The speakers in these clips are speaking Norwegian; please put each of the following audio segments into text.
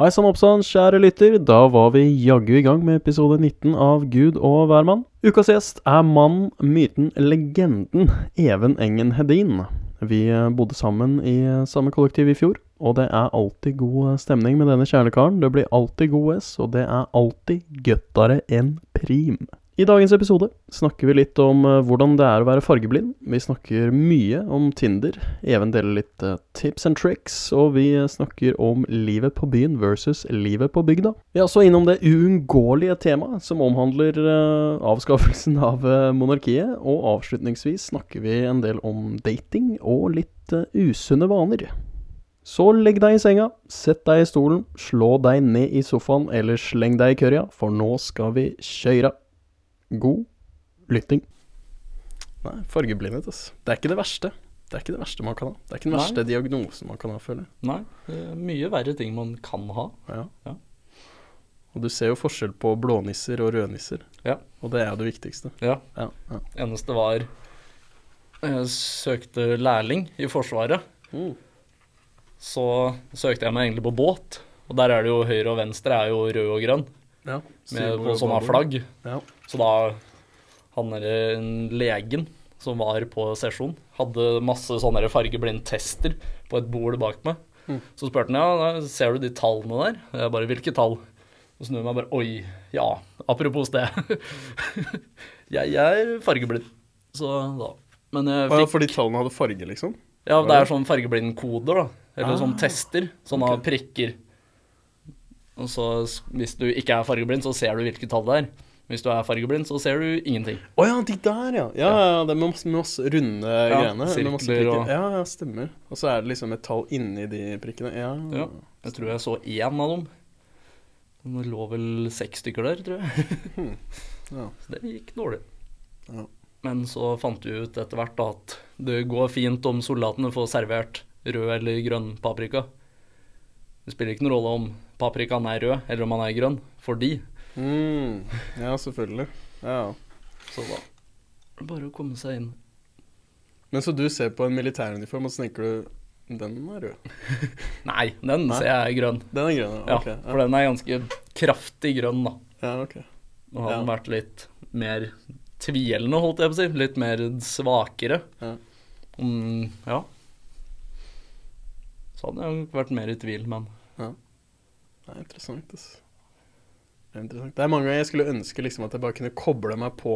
Hei sann oppsann, kjære lytter. Da var vi jaggu i gang med episode 19 av Gud og hvermann. Ukas gjest er mannen, myten, legenden Even Engen Hedin. Vi eh, bodde sammen i eh, samme kollektiv i fjor, og det er alltid god eh, stemning med denne kjernekaren. Det blir alltid god S, og det er alltid gøttere enn prim. I dagens episode snakker vi litt om eh, hvordan det er å være fargeblind. Vi snakker mye om Tinder. Even deler litt eh, tips and tricks. Og vi eh, snakker om livet på byen versus livet på bygda. Vi er også innom det uunngåelige temaet som omhandler avskaffelsen av monarkiet. Og avslutningsvis snakker vi en del om dating og litt usunne vaner. Så legg deg i senga, sett deg i stolen, slå deg ned i sofaen eller sleng deg i kørja, for nå skal vi kjøre. God lytting. Nei, fargeblindhet, altså. Det er ikke det verste. Det er ikke det verste man kan ha. Det er ikke den Nei. verste diagnosen man kan ha, føler jeg. Nei, det er mye verre ting man kan ha. Ja. Ja. Og du ser jo forskjell på blånisser og rødnisser. Ja. Og det er jo det viktigste. Ja. Ja, ja. Eneste var Jeg søkte lærling i Forsvaret. Mm. Så søkte jeg meg egentlig på båt. Og der er det jo høyre og venstre er jo rød og grønn, ja. med på sånne flagg. Ja. Så da han derre legen som var på sesjon, hadde masse sånne fargeblindtester på et bord bak meg. Mm. Så spurte han ja, ser du de tallene der? Jeg bare hvilke tall? Og snur jeg meg bare oi, ja, apropos det. jeg er fargeblind. Så da. Men jeg fikk ja, fordi tallene hadde farge, liksom? Ja, det er sånn fargeblindkoder, da. Eller Ah, sånn tester. Sånne okay. prikker. Og så hvis du ikke er fargeblind, så ser du hvilke tall det er. Hvis du er fargeblind, så ser du ingenting. Å ja, de der, ja. Ja, ja, det er med masse, med masse runde greiene. Med masse sirkler og- Ja, ja, stemmer. Og så er det liksom et tall inni de prikkene. Ja. Ja. Jeg tror jeg så én av dem. Det lå vel seks stykker der, tror jeg. Ja. Så det gikk dårlig. Ja. Men så fant vi ut etter hvert at det går fint om soldatene får servert rød eller grønn paprika. Det spiller ikke noen rolle om paprikaen er rød eller om han er grønn, for de. Mm. ja, selvfølgelig. Ja. Så da bare å komme seg inn. Men så du ser på en militæruniform, og så tenker du den er rød. Nei, den Nei. ser jeg er grønn. Den er grønn, Ja, ok. For den er ganske kraftig grønn, da. Ja, ok. Nå hadde den vært litt mer tvilende, holdt jeg på å si. Litt mer svakere. Ja. Mm, ja. Så hadde jeg vært mer i tvil, men Det er interessant, altså. Det er interessant. Det er mange ganger jeg skulle ønske liksom at jeg bare kunne koble meg på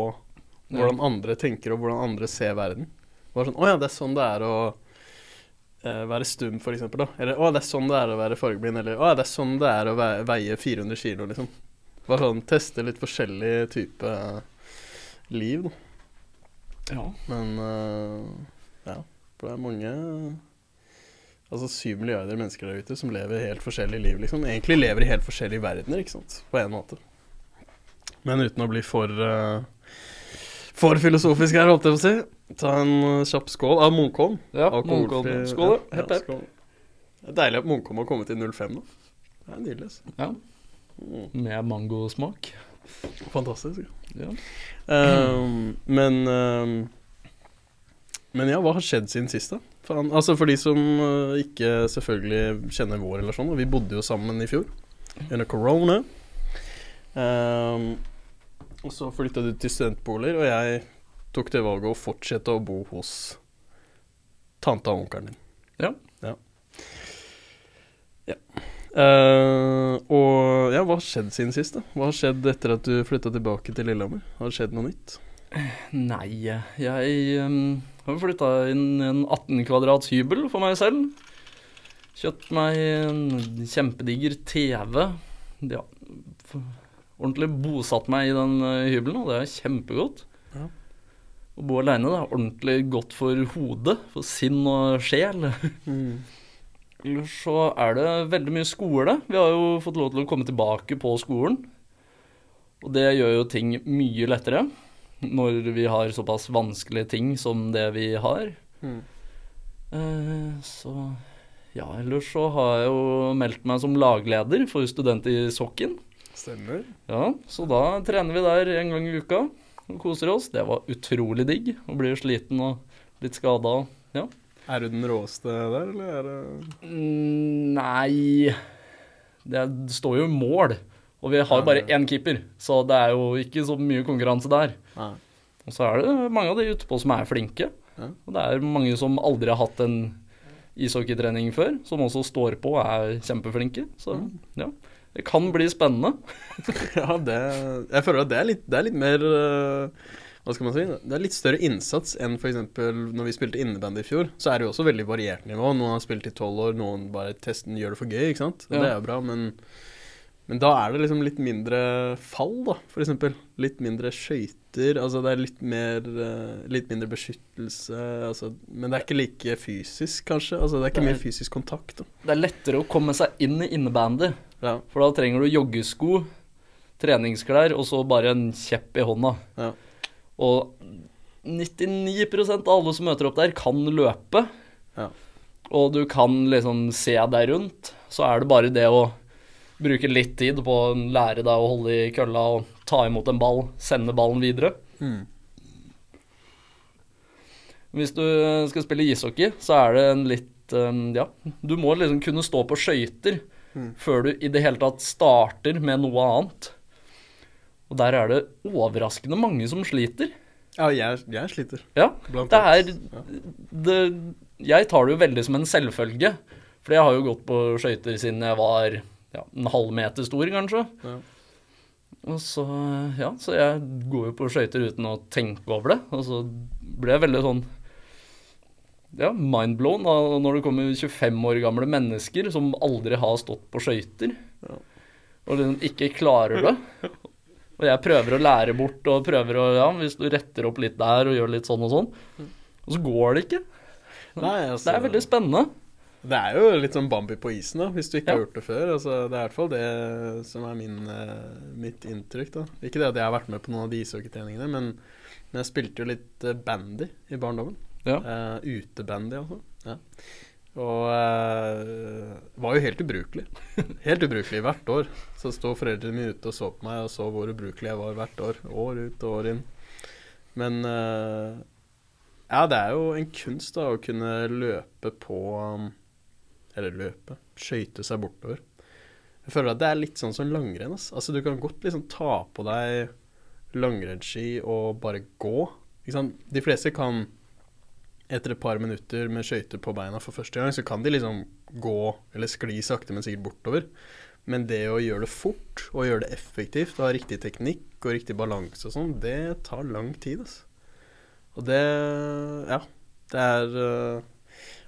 hvordan andre tenker og hvordan andre ser verden. Bare sånn, Å ja, det er sånn det er å uh, være stum, for eksempel. Da. Eller å, det er sånn det er å være fargeblind. Eller å, det er sånn det er å veie 400 kilo, liksom. Bare sånn teste litt forskjellig type liv, da. ja. Men uh, ja, for det er mange Altså syv milliarder mennesker der ute som lever helt forskjellige liv, liksom. Egentlig lever i helt forskjellige verdener, ikke sant. På en måte. Men uten å bli for uh, For filosofisk her, holdt jeg på å si. Ta en eh, kjapp skål av Munkholm. ja Munkholm. Skål, da. Hepp. skål. Det er deilig at Munkholm har kommet til 05 nå. Det er nydelig. Så. Ja, Mm. med mangosmak. Fantastisk. Ja. Um, men um, Men ja, hva har skjedd siden sist, da? Han- altså for de som uh, ikke selvfølgelig kjenner vår relasjon, og vi bodde jo sammen i fjor under corona. Um, og så flytta du til studentboliger, og jeg tok det valget å fortsette å bo hos tante og onkelen din. Ja. Ja. ja. Uh, og ja, hva har skjedd siden sist, da? Hva har skjedd etter at du flytta tilbake til Lillehammer? Har det skjedd noe nytt? Nei, jeg um, har flytta inn i en 18 kvadrats hybel for meg selv. Kjøpt meg en kjempediger TV. Ja, ordentlig bosatt meg i den eh, hybelen, og det er kjempegodt. Ja. Å bo aleine er ordentlig godt for hodet, for sinn og sjel. Ellers så er det veldig mye skole. Vi har jo fått lov til å komme tilbake på skolen. Og det gjør jo ting mye lettere når vi har såpass vanskelige ting som det vi har. Mm. Eh, så ja, ellers så har jeg jo meldt meg som lagleder for Student i Sokken. Stemmer. Ja, så da trener vi der en gang i uka og koser oss. Det var utrolig digg. Og blir sliten og litt skada. Ja. Er du den råeste der, eller er det Mm, Nei Det står jo mål, og vi har bare én keeper, så det er jo ikke så mye konkurranse der. Nei. Og så er det mange av de utpå som er flinke. Ja. Og det er mange som aldri har hatt en ishockeytrening før, som også står på og er kjempeflinke. Så ja, det kan bli spennende. Ja, det Jeg føler at det er litt, det er litt mer øh, Hva skal man si? Det er litt større innsats enn f.eks. når vi spilte innebandy i fjor. Så er det jo også veldig variert nivå. Noen har spilt i tolv år, noen bare testen gjør det for gøy, ikke sant. Ja. Det er jo bra, men men da er det liksom litt mindre fall, da, f.eks. Litt mindre skøyter. Altså det er litt mer øh, Litt mindre beskyttelse. Altså, men det er ikke like fysisk, kanskje. Altså det er ikke Det er- mer fysisk kontakt. Da. Det er lettere å komme seg inn i innebandy, Ja. for da trenger du joggesko, treningsklær og så bare en kjepp i hånda. Ja. Og 99% av alle som møter opp der, kan løpe. Ja. Og du kan liksom se deg rundt. Så er det bare det å bruke litt tid på å lære deg å holde i kølla og ta imot en ball, sende ballen videre. Mm. Hvis du skal spille ishockey, så er det en litt um, Ja, du må liksom kunne stå på skøyter Mm. før du i det hele tatt starter med noe annet. Og der er det overraskende mange som sliter. Ja, jeg, jeg sliter. Ja, Blant det er. Ja. det, Jeg tar det jo veldig som en selvfølge. For jeg har jo gått på skøyter siden jeg var ja, en halv meter stor, kanskje. Ja. Og så, ja, så jeg går jo på skøyter uten å tenke over det. Og så ble jeg veldig sånn ja, mindblown når det kommer 25 år gamle mennesker som aldri har stått på skøyter. Ja. Og liksom ikke klarer det. Og jeg prøver å lære bort og prøver å Ja, hvis du retter opp litt der og gjør litt sånn og sånn. Og så går det ikke. Nei, altså, Det er veldig spennende. Det er jo litt sånn Bambi på isen, da, hvis du ikke Ja. har gjort det før. Altså, det er i hvert fall det som er min, eh, mitt inntrykk. da. Ikke det at jeg har vært med på noen av de ishockeytreningene, men, men jeg spilte jo litt eh, bandy i barndommen. Ja. Uh, utebandy, altså. Ja. Og uh, var jo helt ubrukelig. Helt ubrukelig hvert år. Så sto foreldrene mine ute og så på meg og så hvor ubrukelig jeg var hvert år. År ut og år inn. Men uh, ja, det er jo en kunst da å kunne løpe på um, Eller løpe. Skøyte seg bortover. Jeg føler at det er litt sånn som langrenn. Altså, du kan godt liksom ta på deg langrennsski og bare gå. De fleste kan etter et par minutter med skøyter på beina for første gang, så kan de liksom gå eller skli sakte, men sikkert bortover. Men det å gjøre det fort, og gjøre det effektivt, og ha riktig teknikk og riktig balanse og sånn, det tar lang tid, altså. Og det Ja. Det er øh,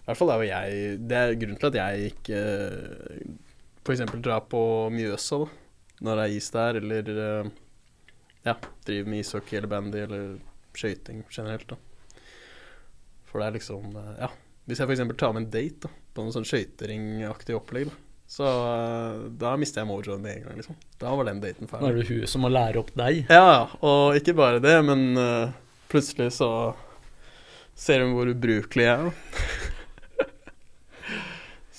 I hvert fall er jo jeg Det er grunnen til at jeg ikke uh, f.eks. drar på Mjøsa da, når det er is der, eller øh, ja, driver med ishockey eller bandy eller skøyting generelt, da. For det er liksom øh, Ja. Hvis jeg f.eks. tar med en date da, på noe sånn skøyteringaktig opplegg, da, så da mister jeg mojoen med en gang, liksom. Da var den daten ferdig. Nå er det hun som må lære opp deg. Ja, og ikke bare det, men uh, plutselig så ser hun hvor ubrukelig jeg er.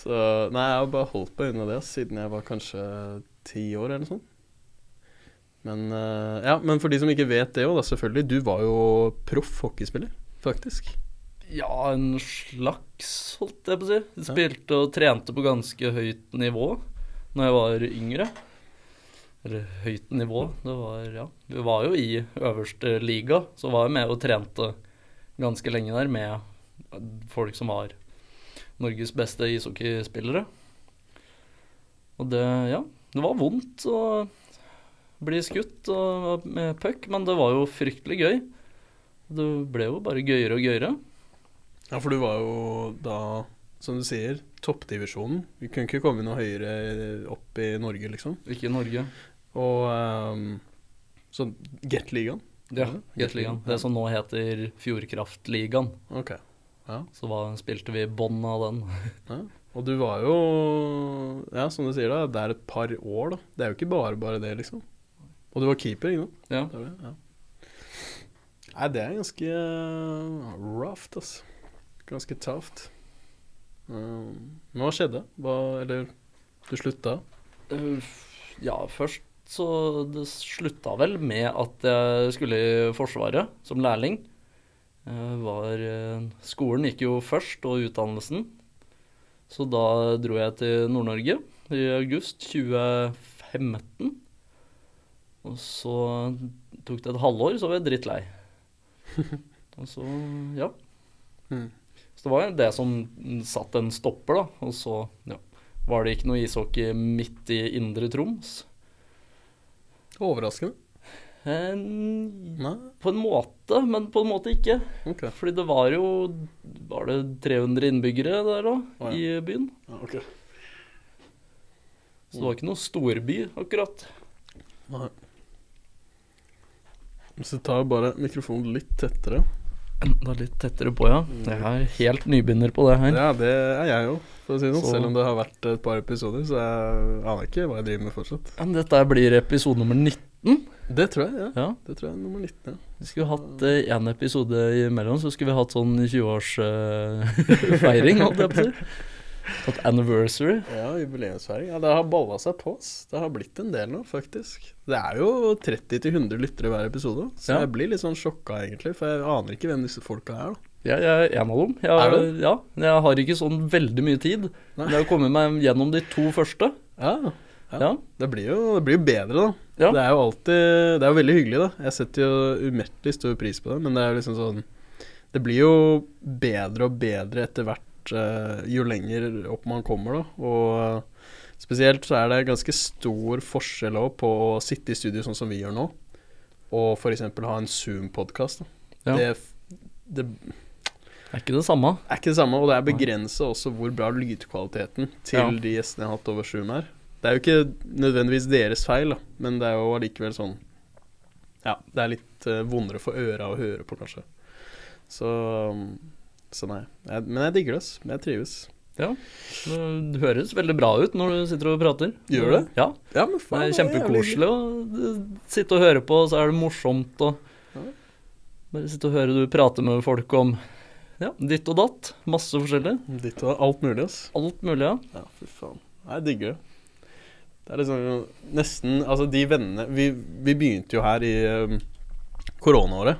så nei, jeg har bare holdt meg unna det siden jeg var kanskje ti år eller noe sånt. Men øh, ja, men for de som ikke vet det òg, selvfølgelig. Du var jo proff hockeyspiller, faktisk. Ja, en slags, holdt jeg på å si. Jeg Spilte og trente på ganske høyt nivå når jeg var yngre. Eller høyt nivå. Det var, ja. Vi var jo i øverste liga, så var jeg med og trente ganske lenge der med folk som var Norges beste ishockeyspillere. Og det, ja, det var vondt å bli skutt og, med puck, men det var jo fryktelig gøy. Det ble jo bare gøyere og gøyere. Ja, for du var jo da, som du sier, toppdivisjonen. Vi kunne ikke komme noe høyere opp i Norge, liksom. Ikke i Norge. Og um, så Gateligaen. Ja, Gateligaen. Det som nå heter Fjordkraftligaen. Ok. Ja. Så var, spilte vi bånn av den. ja. Og du var jo, ja, som du sier, da, det er et par år, da. Det er jo ikke bare bare det, liksom. Og du var keeper, ikke sant? Ja. Det det, ja. Nei, det er ganske uh, rough, altså. Ganske tøft. Um, men hva skjedde? Hva, eller du slutta? Uh, Ja, først så det slutta vel med at jeg skulle i Forsvaret som lærling. Jeg var, eh, skolen gikk jo først, og utdannelsen. Så da dro jeg til Nord-Norge i august 2015. Og så tok det et halvår, så var jeg drittlei. Og så, ja. Mm. Så det var det som satt en stopper, da. Og så ja, var det ikke noe ishockey midt i indre Troms. Overraskende. Nei, på en måte, men på en måte ikke. Okay. Fordi det var jo Var det 300 innbyggere der da, oh, ja. i byen? Ah, okay. Så det var ikke noe storby, akkurat. Nei. Så tar bare mikrofonen litt tettere. Enda litt tettere på, ja. Jeg er helt nybegynner på det her. Ja, det er jeg jo, for å si det sånn. Så- Selv om det har vært et par episoder, så jeg aner ikke hva jeg driver med fortsatt. Men dette blir episode nummer 19. Det tror jeg, ja. Ja. Det tror jeg er nummer 19, ja. Vi skulle hatt én episode imellom, så skulle vi hatt sånn 20-årsfeiring, holdt jeg på å si. Anniversary. Ja, jubileumsfeiring. Ja, det har balla seg på oss. Det har blitt en del nå, faktisk. Det er jo 30-100 lyttere hver episode, så Ja. jeg blir litt sånn sjokka, egentlig. For jeg aner ikke hvem disse folka er, da. Ja, jeg er en av dem. Jeg, Er? Ja, jeg har ikke sånn veldig mye tid. Nei. Men jeg har kommet meg gjennom de to første. Ja, Ja. Ja. Det blir jo det blir jo bedre, da. Ja. Det er jo alltid Det er jo veldig hyggelig, da. Jeg setter jo umettelig stor pris på det, men det er jo liksom sånn Det blir jo bedre og bedre etter hvert uh, jo lenger opp man kommer, da. Og spesielt så er det ganske stor forskjell òg på å sitte i studio sånn som vi gjør nå, og f.eks. ha en Zoom-podkast. Ja. Det, det Er ikke det samme. er ikke det samme, og det er begrensa også hvor bra lydkvaliteten til Ja. de gjestene jeg har hatt over Zoom er. Det er jo ikke nødvendigvis deres feil, da, men det er jo allikevel sånn Ja, det er litt eh, vondere for øra å høre på, kanskje. Så um, Så nei. Jeg, men jeg digger det, ass. Jeg trives. Ja. Det høres veldig bra ut når du sitter og prater. Gjør det? Ja. Ja, men faen, det er kjempekoselig å eh, sitte og høre på, og så er det morsomt å Ja. bare sitte og høre du prate med folk om ja, ditt og datt. Masse forskjellig. Ditt og alt mulig, ass. Alt mulig, ja. Ja, fy faen. Jeg digger det. Det er liksom nesten Altså, de vennene Vi, vi begynte jo her i um, koronaåret.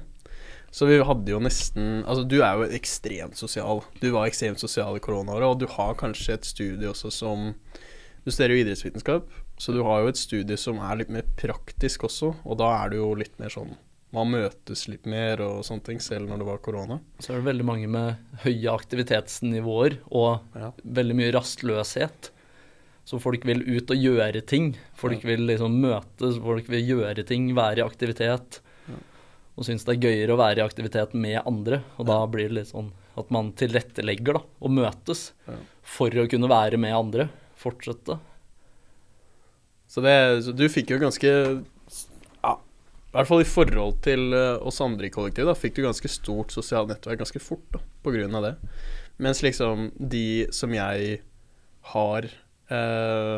Så vi hadde jo nesten Altså, du er jo ekstremt sosial. Du var ekstremt sosial i koronaåret, og du har kanskje et studie også som Du studerer jo idrettsvitenskap, så du har jo et studie som er litt mer praktisk også, og da er du jo litt mer sånn Man møtes litt mer og sånne ting, selv når det var korona. Så er det veldig mange med høye aktivitetsnivåer og Ja. veldig mye rastløshet. Så folk vil ut og gjøre ting. Folk vil liksom møtes, folk vil gjøre ting, være i aktivitet. Og syns det er gøyere å være i aktivitet med andre. Og da blir det litt sånn at man tilrettelegger da, og møtes for å kunne være med andre. Fortsette. Så, det, så du fikk jo ganske Ja, i hvert fall i forhold til eh, oss andre i kollektivet, da, fikk du ganske stort sosialt nettverk ganske fort da, på grunn av det. Mens liksom de som jeg har eh,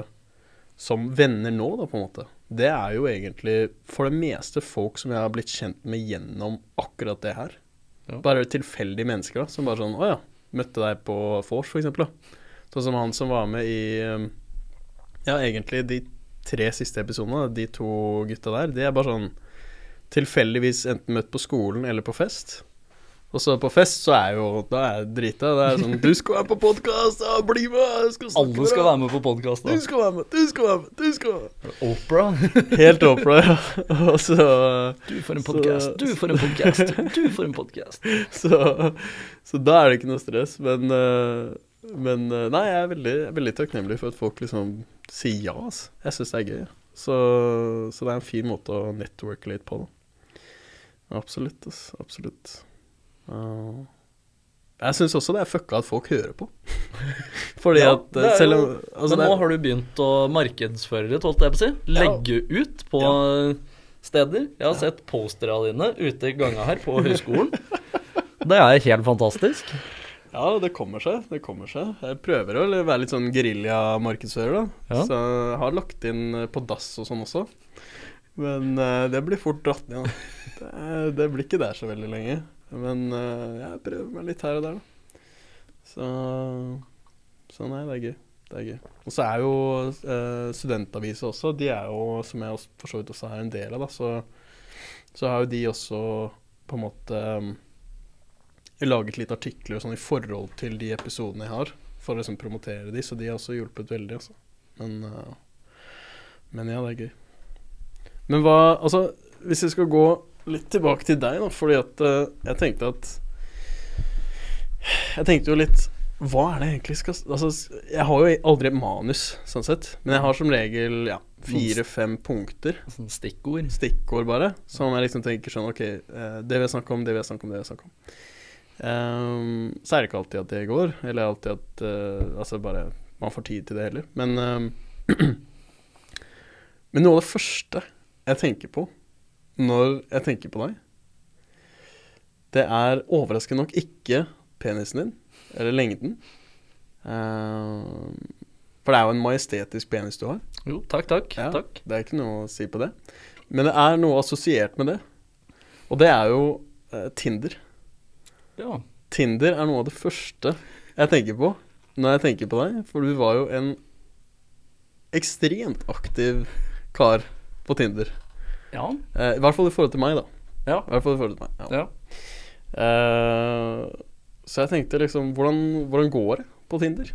som venner nå, da, på en måte, det er jo egentlig for det meste folk som jeg har blitt kjent med gjennom akkurat det her. Ja. Bare tilfeldige mennesker da, som bare sånn Å ja, møtte deg på vors, for eksempel. Da. Sånn som han som var med i eh, Ja, egentlig de tre siste episodene, de to gutta der, det er bare sånn tilfeldigvis enten møtt på skolen eller på fest. Og så på fest så er jo Da er jeg drita. Det er sånn Du skal være på podkast! Ja, bli med! Jeg skal snakke Alle skal være med på podkast, Du skal være med! Du skal være med! Du skal være med! Opera. Helt Opera, ja. Og så Du får en podkast. Du får en podkast. Du får en podkast. så, så da er det ikke noe stress. Men, eh, men eh, nei, jeg er veldig, veldig takknemlig for at folk liksom sier ja. Altså. Jeg syns det er gøy. Så, så det er en fin måte å networke litt på, da. Absolutt, altså. Absolutt. Uh, jeg syns også det er fucka at folk hører på. Fordi Ja, at selv om altså, Men nå er- har du begynt å markedsføre litt, holdt jeg på å si. Legge ut på steder. Jeg har sett postere av dine ute i ganga her på høyskolen. Det er helt fantastisk. Ja, det kommer seg. Det kommer seg. Jeg prøver å være litt sånn geriljamarkedsfører, da. Ja. Så jeg har lagt inn eh, på dass og sånn også. Men eh, det blir fort dratt ned. Det, det blir ikke der så veldig lenge. Men uh, jeg prøver meg litt her og der, da. Så, så nei, det er gøy. Det er gøy. Og så er jo uh, studentavisa også, de er jo, som jeg også, for så vidt også er en del av, da, så, så har jo de også på en måte um, laget litt artikler og sånn i forhold til de episodene jeg har, for å liksom promotere de, så de har også hjulpet veldig, altså. Men, uh, men ja, det er gøy. Men hva Altså, hvis vi skal gå litt tilbake til deg, da, fordi at uh, jeg tenkte at Jeg tenkte jo litt Hva er det egentlig skal Altså, jeg har jo aldri et manus, sånn sett, men jeg har som regel ja, fire-fem punkter. Sånn stikkord. Stikkord, bare, som jeg liksom tenker sånn Ok, eh, det vil jeg snakke om, det vil jeg snakke om, det vil jeg snakke om. Um, så er det ikke alltid at det går, eller alltid at uh, Altså bare man får tid til det heller. Men um, Men noe av det første jeg tenker på når jeg tenker på deg, det er overraskende nok ikke penisen din, eller lengden. Uh, for det er jo en majestetisk penis du har. Jo, takk, takk. Ja. takk. Det er ikke noe å si på det. Men det er noe assosiert med det. Og det er jo uh, Tinder. Ja. Tinder er noe av det første jeg tenker på når jeg tenker på deg. For du var jo en ekstremt aktiv kar på Tinder. Ja. Uh, I hvert fall i forhold til meg, da. Ja. I hvert fall i forhold til meg. Ja. Eh, så jeg tenkte liksom hvordan, hvordan går det på Tinder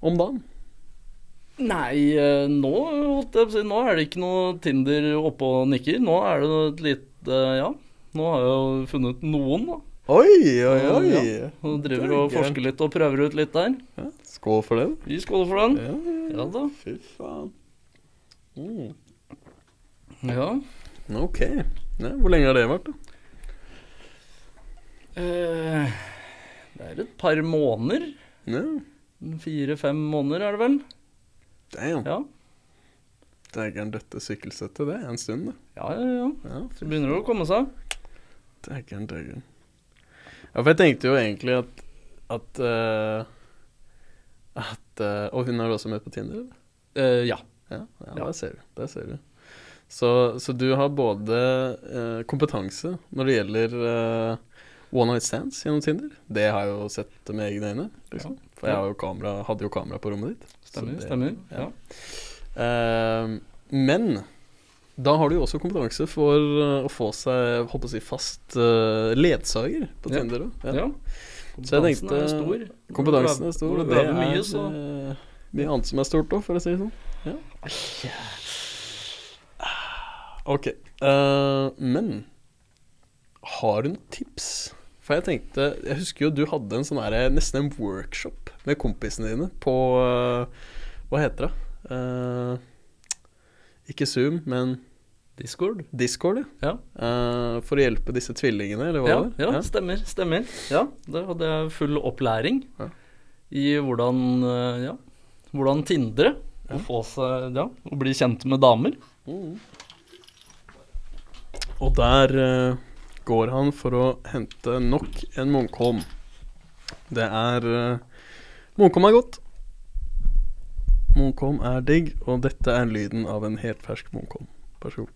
om dagen? Nei, eh, nå, holdt jeg på å si, nå er det ikke noe Tinder oppe og nikker. Nå er det et lite Ja, nå har jeg jo funnet noen, da. Oi, oi, oi. Ja, og driver og er forsker litt og prøver ut litt der. Ja, skål for den. Vi skåler for den. Ja, ja, Ja da. Fy faen. Mm. Ja. Ok. Ja, hvor lenge har det vært, da? Eh, det er et par måneder. Ja, Fire-fem måneder er det vel? damn. Ja. Dægeren døtte sykkelsettet, det er en stund, da. Ja, ja, ja. Ja, Så begynner det å komme seg. dægeren, dægeren. Ja, for jeg tenkte jo egentlig at at uh, at uh, Og hun er også med på Tinder, eller? Eh, ja. Ja, ja, Ja. der ser du. Der ser du. Så, så du har både eh, kompetanse når det gjelder eh, one night stands gjennom Tinder. Det har jeg jo sett med egne øyne. Liksom. For jeg har jo kamera, hadde jo kamera på rommet ditt. Stemmer. det- stemmer. ja. Ja. Eh, men da har du jo også kompetanse for eh, å få seg håper å si, fast uh, ledsager på Tinder. Ja. ja. Kompetansen tenkte- er stor. Kompetansen er stor. Når Det er mye, så mye annet som er stort òg, for å si det sånn. Ja. Ok. Uh, men har du noen tips? For jeg tenkte Jeg husker jo du hadde en sånn her, nesten en workshop med kompisene dine på uh, Hva heter det? Uh, ikke Zoom, men Discord. Discord, Ja. Eh, for å hjelpe disse tvillingene, eller hva Ja, det var? ja, stemmer. Stemmer. Ja, Da hadde jeg full opplæring Ja. i hvordan Ja, hvordan tindre. Ja. Og få seg Ja, og bli kjent med damer. Mhm. Og der eh, går han for å hente nok en Munkholm. Det er uh, Munkholm er godt. Munkholm er digg, og dette er lyden av en helt fersk Munkholm. Vær så god.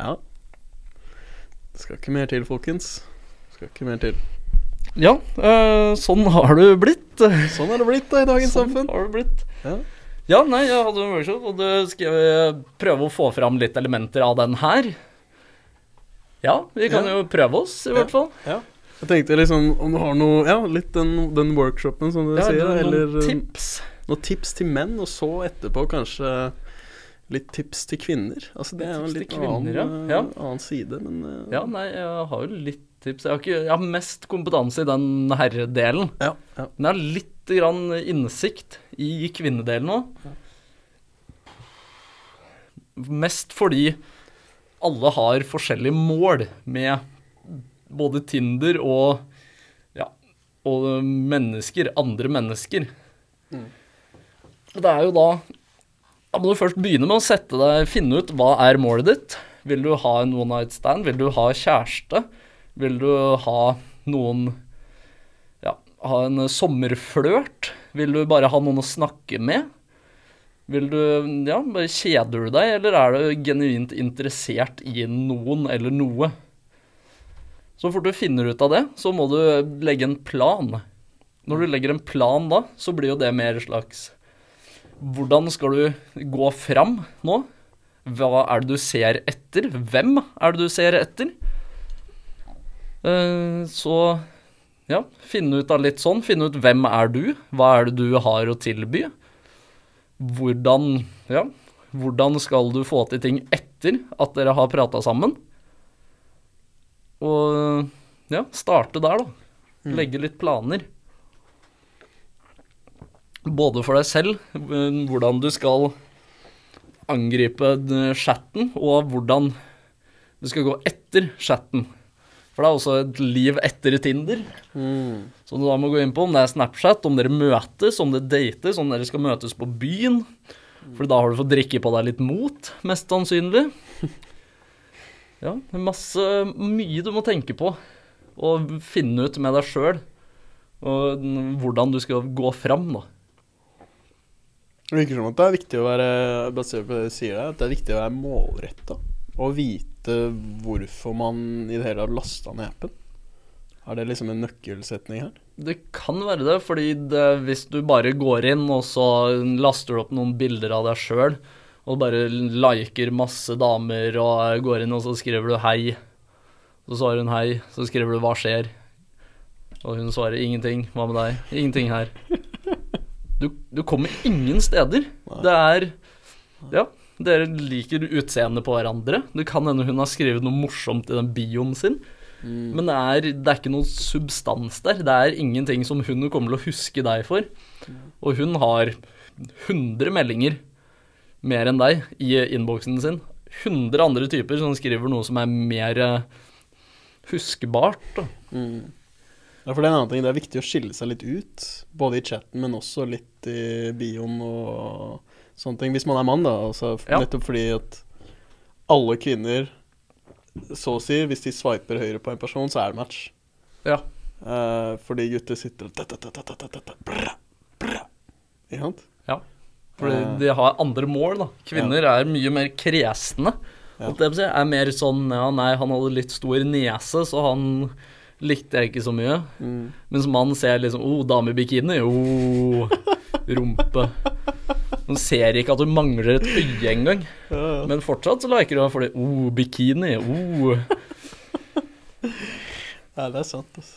Ja. Det skal ikke mer til, folkens. Det skal ikke mer til. Ja, eh, sånn har det blitt. Sånn er det blitt da i dagens Sånn samfunn. har det blitt. Ja. Ja, nei, jeg hadde en workshop, og det skal jeg prøve å få fram litt elementer av den her. Ja, vi kan Ja. jo prøve oss, i hvert fall. ja. Jeg tenkte liksom om du har noe Ja, litt den, den workshopen som du Ja, sier, noen eller eh, tips. Noen tips til menn, og så etterpå kanskje litt tips til kvinner. Altså Det er jo en litt kvinner, annen, ja. eh, annen side, men eh, Ja, nei, jeg har jo litt tips. Jeg har, ikke, jeg har mest kompetanse i den herredelen. ja, ja. Men jeg har litt grann innsikt i kvinnedelen òg. Mest fordi alle har forskjellige mål med både Tinder og ja, og mennesker, andre mennesker. Mm. Det er jo da Da må du først begynne med å sette deg Finne ut hva er målet ditt. Vil du ha en one night stand? Vil du ha kjæreste? Vil du ha noen Ja, ha en sommerflørt? Vil du bare ha noen å snakke med? Vil du Ja, bare kjeder du deg, eller er du genuint interessert i noen eller noe? Så fort du finner ut av det, så må du legge en plan. Når du legger en plan da, så blir jo det mer slags Hvordan skal du gå fram nå? Hva er det du ser etter? Hvem er det du ser etter? Eh, så ja, finne ut av litt sånn. Finne ut hvem er du? Hva er det du har å tilby? Hvordan, ja, hvordan skal du få til ting etter at dere har prata sammen? Og ja, starte der, da. Legge litt planer. Både for deg selv, eh, hvordan du skal angripe chatten, og hvordan du skal gå etter chatten. For det er også et liv etter Tinder, som du da må gå inn på. Om det er Snapchat, om dere møtes, om det dates, om dere skal møtes på byen. For da har du fått drikke på deg litt mot, mest sannsynlig. Ja, er masse Mye du må tenke på og finne ut med deg sjøl. Og hvordan du skal gå fram, da. Det virker som at det er viktig å være basert på det du sier der, at det er viktig å være målretta. Og vite hvorfor man i det hele tatt lasta ned appen. Er det liksom en nøkkelsetning her? Det kan være det, fordi det, hvis du bare går inn og så laster du opp noen bilder av deg sjøl, og bare liker masse damer og går inn og så skriver du 'hei', så svarer hun 'hei', så skriver du 'hva skjer', og hun svarer 'ingenting', hva med deg? Ingenting her. Du, du kommer ingen steder. Det er Ja, dere liker utseendet på hverandre. Det kan hende hun har skrevet noe morsomt i den bioen sin. Men det er, det er ikke noe substans der. Det er ingenting som hun kommer til å huske deg for. Og hun har 100 meldinger mer enn deg i innboksen sin. 100 andre typer som skriver noe som er mer eh, huskbart. Da. Ja, for det er en annen ting. Det er viktig å skille seg litt ut. Både i chatten, men også litt i bioen og sånne ting. Hvis man er mann, da. Altså, Ja. Nettopp fordi at alle kvinner, så å si, hvis de swiper høyre på en person, så er det match. Ja. Uh, fordi gutter sitter. Ikke sant? Fordi uh, de har andre mål, da. Kvinner er mye mer kresne. Ja. å si. Er mer sånn Ja, nei, han hadde litt stor nese, så han likte jeg ikke så mye. Mm. Mens mann ser liksom Oh, dame i bikini. Oh, rumpe. Hun ser ikke at hun mangler et øye engang. Ja, ja. Men fortsatt så liker hun fordi Oh, bikini. Oh. ja, det er sant, altså.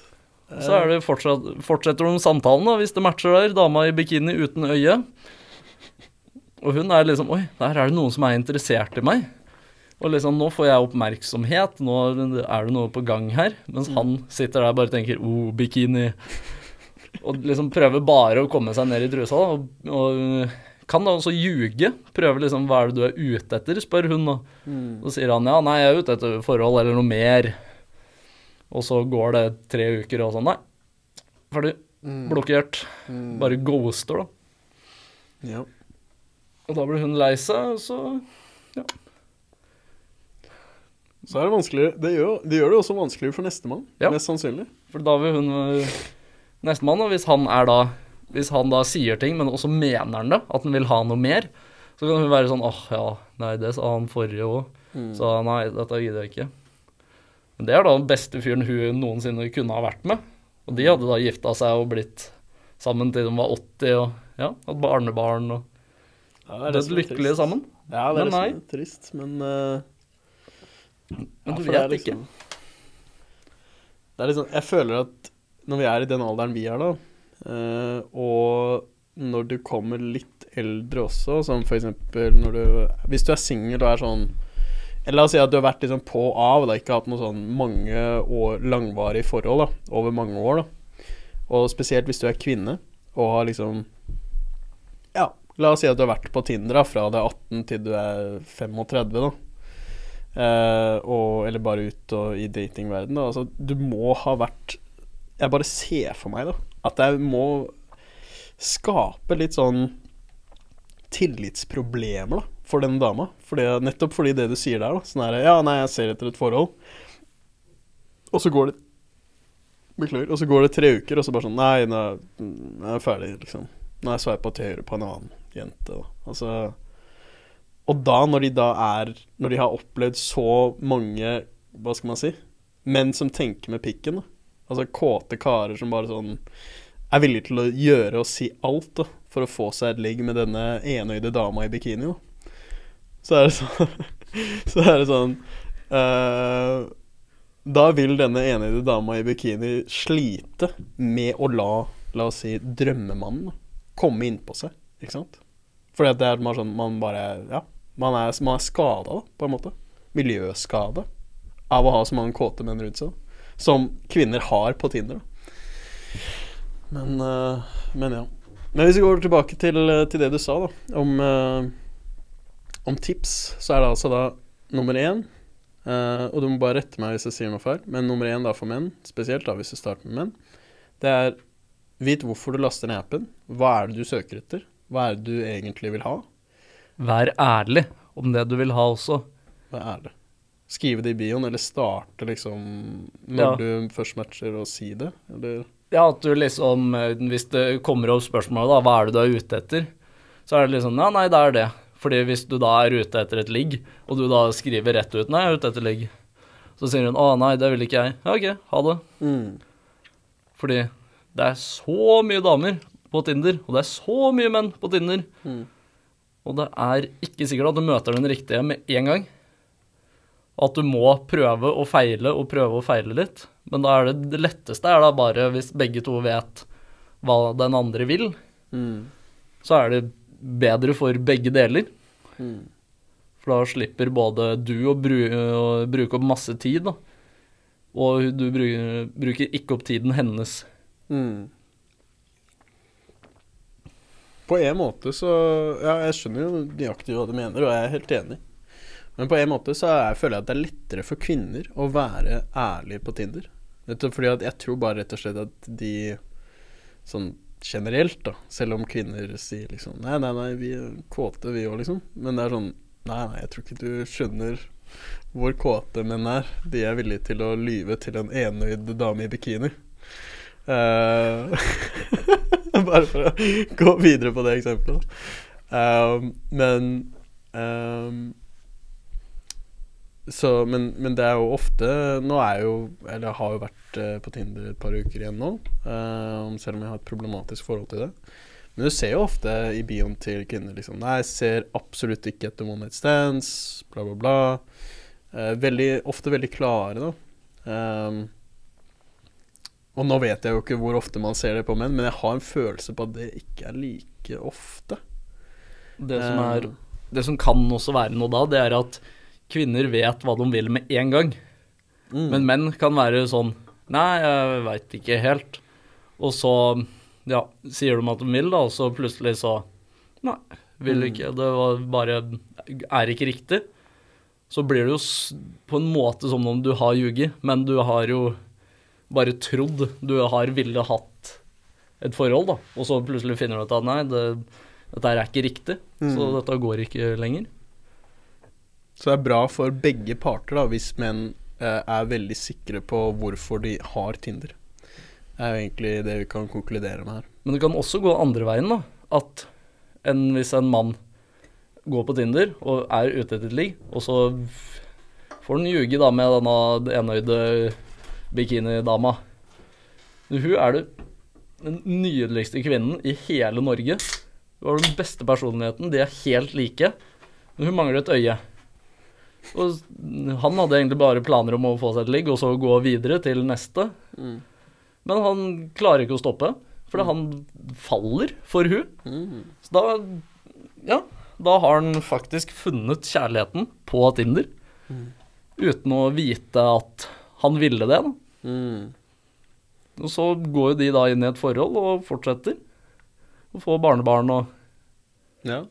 Så er det fortsatt, fortsetter de samtalen, da, hvis det matcher der. Dama i bikini uten øye. Og hun er liksom Oi, der er det noen som er interessert i meg. Og liksom, nå får jeg oppmerksomhet, nå er det noe på gang her. Mens han sitter der og bare tenker oh, bikini. Og liksom prøver bare å komme seg ned i trusa. da, Og, og kan da også ljuge. Prøve liksom hva er det du er ute etter, spør hun. da. Mm. Så sier han ja, nei, jeg er ute etter forhold eller noe mer. Og så går det tre uker og sånn, nei. Ferdig. Mm. Blokkert. Mm. Bare ghoster, da. Ja. Og da blir hun lei seg, og så Så er det vanskeligere Det gjør det, gjør det også vanskeligere for nestemann, Ja. mest sannsynlig. For da vil hun øh, Nestemann, og hvis han er da Hvis han da sier ting, men også mener han det, at han vil ha noe mer, så kan hun være sånn åh, ja, nei, det sa han forrige òg. Mm. Så nei, dette gidder jeg ikke. Men det er da den beste fyren hun noensinne kunne ha vært med. Og de hadde da gifta seg og blitt sammen til de var 80 og ja, hatt barnebarn og Ja, det er det lykkelige sammen. Ja, det er Men nei. trist, men uh, Men ja, du for det liksom, ikke. Det er liksom Jeg føler at når vi er i den alderen vi er da, og når du kommer litt eldre også, som eksempel når du Hvis du er singel og er sånn eller La oss si at du har vært liksom på og av, da, ikke hatt noe sånn mange år langvarig forhold da, over mange år. da Og spesielt hvis du er kvinne og har liksom Ja, la oss si at du har vært på Tinder da, fra du er 18 til du er 35, da. Eh, og, eller bare ut og i datingverden da. Altså, du må ha vært Jeg bare ser for meg da at jeg må skape litt sånn tillitsproblemer da for den dama. Fordi, nettopp fordi det du sier der, da. Sånn her Ja, nei, jeg ser etter et forhold. Og så går det Beklager. Og så går det tre uker, og så bare sånn Nei, nå er jeg ferdig, liksom. Nå har jeg sveipa til høyre på en annen jente, da. Altså Og da, når de da er Når de har opplevd så mange Hva skal man si? Menn som tenker med pikken, da. Altså kåte karer som bare sånn er villige til å gjøre og si alt da, for å få seg et ligg med denne enøyde dama i bikini. Da. Så er det sånn Så er det sånn uh, da vil denne enøyde dama i bikini slite med å la, la oss si, drømmemannen komme innpå seg, ikke sant? Fordi at det er bare sånn, man bare, ja, man er, man er skada da, på en måte. Miljøskade av å ha så mange kåte menn rundt seg. Som kvinner har på Tinder. Men, eh, men ja. Men hvis vi går tilbake til, eh, til det du sa, da, om, eh, om tips, så er det altså da nummer én Og du må bare rette meg hvis jeg sier noe feil, men nummer én da for menn, spesielt da hvis du starter med menn, det er vit hvorfor du laster ned appen. Hva er det du søker etter? Hva er det du egentlig vil ha? Vær ærlig om det du vil ha også. Vær det? Skrive det i bioen, eller starte liksom når Ja. du først matcher, og si det? Eller Ja, at du liksom eh, Hvis det kommer opp spørsmål, da, hva er det du er ute etter? Så er det liksom Ja, nei, det er det. Fordi hvis du da er ute etter et ligg, og du da skriver rett ut Nei, jeg er ute etter ligg. Så sier hun å nei, det vil ikke jeg. Ja, ok, ha det. Fordi det er så mye damer på Tinder, og det er så mye menn på Tinder. Mm. Og det er ikke sikkert at du møter den riktige med en gang. At du må prøve og feile og prøve og feile litt. Men da er det, det letteste er da bare hvis begge to vet hva den andre vil, Mm. så er det bedre for begge deler. Mm. For da slipper både du å, bru å bruke opp masse tid, da. Og du bruker, bruker ikke opp tiden hennes. Mm. På en måte så Ja, jeg skjønner jo nøyaktig hva du mener, og jeg er helt enig. Men på en måte så er, føler jeg at det er lettere for kvinner å være ærlige på Tinder. Fordi at jeg tror bare rett og slett at de sånn generelt, da, selv om kvinner sier liksom Nei, nei, nei, vi er kåte, vi òg, liksom. Men det er sånn Nei, nei, jeg tror ikke du skjønner hvor kåte menn er. De er villige til å lyve til en enøyd dame i bikini. Uh, bare for å gå videre på det eksempelet. Uh, men um, så, men, men det er jo ofte Nå er jeg jo Eller har jo vært eh, på Tinder et par uker igjen nå, eh, selv om jeg har et problematisk forhold til det. Men du ser jo ofte i bioen til kvinner liksom Nei, jeg ser absolutt ikke etter one night stands, bla, bla, bla. Uh, veldig, ofte veldig klare, da. Um, og nå vet jeg jo ikke hvor ofte man ser det på menn, men jeg har en følelse på at det ikke er like ofte. Det som, Eh, er, det som kan også være noe da, det er at kvinner vet hva de vil med en gang. mm, Men menn kan være sånn Nei, jeg veit ikke helt. Og så ja, sier de at de vil, da, og så plutselig så Nei, vil Mm. ikke. Det var bare er ikke riktig. Så blir det jo på en måte som om du har ljuget, men du har jo bare trodd du har ville hatt et forhold, da. Og så plutselig finner du ut at nei, det, dette er ikke riktig, så Mm. dette går ikke lenger. Så det er bra for begge parter da hvis menn eh, er veldig sikre på hvorfor de har Tinder. Det er jo egentlig det vi kan konkludere med her. Men det kan også gå andre veien, da. At en, hvis en mann går på Tinder og er ute etter et ligg, og så får han ljuge da med denne enøyde bikinidama. Hun er det den nydeligste kvinnen i hele Norge. Hun har den beste personligheten, de er helt like. Men hun mangler et øye. Og han hadde egentlig bare planer om å få seg et ligg, og så gå videre til neste. Men han klarer ikke å stoppe, fordi han faller for hun. Så da, ja, da har han faktisk funnet kjærligheten på Tinder, uten å vite at han ville det. Da. Og så går jo de da inn i et forhold og fortsetter. Og får barnebarn og Ja.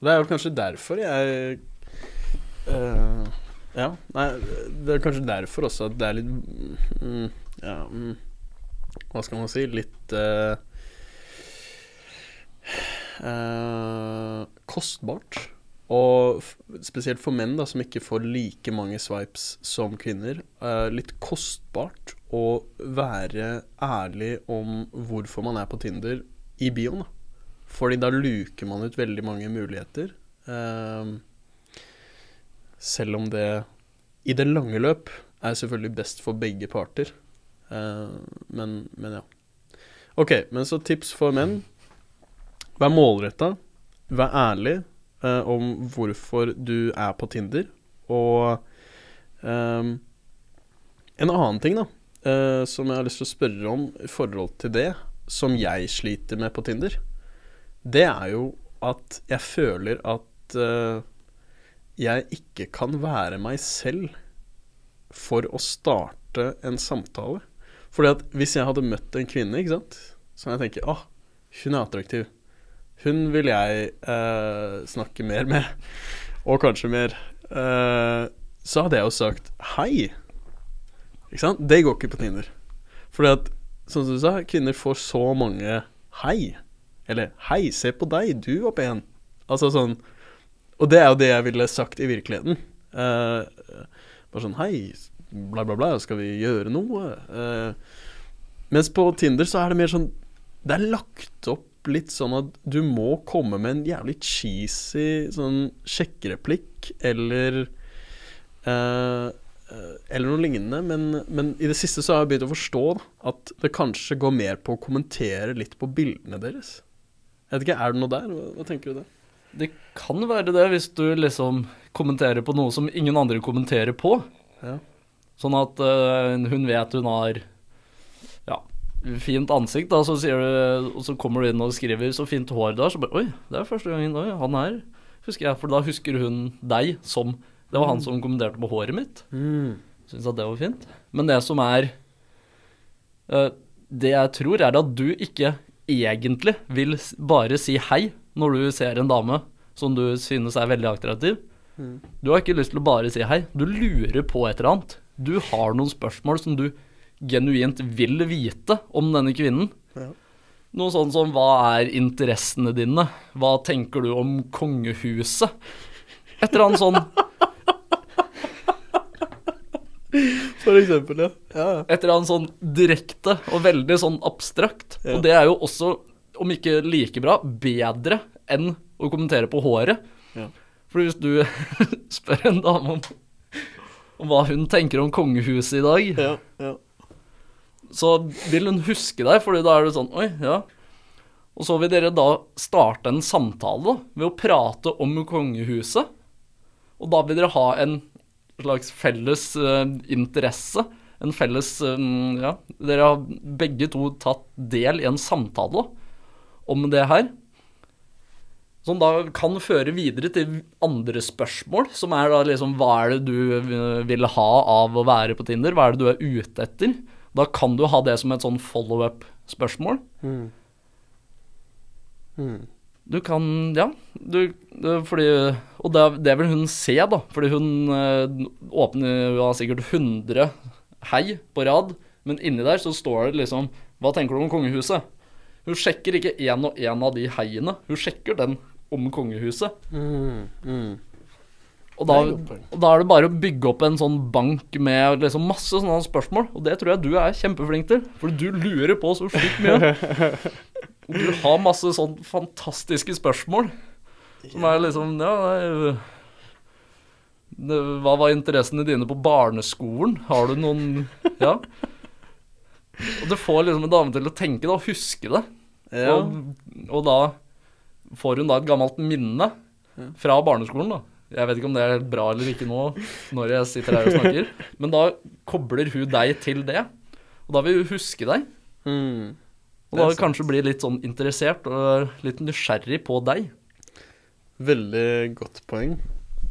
Det er jo kanskje derfor jeg eh, Ja, nei, det er kanskje derfor også at det er litt mm, Ja, mm, hva skal man si? Litt uh, uh, kostbart. Og spesielt for menn da som ikke får like mange swipes som kvinner. litt kostbart å være ærlig om hvorfor man er på Tinder i bioen. da fordi da luker man ut veldig mange muligheter. Ehm, selv om det i det lange løp er selvfølgelig best for begge parter. Ehm, men, men ja. Ok, men så tips for menn. Vær målretta. Vær ærlig eh, om hvorfor du er på Tinder. Og ehm, En annen ting da, eh, som jeg har lyst til å spørre om i forhold til det, som jeg sliter med på Tinder, det er jo at jeg føler at eh, jeg ikke kan være meg selv for å starte en samtale. Fordi at hvis jeg hadde møtt en kvinne, ikke sant, som jeg tenker ah, hun er attraktiv. Hun vil jeg eh, snakke mer med, og kanskje mer. Eh, så hadde jeg jo sagt hei. Ikke sant? Det går ikke på Tinder. Fordi at, som du sa, kvinner får så mange hei. Eller hei, se på deg, du var pen. Altså sånn Og det er jo det jeg ville sagt i virkeligheten. Uh, bare sånn hei, bla, bla, bla, skal vi gjøre noe? Uh, mens på Tinder så er det mer sånn Det er lagt opp litt sånn at du må komme med en jævlig cheesy sånn sjekkereplikk eller uh, eller noe lignende, men, men, i det siste så har jeg begynt å forstå da, at det kanskje går mer på å kommentere litt på bildene deres. Jeg vet ikke, Er det noe der? Hva, hva tenker du det? Det kan være det, hvis du liksom kommenterer på noe som ingen andre kommenterer på. Ja. Sånn at uh, hun vet hun har ja, fint ansikt, da, så du, og så kommer du inn og skriver 'så fint hår du har', så bare 'oi, det er første gangen oi, han her', husker jeg. For da husker hun deg som Det var han som kommenterte på håret mitt. Mm. Syns at det var fint. Men det som er uh, Det jeg tror, er at du ikke egentlig vil bare si hei når du ser en dame som du synes er veldig attraktiv. Du har ikke lyst til å bare si hei. Du lurer på et eller annet. Du har noen spørsmål som du genuint vil vite om denne kvinnen. Ja. Noe sånn som hva er interessene dine? Hva tenker du om kongehuset? Et eller annet sånn For eksempel, ja. ja. Et eller annet sånn direkte og veldig sånn abstrakt. Ja. Og det er jo også, om ikke like bra, bedre enn å kommentere på håret. Ja. For hvis du spør en dame om, om hva hun tenker om kongehuset i dag, ja, ja. så vil hun huske deg, fordi da er du sånn Oi, ja. Og så vil dere da starte en samtale ved å prate om kongehuset. Og da vil dere ha en slags felles uh, interesse. En felles um, Ja, dere har begge to tatt del i en samtale om det her. Som da kan føre videre til andre spørsmål, som er da liksom Hva er det du eh, vil ha av å være på Tinder? Hva er det du er ute etter? Da kan du ha det som et sånn follow-up-spørsmål. Mm. Mm. Du kan Ja. Du, du, fordi Og det, det vil hun se, da. Fordi hun eh, åpner ja, sikkert 100 hei på rad, men inni der så står det liksom Hva tenker du om kongehuset? Hun sjekker ikke én og én av de heiene. Hun sjekker den om kongehuset. Mm. Mm. Og da, og da er det bare å bygge opp en sånn bank med liksom masse sånne spørsmål. Og det tror jeg du er kjempeflink til, for du lurer på så sjukt mye. Og du har masse sånn fantastiske spørsmål som er liksom Ja, nei, hva var interessene dine på barneskolen? Har du noen Ja. Og det får liksom en dame til å tenke, da, huske det. Ja. Og, og da får hun da et gammelt minne fra barneskolen, da. Jeg vet ikke om det er bra eller ikke nå, når jeg sitter her og snakker. Men da kobler hun deg til det, og da vil hun huske deg. Mm. Og da kanskje bli litt sånn interessert og litt nysgjerrig på deg. Veldig godt poeng,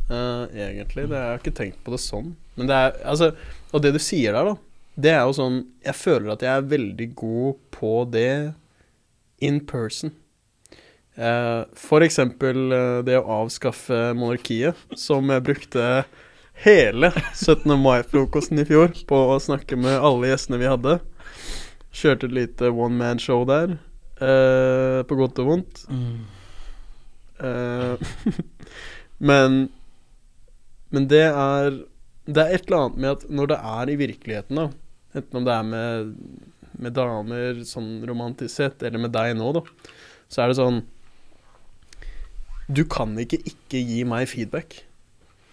uh, egentlig. Det, jeg har ikke tenkt på det sånn. Men det er Altså, og det du sier der, da, det er jo sånn Jeg føler at jeg er veldig god på det in person. Eh, for eksempel eh, det å avskaffe monarkiet, som jeg brukte hele 17. mai-frokosten i fjor på å snakke med alle gjestene vi hadde. Kjørte et lite one man-show der, eh, på godt og vondt. Eh, men Men det er Det er et eller annet med at når det er i virkeligheten, da Enten om det er med, med damer sånn romantisk sett, eller med deg nå, da, så er det sånn Du kan ikke ikke gi meg feedback.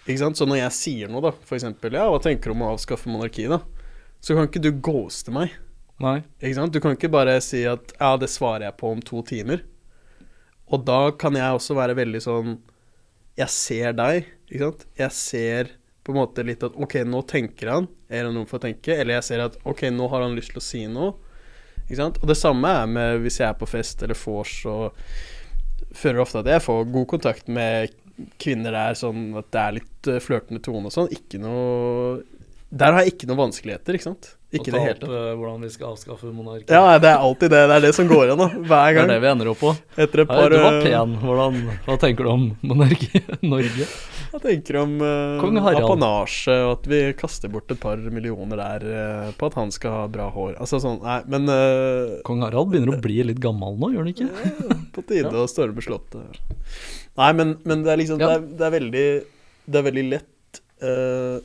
Ikke sant? Så når jeg sier noe, da, for eksempel Ja, hva tenker du om å avskaffe monarkiet, da? Så kan ikke du ghoste meg. Nei. Ikke sant? Du kan ikke bare si at ja, det svarer jeg på om to timer. Og da kan jeg også være veldig sånn Jeg ser deg, ikke sant? Jeg ser på en måte litt at ok, nå tenker han, er det noe for å tenke? Eller jeg ser at ok, nå har han lyst til å si noe. Ikke sant? Og det samme er med hvis jeg er på fest eller vors, så føler ofte at jeg får god kontakt med kvinner der, sånn at det er litt uh, flørtende tone og sånn. Ikke noe Der har jeg ikke noen vanskeligheter, ikke sant? Ikke Å ta opp eh, hvordan vi skal avskaffe monarkiet. Ja, det er alltid det. Det er det som går igjen, da. Hver Det er det vi ender opp på. Etter et Hei, du var uh, pen. Hvordan, hva tenker du om monarkiet Norge? Hva tenker du om uh, apanasje, og at vi kaster bort et par millioner der uh, på at han skal ha bra hår? Altså sånn, nei, men uh, Kong Harald begynner å bli litt gammel nå, gjør han ikke? På tide å storme slottet. Nei, men, men det er liksom Ja. det, er, det er veldig Det er veldig lett uh,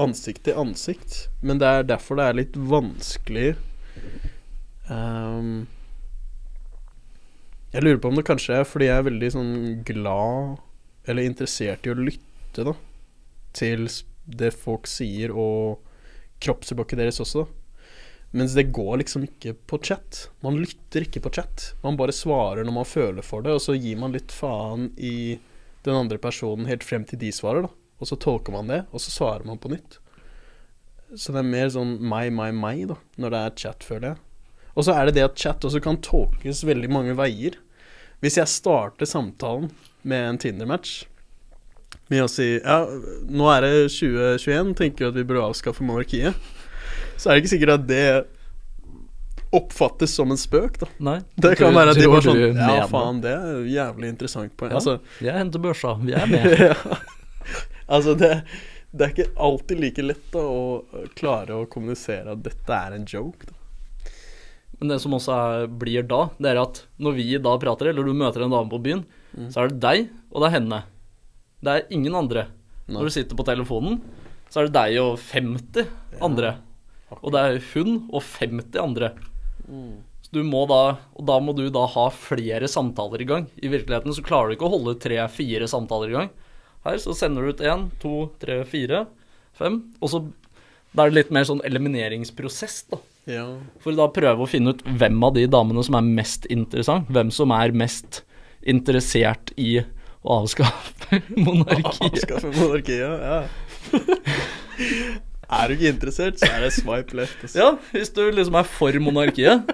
ansikt til ansikt, men det er derfor det er litt vanskelig um, Jeg lurer på om det kanskje er fordi jeg er veldig sånn glad eller interessert i å lytte, da. Til det folk sier, og kroppsspråket deres også. Mens det går liksom ikke på chat. Man lytter ikke på chat. Man bare svarer når man føler for det, og så gir man litt faen i den andre personen helt frem til de svarer, da. Og så tolker man det, og så svarer man på nytt. Så det er mer sånn meg, meg, meg, da, når det er chat, føler jeg. Og så er det det at chat også kan tolkes veldig mange veier. Hvis jeg starter samtalen med en Tinder-match med å si Ja, nå er det 2021, tenker du at vi burde avskaffe monarkiet? Så er det ikke sikkert at det oppfattes som en spøk, da. Nei. Det kan være at de bare var sånn Ja, faen, det er jævlig interessant poeng. Ja. Altså, Jeg henter børsa, vi er med. ja. Altså det, det er ikke alltid like lett da, å klare å kommunisere at dette er en joke. Da. Men det som også er, blir da, det er at når vi da prater, eller du møter en dame på byen, Mm. så er det deg, og det er henne. Det er ingen andre. Nei. Når du sitter på telefonen, så er det deg og 50 andre. Og det er hun og 50 andre. Mm. Så du må da, og da må du da ha flere samtaler i gang. I virkeligheten så klarer du ikke å holde tre-fire samtaler i gang. Her så sender du ut én, to, tre, fire, fem. Og så da er det litt mer sånn elimineringsprosess, da. Ja. For da prøve å finne ut hvem av de damene som er mest interessant. Hvem som er mest interessert i å avskaffe monarkiet. Avskaffe monarkiet, ja. er du ikke interessert, så er det swipe left. Altså. Ja, hvis du liksom er for monarkiet,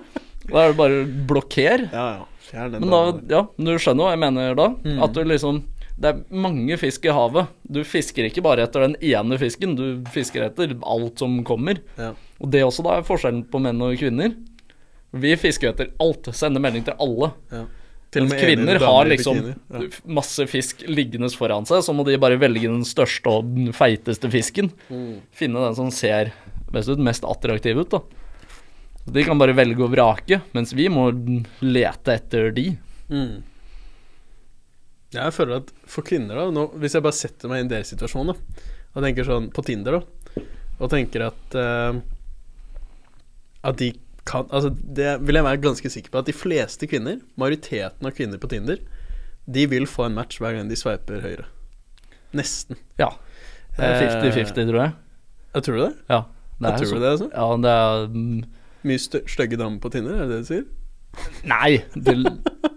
da er det bare blokker. ja, ja. Men da, ja, du skjønner hva jeg mener da? Mm. At du liksom Det er mange fisk i havet. Du fisker ikke bare etter den ene fisken, du fisker etter alt som kommer. Ja. Og det også da er forskjellen på menn og kvinner. Vi fisker etter alt, sender melding til alle. Ja. Til Mens med kvinner har liksom. Ja. masse fisk liggende foran seg, så må de bare velge den største og den feiteste fisken. Mm. Finne den som ser best ut, mest attraktiv ut, da. De kan bare velge å vrake, mens vi må lete etter de. Mm. Jeg føler at for kvinner, da nå, Hvis jeg bare setter meg inn i deres situasjon, da og tenker sånn på Tinder, da, og tenker at uh, At de kan Altså, det vil jeg være ganske sikker på at de fleste kvinner, majoriteten av kvinner på Tinder, de vil få en match hver gang de sveiper høyre. Nesten. Ja. Er 50-50, tror jeg. jeg. tror du det? Ja. Det er tror sånn. du det, altså? Ja, det er mm, Mye stygge damer på Tinder, er det det du sier? Nei! Det,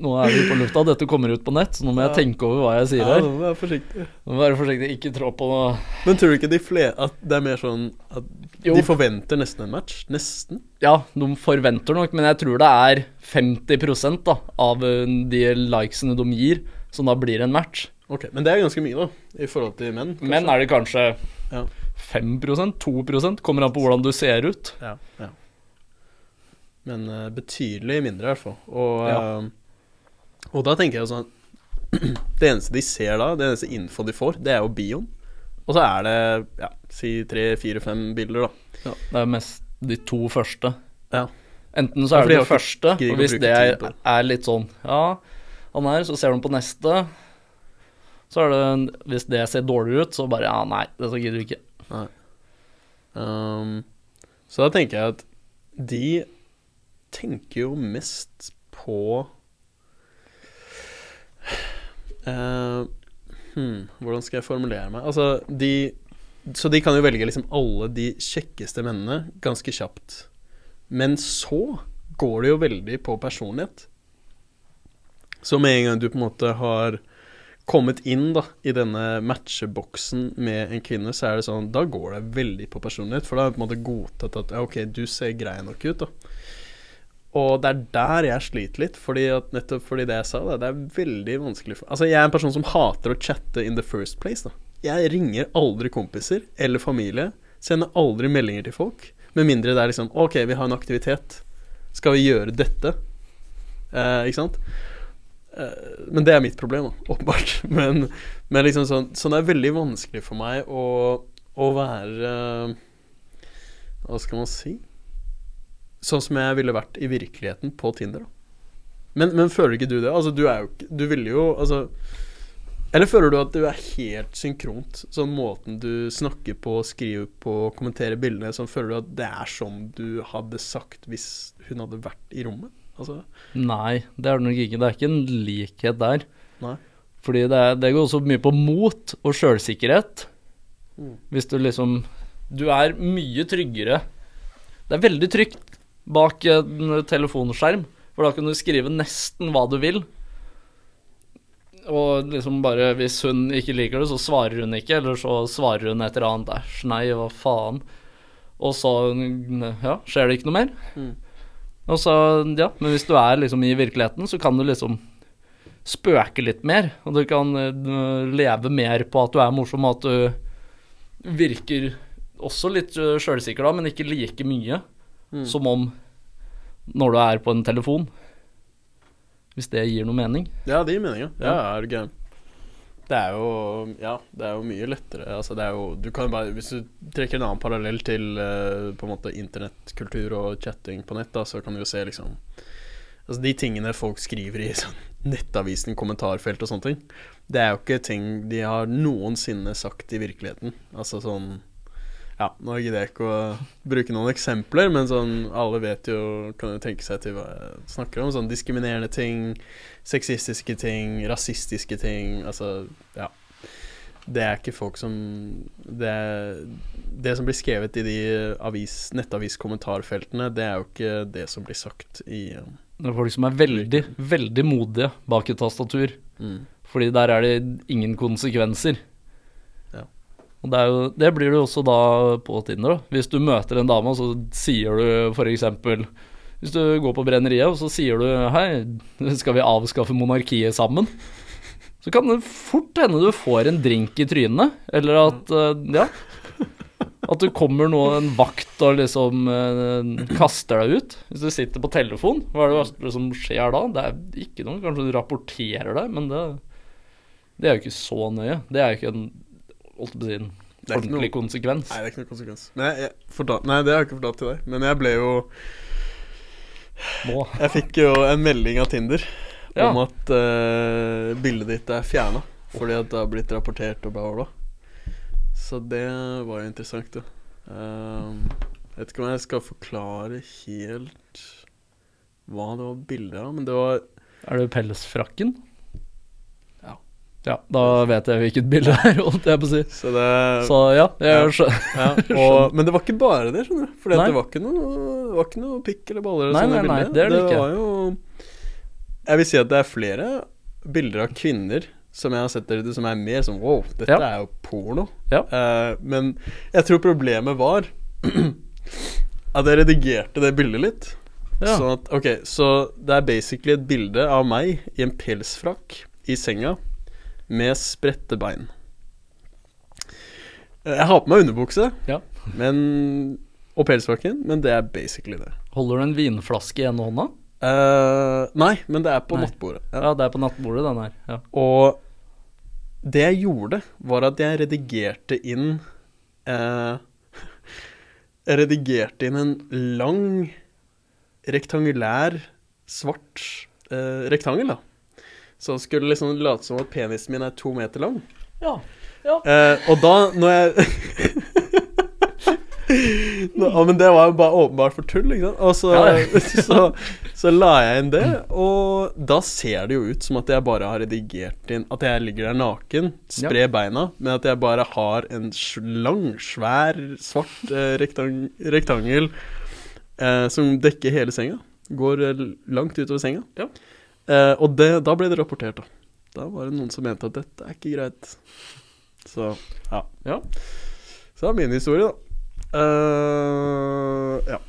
nå er vi på lufta, dette kommer ut på nett, så nå må jeg tenke over hva jeg sier Ja, her. nå må jeg være forsiktig. Nå må jeg være forsiktig, ikke trå på noe Men tror du ikke de flere At det er mer sånn at Jo. de forventer nesten en match? Nesten? Ja, de forventer nok, men jeg tror det er 50% da, av eh, de likesene de gir, som da blir en match. Ok, Men det er ganske mye, da, i forhold til menn. kanskje? Menn er det kanskje Ja. 5% 2% Kommer an på hvordan du ser ut. Ja, ja. Men uh, betydelig mindre, i hvert fall. Og, Ja. Og da tenker jeg sånn Det eneste de ser da, det eneste info de får, det er jo bioen. Og så er det ja, si tre, fire, fem bilder, da. Ja, det er mest de to første. Ja. Enten så er det de det har første, og hvis det er, er litt sånn Ja, han er, så ser de på neste. Så er det Hvis det ser dårligere ut, så bare Ja, nei, det så gidder vi ikke. Um, så da tenker jeg at de tenker jo mest på eh, hmm, Hvordan skal jeg formulere meg? Altså, de Så de kan jo velge liksom alle de kjekkeste mennene ganske kjapt. Men så går det jo veldig på personlighet. Så med en gang du på en måte har kommet inn da i denne matcheboksen med en kvinne, så er det sånn Da går det veldig på personlighet, for da har du på en måte godtatt at ja, ok, du ser grei nok ut, da. Og det er der jeg sliter litt, fordi at nettopp fordi det jeg sa, da, det er veldig vanskelig for Altså, jeg er en person som hater å chatte in the first place, da. Jeg ringer aldri kompiser eller familie, sender aldri meldinger til folk, med mindre det er liksom Ok, vi har en aktivitet. Skal vi gjøre dette? Eh, ikke sant? Eh, men det er mitt problem, da, åpenbart. Men, men liksom sånn Så det er veldig vanskelig for meg å, å være Hva skal man si? Sånn som jeg ville vært i virkeligheten på Tinder, da. Men, men føler ikke du det? Altså, du er jo ikke Du ville jo Altså Eller føler du at du er helt synkront? Sånn måten du snakker på, skriver på, kommenterer bildene Sånn føler du at det er sånn du hadde sagt hvis hun hadde vært i rommet? Altså Nei, det er det nok ikke. Det er ikke en likhet der. Nei. Fordi det, er, det går også mye på mot og sjølsikkerhet. Mm. Hvis du liksom Du er mye tryggere. Det er veldig trygt bak en telefonskjerm, for da kan du skrive nesten hva du vil. Og liksom bare Hvis hun ikke liker det, så svarer hun ikke, eller så svarer hun et eller annet Æsj, nei, hva faen. Og så ja, skjer det ikke noe mer. Mm. Og så, ja, men hvis du er liksom i virkeligheten, så kan du liksom spøke litt mer. Og du kan eh, leve mer på at du er morsom, og at du virker også litt uh, sjølsikker da, men ikke like mye Mm. som om når du er på en telefon. Hvis det gir noe mening. Ja, det gir mening, ja. Ja. Er du gæren. Det er jo Ja, det er jo mye lettere. Altså, det er jo Du kan bare Hvis du trekker en annen parallell til uh, på en måte internettkultur og chatting på nett, da, så kan du jo se liksom Altså, de tingene folk skriver i sånn nettavisen, kommentarfelt og sånne ting, det er jo ikke ting de har noensinne sagt i virkeligheten. Altså sånn Ja, nå gidder jeg ikke å bruke noen eksempler, men sånn Alle vet jo Kan jo tenke seg til hva jeg snakker om. Sånn diskriminerende ting, sexistiske ting, rasistiske ting. Altså, ja. Det er ikke folk som Det, det som blir skrevet i de avis, nettavis-kommentarfeltene, det er jo ikke det som blir sagt i um, Det er folk som er veldig, veldig modige bak et tastatur. mm. Fordi der er det ingen konsekvenser. Og det, jo, det blir du også da på Tinder. da. Hvis du møter en dame, og så sier du f.eks. Hvis du går på brenneriet, og så sier du 'Hei, skal vi avskaffe monarkiet sammen?' Så kan det fort hende du får en drink i trynet, eller at eh, Ja. At du kommer nå en vakt og liksom eh, kaster deg ut. Hvis du sitter på telefon, hva er det verste som skjer da? Det er ikke noe, kanskje du rapporterer deg, men det, det er jo ikke så nøye. Det er jo ikke en holdt på å si, Det er ikke ordentlig noe- konsekvens. Nei, det er ikke noe konsekvens. Men jeg, jeg fortal, nei, det har jeg ikke fortalt til deg. Men jeg ble jo Nå. Jeg fikk jo en melding av Tinder Ja. om at uh, bildet ditt er fjerna fordi at det har blitt rapportert og bla, bla, bla. Så det var jo interessant, jo. Um, jeg vet ikke om jeg skal forklare helt hva det var bilde av, men det var Er det pelsfrakken? Ja. Da vet jeg hvilket bilde det er, holdt jeg på å si. Så det Så ja, jeg Ja. skjønner. ja, og, Men det var ikke bare det, skjønner du. For det var ikke noe, var ikke noe pikk eller baller. eller Nei, sånn nei, nei, det er det ikke. var jo Jeg vil si at det er flere bilder av kvinner som jeg har sett der ute, som er mer sånn wow, dette Ja. er jo porno. Ja. Uh, men jeg tror problemet var at jeg redigerte det bildet litt. Ja. Sånn at, ok, så det er basically et bilde av meg i en pelsfrakk i senga med spredte bein. Eh, Jeg har på meg underbukse Ja. men, og pelsfrakken, men det er basically det. Holder du en vinflaske i ene hånda? Uh, nei, men det er på Nei. nattbordet. Ja. Ja. det er på nattbordet, den her. Ja. Og det jeg gjorde, var at jeg redigerte inn uh, Jeg redigerte inn en lang, rektangulær, svart uh, rektangel, da. Så det skulle liksom late som at penisen min er to meter lang. ja. ja. Eh, og da, når jeg Nå, ja, Men det var jo bare åpenbart for tull, ikke sant. Og så, Ja. så, så la jeg inn det, og da ser det jo ut som at jeg bare har redigert inn At jeg ligger der naken, sprer beina, men at jeg bare har en lang, svær, svart eh, rektang rektangel eh, som dekker hele senga. Går eh, langt utover senga. Ja. Eh, og det, da ble det rapportert, da. Da var det noen som mente at dette er ikke greit. Så ja. Ja. Så det er min historie, da. Uh, ja.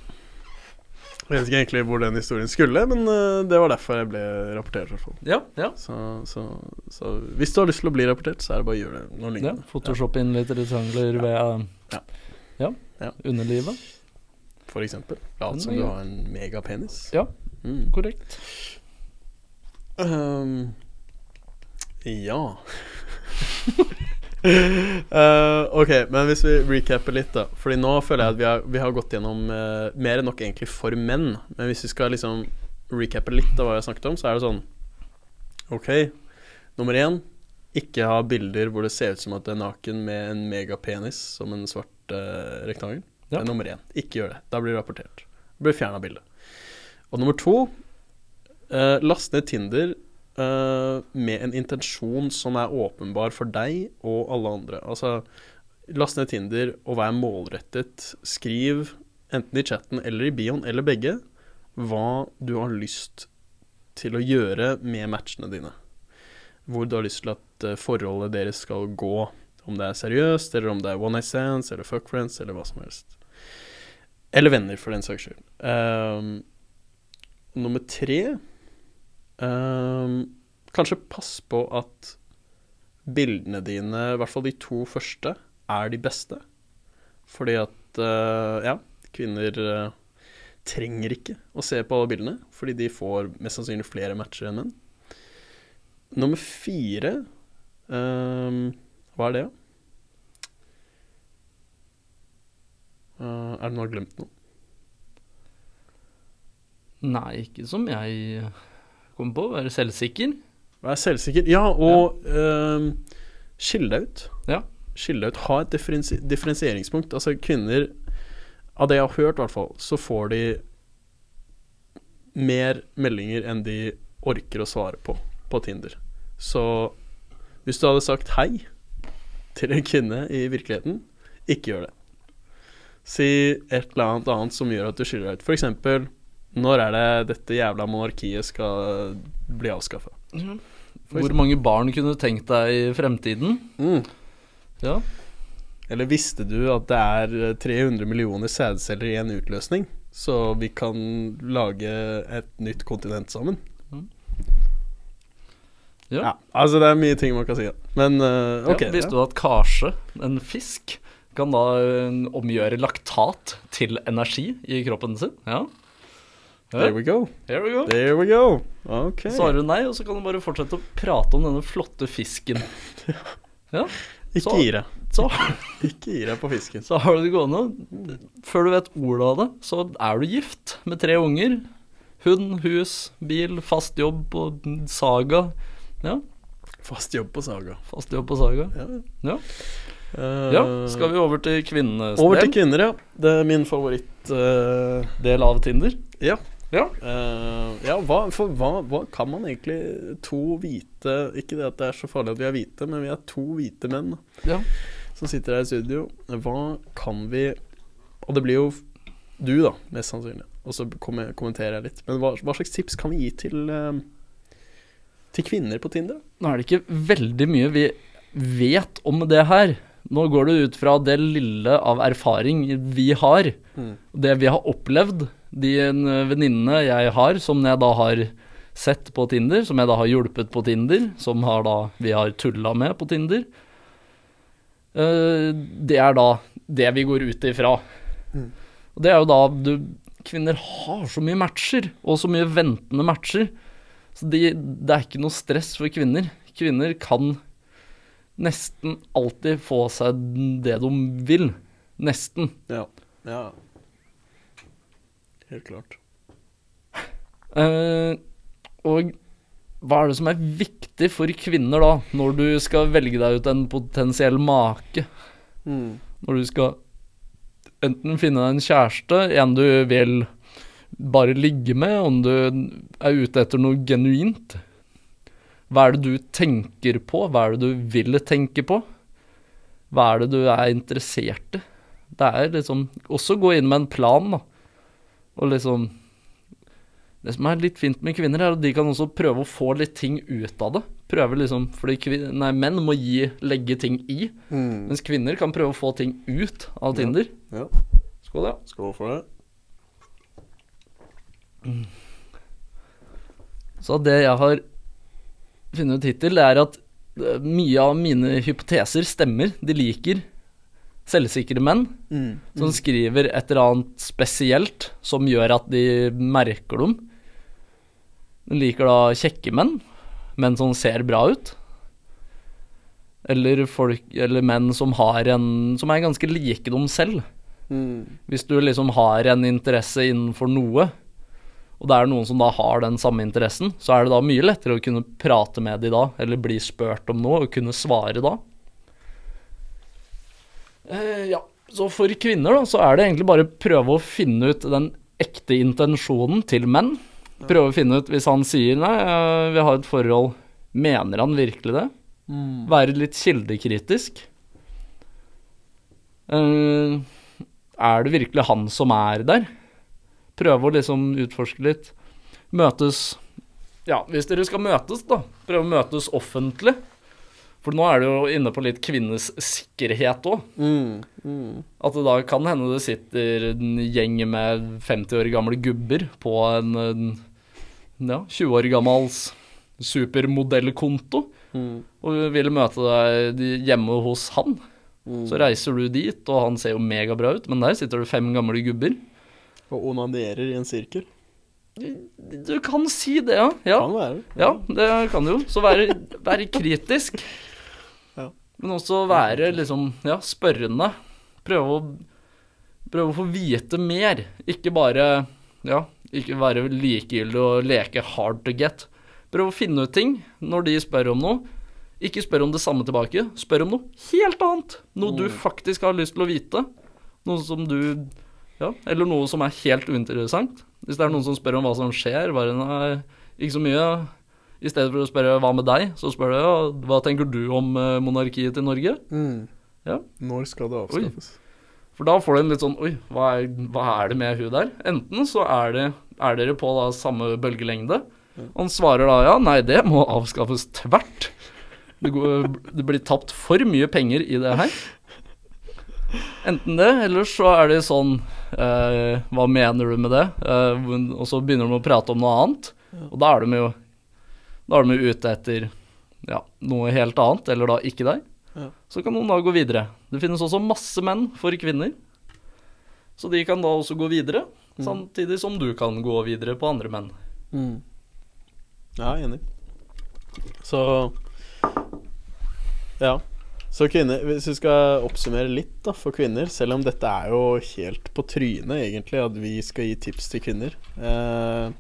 Jeg vet ikke egentlig hvor den historien skulle, men uh, det var derfor jeg ble rapportert. i hvert fall Ja, ja. så, så, så hvis du har lyst til å bli rapportert, så er det bare å gjøre det. Noe ja. Photoshop Photoshop inn litt retangler ved Ja. ja. Ja. underlivet. For eksempel. Lat som du har en megapenis. Ja. Mm. Korrekt. Ehm, ja uh, Ok, men hvis vi recapper litt, da. Fordi nå føler jeg at vi har, vi har gått gjennom uh, mer enn nok egentlig for menn. Men hvis vi skal liksom recappe litt av hva jeg har snakket om, så er det sånn Ok, nummer én. Ikke ha bilder hvor det ser ut som at det er naken med en megapenis som en svart uh, rektangel. Det er nummer én. Ikke gjør det. Da blir det rapportert. Det blir fjerna bildet. Og nummer to eh, Last ned Tinder uh, med en intensjon som er åpenbar for deg og alle andre. Altså, last ned Tinder og vær målrettet. Skriv, enten i chatten eller i bioen, eller begge, hva du har lyst til å gjøre med matchene dine. Hvor du har lyst til at eh, forholdet deres skal gå. Om det er seriøst, eller om det er one night stands, eller fuck friends, eller hva som helst. Eller venner, for den saks skyld. Ehm, nummer tre ehm, Kanskje pass på at bildene dine, i hvert fall de to første, er de beste. Fordi at uh, ja, kvinner uh, trenger ikke å se på alle bildene, fordi de får mest sannsynlig flere matcher enn menn. Nummer fire um, Hva er det, da? Uh, er det noe jeg har glemt nå? Nei, ikke som jeg kommer på. Være selvsikker. Være selvsikker. Ja, og ja. Uh, skille deg ut. Ja. Skille deg ut. Ha et differensi differensieringspunkt. Altså, kvinner Av det jeg har hørt, i hvert fall, så får de mer meldinger enn de orker å svare på på Tinder. Så hvis du hadde sagt hei til en kvinne i virkeligheten, ikke gjør det. Si et eller annet annet som gjør at du skiller deg ut. For eksempel når er det dette jævla monarkiet skal bli avskaffa? Mm. Hvor mange barn kunne du tenkt deg i fremtiden? Mm. Ja. Eller visste du at det er eh, 300 millioner sædceller i en utløsning? Så vi kan lage et nytt kontinent sammen? Ja. Ja, altså det er mye ting man kan si. Ja. Men uh, ok. ja. Visste du at karse, en fisk, kan da eh, omgjøre laktat til energi i kroppen sin? Ja. There we go. There we go. There we go. Okay. Svarer du nei, og så kan du bare fortsette å prate om denne flotte fisken. Ja, Ikke gi deg. så, Ikke gi deg på fisken. så har du det gående. Før du vet ordet av det, så er du gift med tre unger. Hund, hus, bil, fast jobb og saga. Ja, Fast jobb på Saga. fast jobb på saga. Ja. Ja. Eh, ja, skal vi over til kvinnenes Over til kvinner, ja. Det er min favoritt. uh, Del av Tinder. ja. Ja. Uh, ja, hva, for hva, hva kan man egentlig To hvite Ikke det at det er så farlig at vi er hvite, men vi er to hvite menn Ja. som sitter her i studio. Hva kan vi Og det blir jo du, da, mest sannsynlig. Og så kommenterer jeg litt. Men hva, hva slags tips kan vi gi til uh, Til kvinner på Tinder? Nå er det ikke veldig mye vi vet om det her. Nå går det ut fra det lille av erfaring vi har, det vi har opplevd. De eh, venninnene jeg har, som jeg da har sett på Tinder, som jeg da har hjulpet på Tinder, som har da, vi har tulla med på Tinder. Eh, Det er da det vi går ut ifra. Og det er jo da du Kvinner har så mye matcher, og så mye ventende matcher. Så de, det er ikke noe stress for kvinner. Kvinner kan nesten alltid få seg det de vil. Nesten. Ja. ja. Helt klart. Uh, og hva er det som er viktig for kvinner da, når du skal velge deg ut en potensiell make? Når du skal enten finne deg en kjæreste, en du vil bare ligge med, om du er ute etter noe genuint. Hva er det du tenker på? Hva er det du vil tenke på? Hva er det du er interessert i? Det er liksom Også gå inn med en plan, da. Og liksom Det som er litt fint med kvinner, er at de kan også prøve å få litt ting ut av det. Prøve liksom Fordi kvinner, nei, menn må gi, legge ting i, Mm. mens kvinner kan prøve å få ting ut av Tinder. Ja. Skål, ja. Skål for det. Så det jeg har funnet ut hittil, det er at eh, mye av mine hypoteser stemmer. De liker selvsikre menn Mm. som skriver et eller annet spesielt som gjør at de merker dem. De liker da kjekke menn, menn som ser bra ut. Eller folk, eller menn som har en Som er ganske like dem selv. Mm. Hvis du liksom har en interesse innenfor noe, og det er noen som da har den samme interessen, så er det da mye lettere å kunne prate med de da, eller bli spurt om noe, og kunne svare da. Eh, ja, så for kvinner da, så er det egentlig bare prøve å finne ut den ekte intensjonen til menn. Prøve å finne ut hvis han sier nei, eh, vi har et forhold, mener han virkelig det? Mm. Være litt kildekritisk. Uh, er det virkelig han som er der? Prøve å liksom utforske litt. Møtes Ja, hvis dere skal møtes, da. Prøve å møtes offentlig. For nå er det jo inne på litt kvinnes sikkerhet òg. Mm. Mm. At det da kan hende det sitter en gjeng med 50 år gamle gubber på en, en ja, 20 år gammels supermodellkonto Mm. og vil møte deg hjemme hos han. Mm. Så reiser du dit, og han ser jo megabra ut, men der sitter det fem gamle gubber. Og onanerer i en sirkel. Du kan si det, ja. Ja, Kan være. ja det kan du jo. Så være, være kritisk. Men også være liksom, ja, spørrende. Prøve å, prøve å få vite mer. Ikke bare, ja, ikke være likegyldig og leke hard to get. Prøve å finne ut ting når de spør om noe. Ikke spør om det samme tilbake. Spør om noe helt annet. Noe du faktisk har lyst til å vite. Noe som du Ja, eller noe som er helt uinteressant. Hvis det er noen som spør om hva som skjer, bare nei, ikke så mye. I stedet for å spørre hva med deg, så spør du ja, hva tenker du om eh, monarkiet til Norge? Mm. Ja. Når skal det avskaffes? For da får du en litt sånn Oi, hva er, hva er det med hun der? Enten så er, det, er dere på da samme bølgelengde. Mm. han svarer da ja, nei, det må avskaffes tvert. Det, går, det blir tapt for mye penger i det her. Enten det, eller så er det sånn eh, Hva mener du med det? Eh, og så begynner de å prate om noe annet. Og da er de jo Da er de ute etter ja, noe helt annet, eller da ikke deg. Ja. Så kan noen da gå videre. Det finnes også masse menn for kvinner. Så de kan da også gå videre, samtidig som du kan gå videre på andre menn. Mm. Ja, enig. Så Ja. Så kvinner Hvis vi skal oppsummere litt da for kvinner, selv om dette er jo helt på trynet, egentlig, at vi skal gi tips til kvinner eh,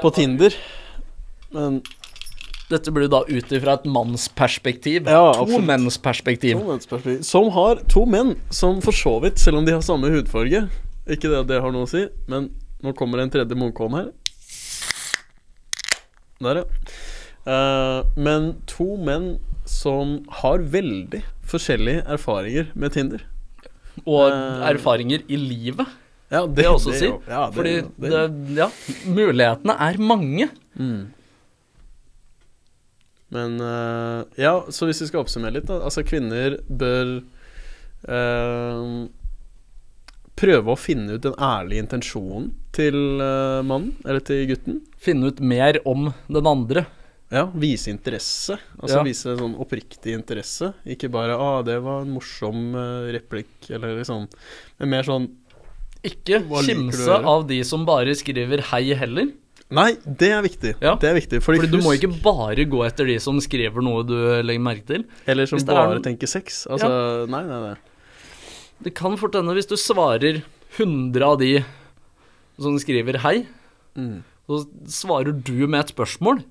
på Tinder. Men Dette blir da ut ifra et mannsperspektiv. Ja, to menns perspektiv. to menns perspektiv. Som har to menn som for så vidt, selv om de har samme hudfarge Ikke det at det har noe å si, men nå kommer det en tredje Munkholm her. Der, ja. Uh, men to menn som har veldig forskjellige erfaringer med Tinder. Og uh, erfaringer i livet, Ja, det også det, si. Ja, det, Fordi det, det, ja, mulighetene er mange. Mm. Men uh, Ja, så hvis vi skal oppsummere litt, da. Altså, kvinner bør uh, prøve å finne ut den ærlige intensjonen til uh, mannen, eller til gutten. Finne ut mer om den andre. Ja, vise interesse. Altså Ja. vise sånn oppriktig interesse. Ikke bare 'Å, det var en morsom replikk', eller liksom Men mer sånn Ikke kimse av de som bare skriver 'hei' heller. Nei, det er viktig. Ja. Det er viktig fordi, Fordi du må ikke bare gå etter de som skriver noe du legger merke til. Eller som bare noen- tenker sex. Altså, nei, nei, nei. Det kan fort hende hvis du svarer 100 av de som skriver 'hei', Mm. så svarer du med et spørsmål.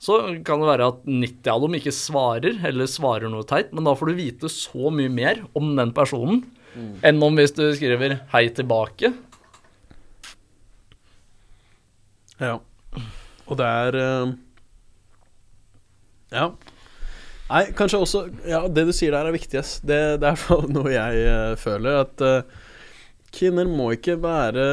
Så kan det være at 90 av dem ikke svarer, eller svarer noe teit, men da får du vite så mye mer om den personen enn om hvis du skriver 'hei tilbake'. Ja. Og det er eh, Ja. Nei, kanskje også Ja, det du sier der, er viktig. ass. Det, det er i hvert fall noe jeg eh, føler. At uh, kvinner må ikke være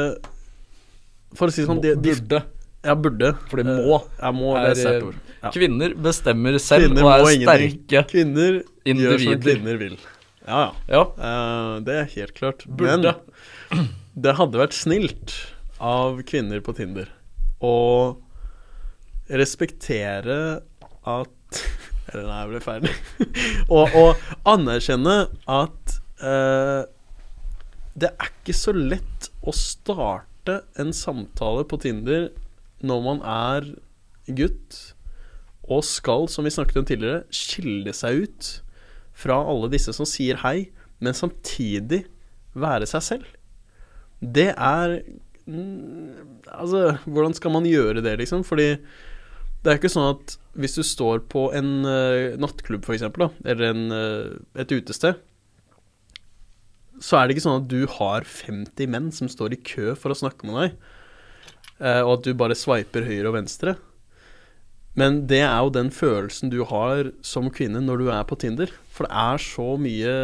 For å si det sånn de, de, Burde. Ja, burde. For det Eh, må. Jeg må, det er, er et sterkt eh, ord. Ja. Kvinner bestemmer selv Kvinner og er sterke Kvinner gjør som kvinner vil. Ja, ja. Ja, Eh, det er helt klart. burde. Men det hadde vært snilt av kvinner på Tinder å respektere at Eller nei, jeg ble ferdig. og, å anerkjenne at uh, det er ikke så lett å starte en samtale på Tinder når man er gutt og skal, som vi snakket om tidligere, skille seg ut fra alle disse som sier hei, men samtidig være seg selv. Det er Altså, hvordan skal man gjøre det, liksom? Fordi det er ikke sånn at hvis du står på en uh, nattklubb, da, eller en, uh, et utested, så er det ikke sånn at du har 50 menn som står i kø for å snakke med deg, uh, og at du bare sveiper høyre og venstre. Men det er jo den følelsen du har som kvinne når du er på Tinder. For det er så mye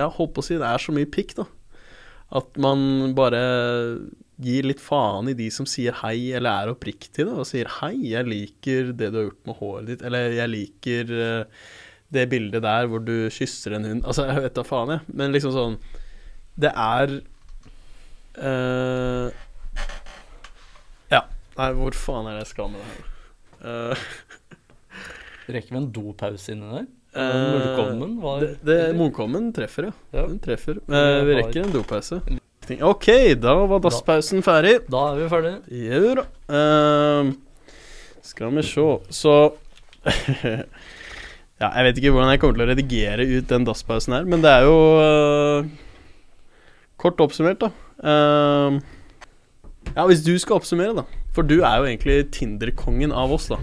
Ja, holdt på å si, det er så mye pikk, da. At man bare gir litt faen i de som sier hei, eller er oppriktige, og sier hei, jeg liker det du har gjort med håret ditt, eller jeg liker eh, det bildet der hvor du kysser en hund. Altså, jeg vet da faen, jeg. Men liksom sånn Det er uh, Ja. Nei, hvor faen er det jeg skal med det her? Uh, Rekker vi en dopause inni der? Eh, Munnkommen var det, det, Munnkommen treffer, ja. Ja. Den treffer. Eh, vi rekker en dopause. Ok, da var dasspausen ferdig. Da er vi ferdige. Jo da. Ehm, skal vi se Så Ja, jeg vet ikke hvordan jeg kommer til å redigere ut den dasspausen her, men det er jo uh, Kort oppsummert, da. Uh, ja, hvis du skal oppsummere, da. For du er jo egentlig Tinder-kongen av oss, da.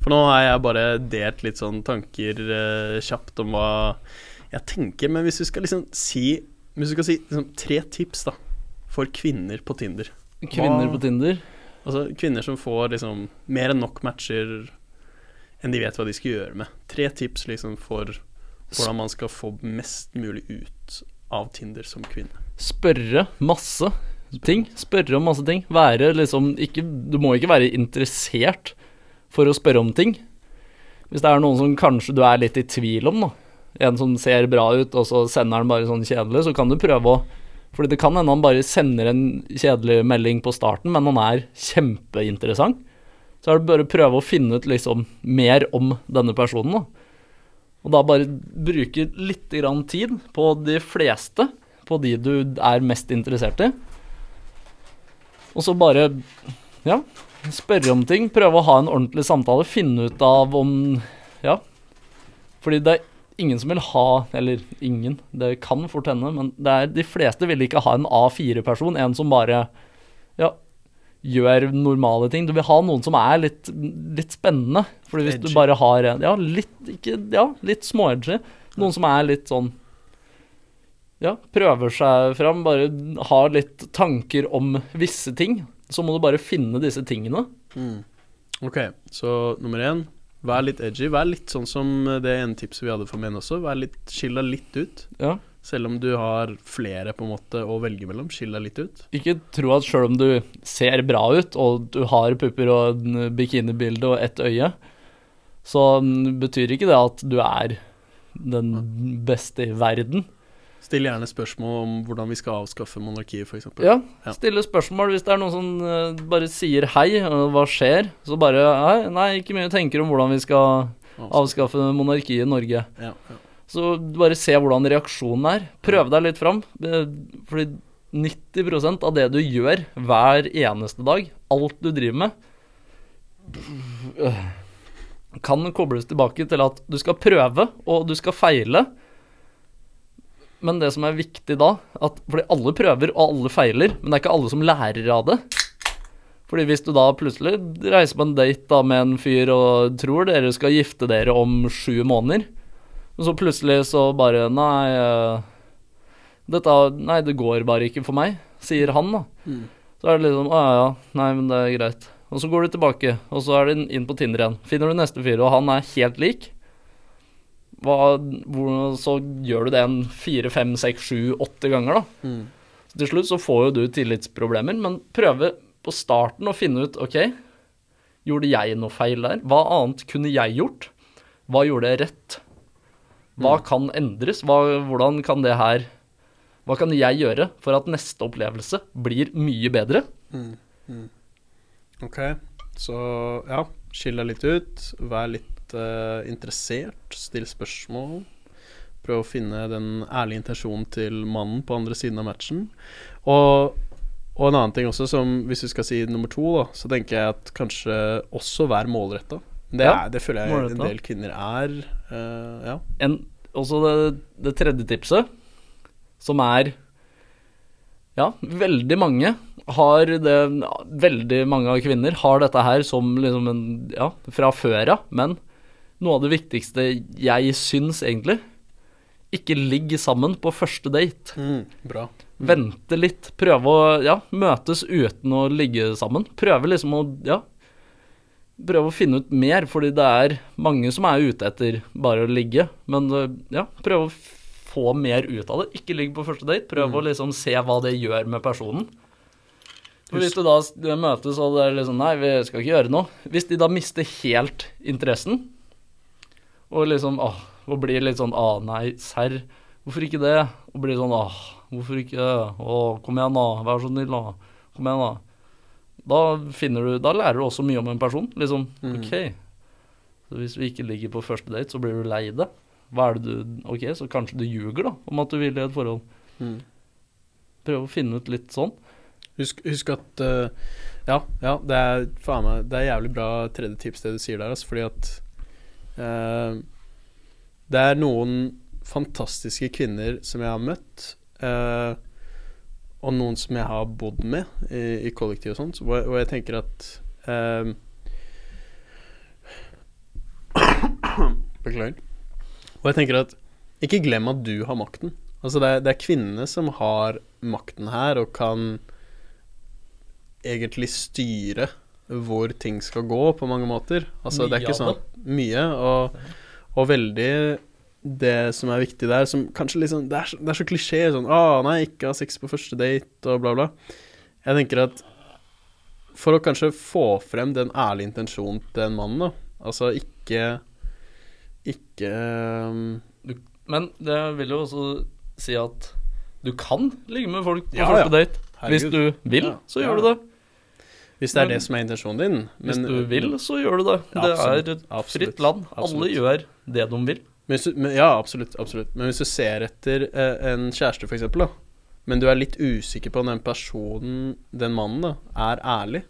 For nå har jeg bare delt litt sånn tanker uh, kjapt om hva jeg tenker. Men hvis du skal liksom si Hvis du skal si liksom, tre tips, da, for kvinner på Tinder. Kvinner på Tinder. Altså kvinner som får liksom mer enn nok matcher enn de vet hva de skal gjøre med. Tre tips liksom for hvordan man skal få mest mulig ut av Tinder som kvinne. Spørre masse ting. Spørre om masse ting. Være liksom ikke Du må ikke være interessert for å spørre om ting. Hvis det er noen som kanskje du er litt i tvil om, da. En som ser bra ut, og så sender han bare sånn kjedelig, så kan du prøve å Fordi det kan hende han bare sender en kjedelig melding på starten, men han er kjempeinteressant. Så er det bare å prøve å finne ut liksom mer om denne personen, da. Og da bare bruke litt grann tid på de fleste, på de du er mest interessert i. Og så bare, ja, spørre om ting. Prøve å ha en ordentlig samtale. Finne ut av om Ja. Fordi det er ingen som vil ha Eller ingen, det kan fort hende, men det er, de fleste vil ikke ha en A4-person. En som bare ja, gjør normale ting. Du vil ha noen som er litt, litt spennende. Fordi hvis Edgy. du bare har en Ja, litt, ikke, ja, litt småedgy. Noen som er litt sånn ja, prøver seg fram, bare har litt tanker om visse ting. Så må du bare finne disse tingene. Ok, så nummer én Vær litt edgy. Vær litt sånn som det ene tipset vi hadde for menn også. Vær litt, Skill deg litt ut. Ja. Selv om du har flere på en måte å velge mellom. Skill deg litt ut. Ikke tro at selv om du ser bra ut, og du har pupper og bikinibilde og ett øye, så mm, betyr ikke det at du er den beste i verden. Still gjerne spørsmål om hvordan vi skal avskaffe monarkiet, f.eks. Ja, Ja. stille spørsmål hvis det er noen som eh, bare sier hei, og hva skjer? Så bare hei, nei, ikke mye tenker om hvordan vi skal avskaffe monarkiet i Norge. Ja, ja. Så bare se hvordan reaksjonen er. Prøv deg litt fram. eh, Fordi 90% av det du gjør hver eneste dag, alt du driver med, kan kobles tilbake til at du skal prøve, og du skal feile. Men det som er viktig da, at fordi alle prøver og alle feiler, men det er ikke alle som lærer av det. Fordi hvis du da plutselig reiser på en date da med en fyr og tror dere skal gifte dere om sju måneder, og så plutselig så bare Nei, eh, dette, nei, det går bare ikke for meg, sier han, da. Mm. Så er det liksom Å ja, ja, nei, men det er greit. Og så går du tilbake, og så er du inn på Tinder igjen. Finner du neste fyr, og han er helt lik. Hva, hvor, så gjør du det en fire, fem, seks, sju, åtte ganger, da. Mm. Så til slutt så får jo du tillitsproblemer, men prøve på starten å finne ut OK, Gjorde jeg noe feil der? Hva annet kunne jeg gjort? Hva gjorde jeg rett? Hva kan endres? Hva, hvordan kan det her Hva kan jeg gjøre for at neste opplevelse blir mye bedre? Ok, så ja, skill deg litt ut. Vær litt eh, interessert. Still spørsmål. Prøv å finne den ærlige intensjonen til mannen på andre siden av matchen. Og, og en annen ting også, som hvis vi skal si nummer to, da, så tenker jeg at kanskje også vær målretta. Det, Ja, det føler jeg målrettet. en del kvinner er. Uh, ja. En, også det, det tredje tipset, som er Ja, veldig mange har det Veldig mange av kvinner har dette her som liksom en Ja, fra før av, men noe av det viktigste jeg syns egentlig Ikke ligg sammen på første date. Mm, bra. Vente litt. Prøve å ja, møtes uten å ligge sammen. Prøve liksom å ja, prøve å finne ut mer, fordi det er mange som er ute etter bare å ligge. Men øh, ja, prøve å få mer ut av det. Ikke ligg på første date. Prøve å liksom se hva det gjør med personen. For hvis du da møtes og det er liksom Nei, vi skal ikke gjøre noe. Hvis de da mister helt interessen, og liksom åh, og blir litt sånn ah, nei, serr. Hvorfor ikke det? Og blir sånn Åh, hvorfor ikke? Å, kom igjen, da. Vær så snill, da. Kom igjen, da. Da finner du Da lærer du også mye om en person. Liksom, OK. Så hvis vi ikke ligger på første date, så blir du lei det. Hva er det du OK, så kanskje du ljuger, da, om at du vil i et forhold. Mm. Prøv å finne ut litt sånn. Husk, husk at uh, Ja, ja, det er faen meg Det er jævlig bra tredje tips det du sier der, altså, fordi at Det er noen fantastiske kvinner som jeg har møtt, eh, og noen som jeg har bodd med i, i kollektiv og sånt, og, jeg tenker at eh, Beklager. Og jeg tenker at ikke glem at du har makten. Altså det er, det er kvinnene som har makten her, og kan egentlig styre hvor ting skal gå, på mange måter. Altså det er ikke sånn Mye, og, og veldig det som er viktig der, som kanskje liksom Det er det er så klisjé sånn Å, nei, ikke ha sex på første date, og bla, bla. Jeg tenker at for å kanskje få frem den ærlige intensjonen til en mann, da Altså ikke Ikke um, Men det vil jo også si at du kan ligge med folk på Ja, første ja. date. Hvis du vil, Ja, så gjør du det. Hvis det er Men- det som er intensjonen din. Hvis du vil, så gjør du det. Ja, det er et Absolutt. fritt land. Alle gjør det de vil. Men du, men, ja, absolutt, absolutt. Men hvis du ser etter eh, en kjæreste, for eksempel, da, men du er litt usikker på om den personen, den mannen, da, er ærlig,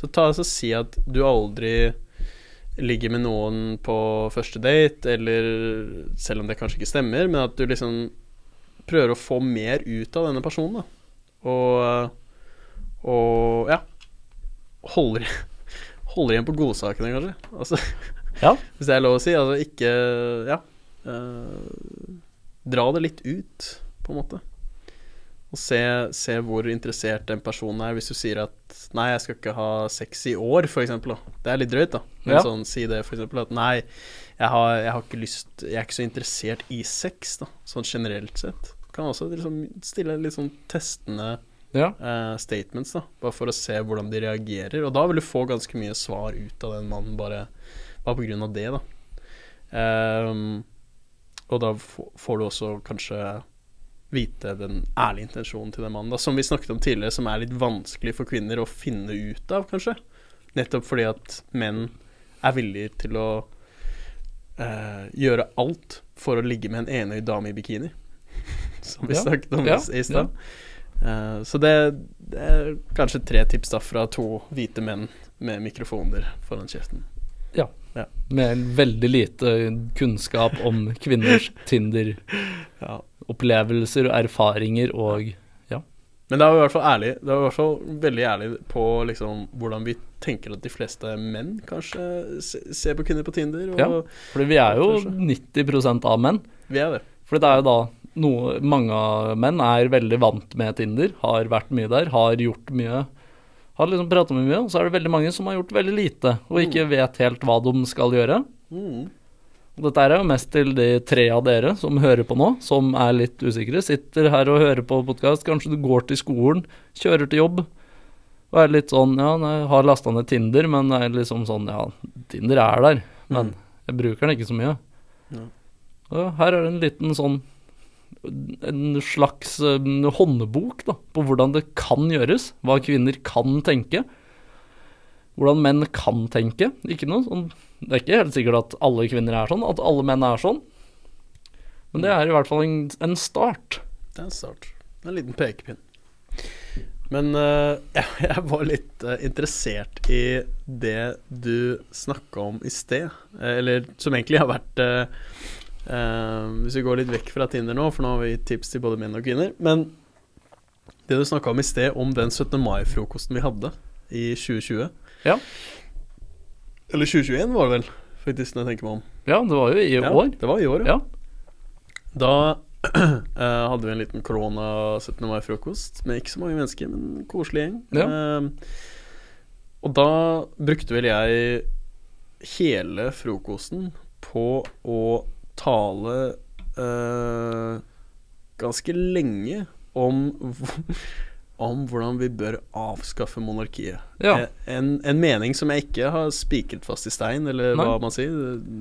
så ta og si at du aldri ligger med noen på første date, eller selv om det kanskje ikke stemmer, men at du liksom prøver å få mer ut av denne personen, da. Og, og ja Holder, holder igjen på godsakene, kanskje. Altså Ja. hvis det er lov å si. Altså ikke Ja. eh, dra det litt ut, på en måte. Og se, se hvor interessert den personen er. Hvis du sier at 'nei, jeg skal ikke ha sex i år', eksempel. Det er litt drøyt, da. Men Ja. sånn, si det, eksempel. At 'nei, jeg har, jeg har ikke lyst Jeg er ikke så interessert i sex', da. Sånn generelt sett. Kan også liksom stille litt sånn testende Ja. uh, statements, da, bare for å se hvordan de reagerer. Og da vil du få ganske mye svar ut av den mannen, bare, bare på grunn av det, da. Um, og da får du også kanskje vite den ærlige intensjonen til den mannen, da, som vi snakket om tidligere, som er litt vanskelig for kvinner å finne ut av, kanskje. Nettopp fordi at menn er villige til å uh, gjøre alt for å ligge med en enøyd dame i bikini. Som vi Ja, snakket om ja, i stad. Eh, så det, det er kanskje tre tips da fra to hvite menn med mikrofoner foran kjeften. Ja, Med veldig lite kunnskap om kvinners Tinder-opplevelser og erfaringer og Men da er i hvert fall ærlig Det er i hvert fall veldig ærlig på liksom hvordan vi tenker at de fleste menn kanskje ser på kvinner på Tinder. Og Ja. for vi er jo 90% av menn. vi er det. For det er jo da noe Mange menn er veldig vant med Tinder, har vært mye der, har gjort mye. Har liksom pratet med mye, og så er det veldig mange som har gjort veldig lite, og ikke vet helt hva de skal gjøre. Mm. Dette er jo mest til de tre av dere som hører på nå, som er litt usikre. Sitter her og hører på podkast. Kanskje du går til skolen, kjører til jobb. Og er litt sånn Ja, jeg har lasta ned Tinder, men det er liksom sånn Ja, Tinder er der, men jeg bruker den ikke så mye. Ja. Og her er det en liten sånn En slags eh, håndbok da, på hvordan det kan gjøres. Hva kvinner kan tenke. Hvordan menn kan tenke. Ikke noe sånn Det er ikke helt sikkert at alle kvinner er sånn, at alle menn er sånn. Men det er i hvert fall en, en start. Det er en start. En liten pekepinn. Men uh, jeg, jeg var litt uh, interessert i det du snakka om i sted. Eh, eller som egentlig har vært eh, eh, Hvis vi går litt vekk fra Tinder nå, for nå har vi tips til både menn og kvinner. Men det du snakka om i sted, om den 17. mai-frokosten vi hadde i 2020 Ja. Eller 2021 var det vel, faktisk, når jeg tenker meg om. Ja, det var jo i Ja, år. Det var i år, ja. Ja. Da uh, hadde vi en liten korona 17. mai-frokost med ikke så mange mennesker, men en koselig gjeng. Ja. Uh, og da brukte vel jeg hele frokosten på å tale uh, ganske lenge om om hvordan vi bør avskaffe monarkiet. Ja. En, en mening som jeg ikke har spikret fast i stein, eller Nei. hva man sier.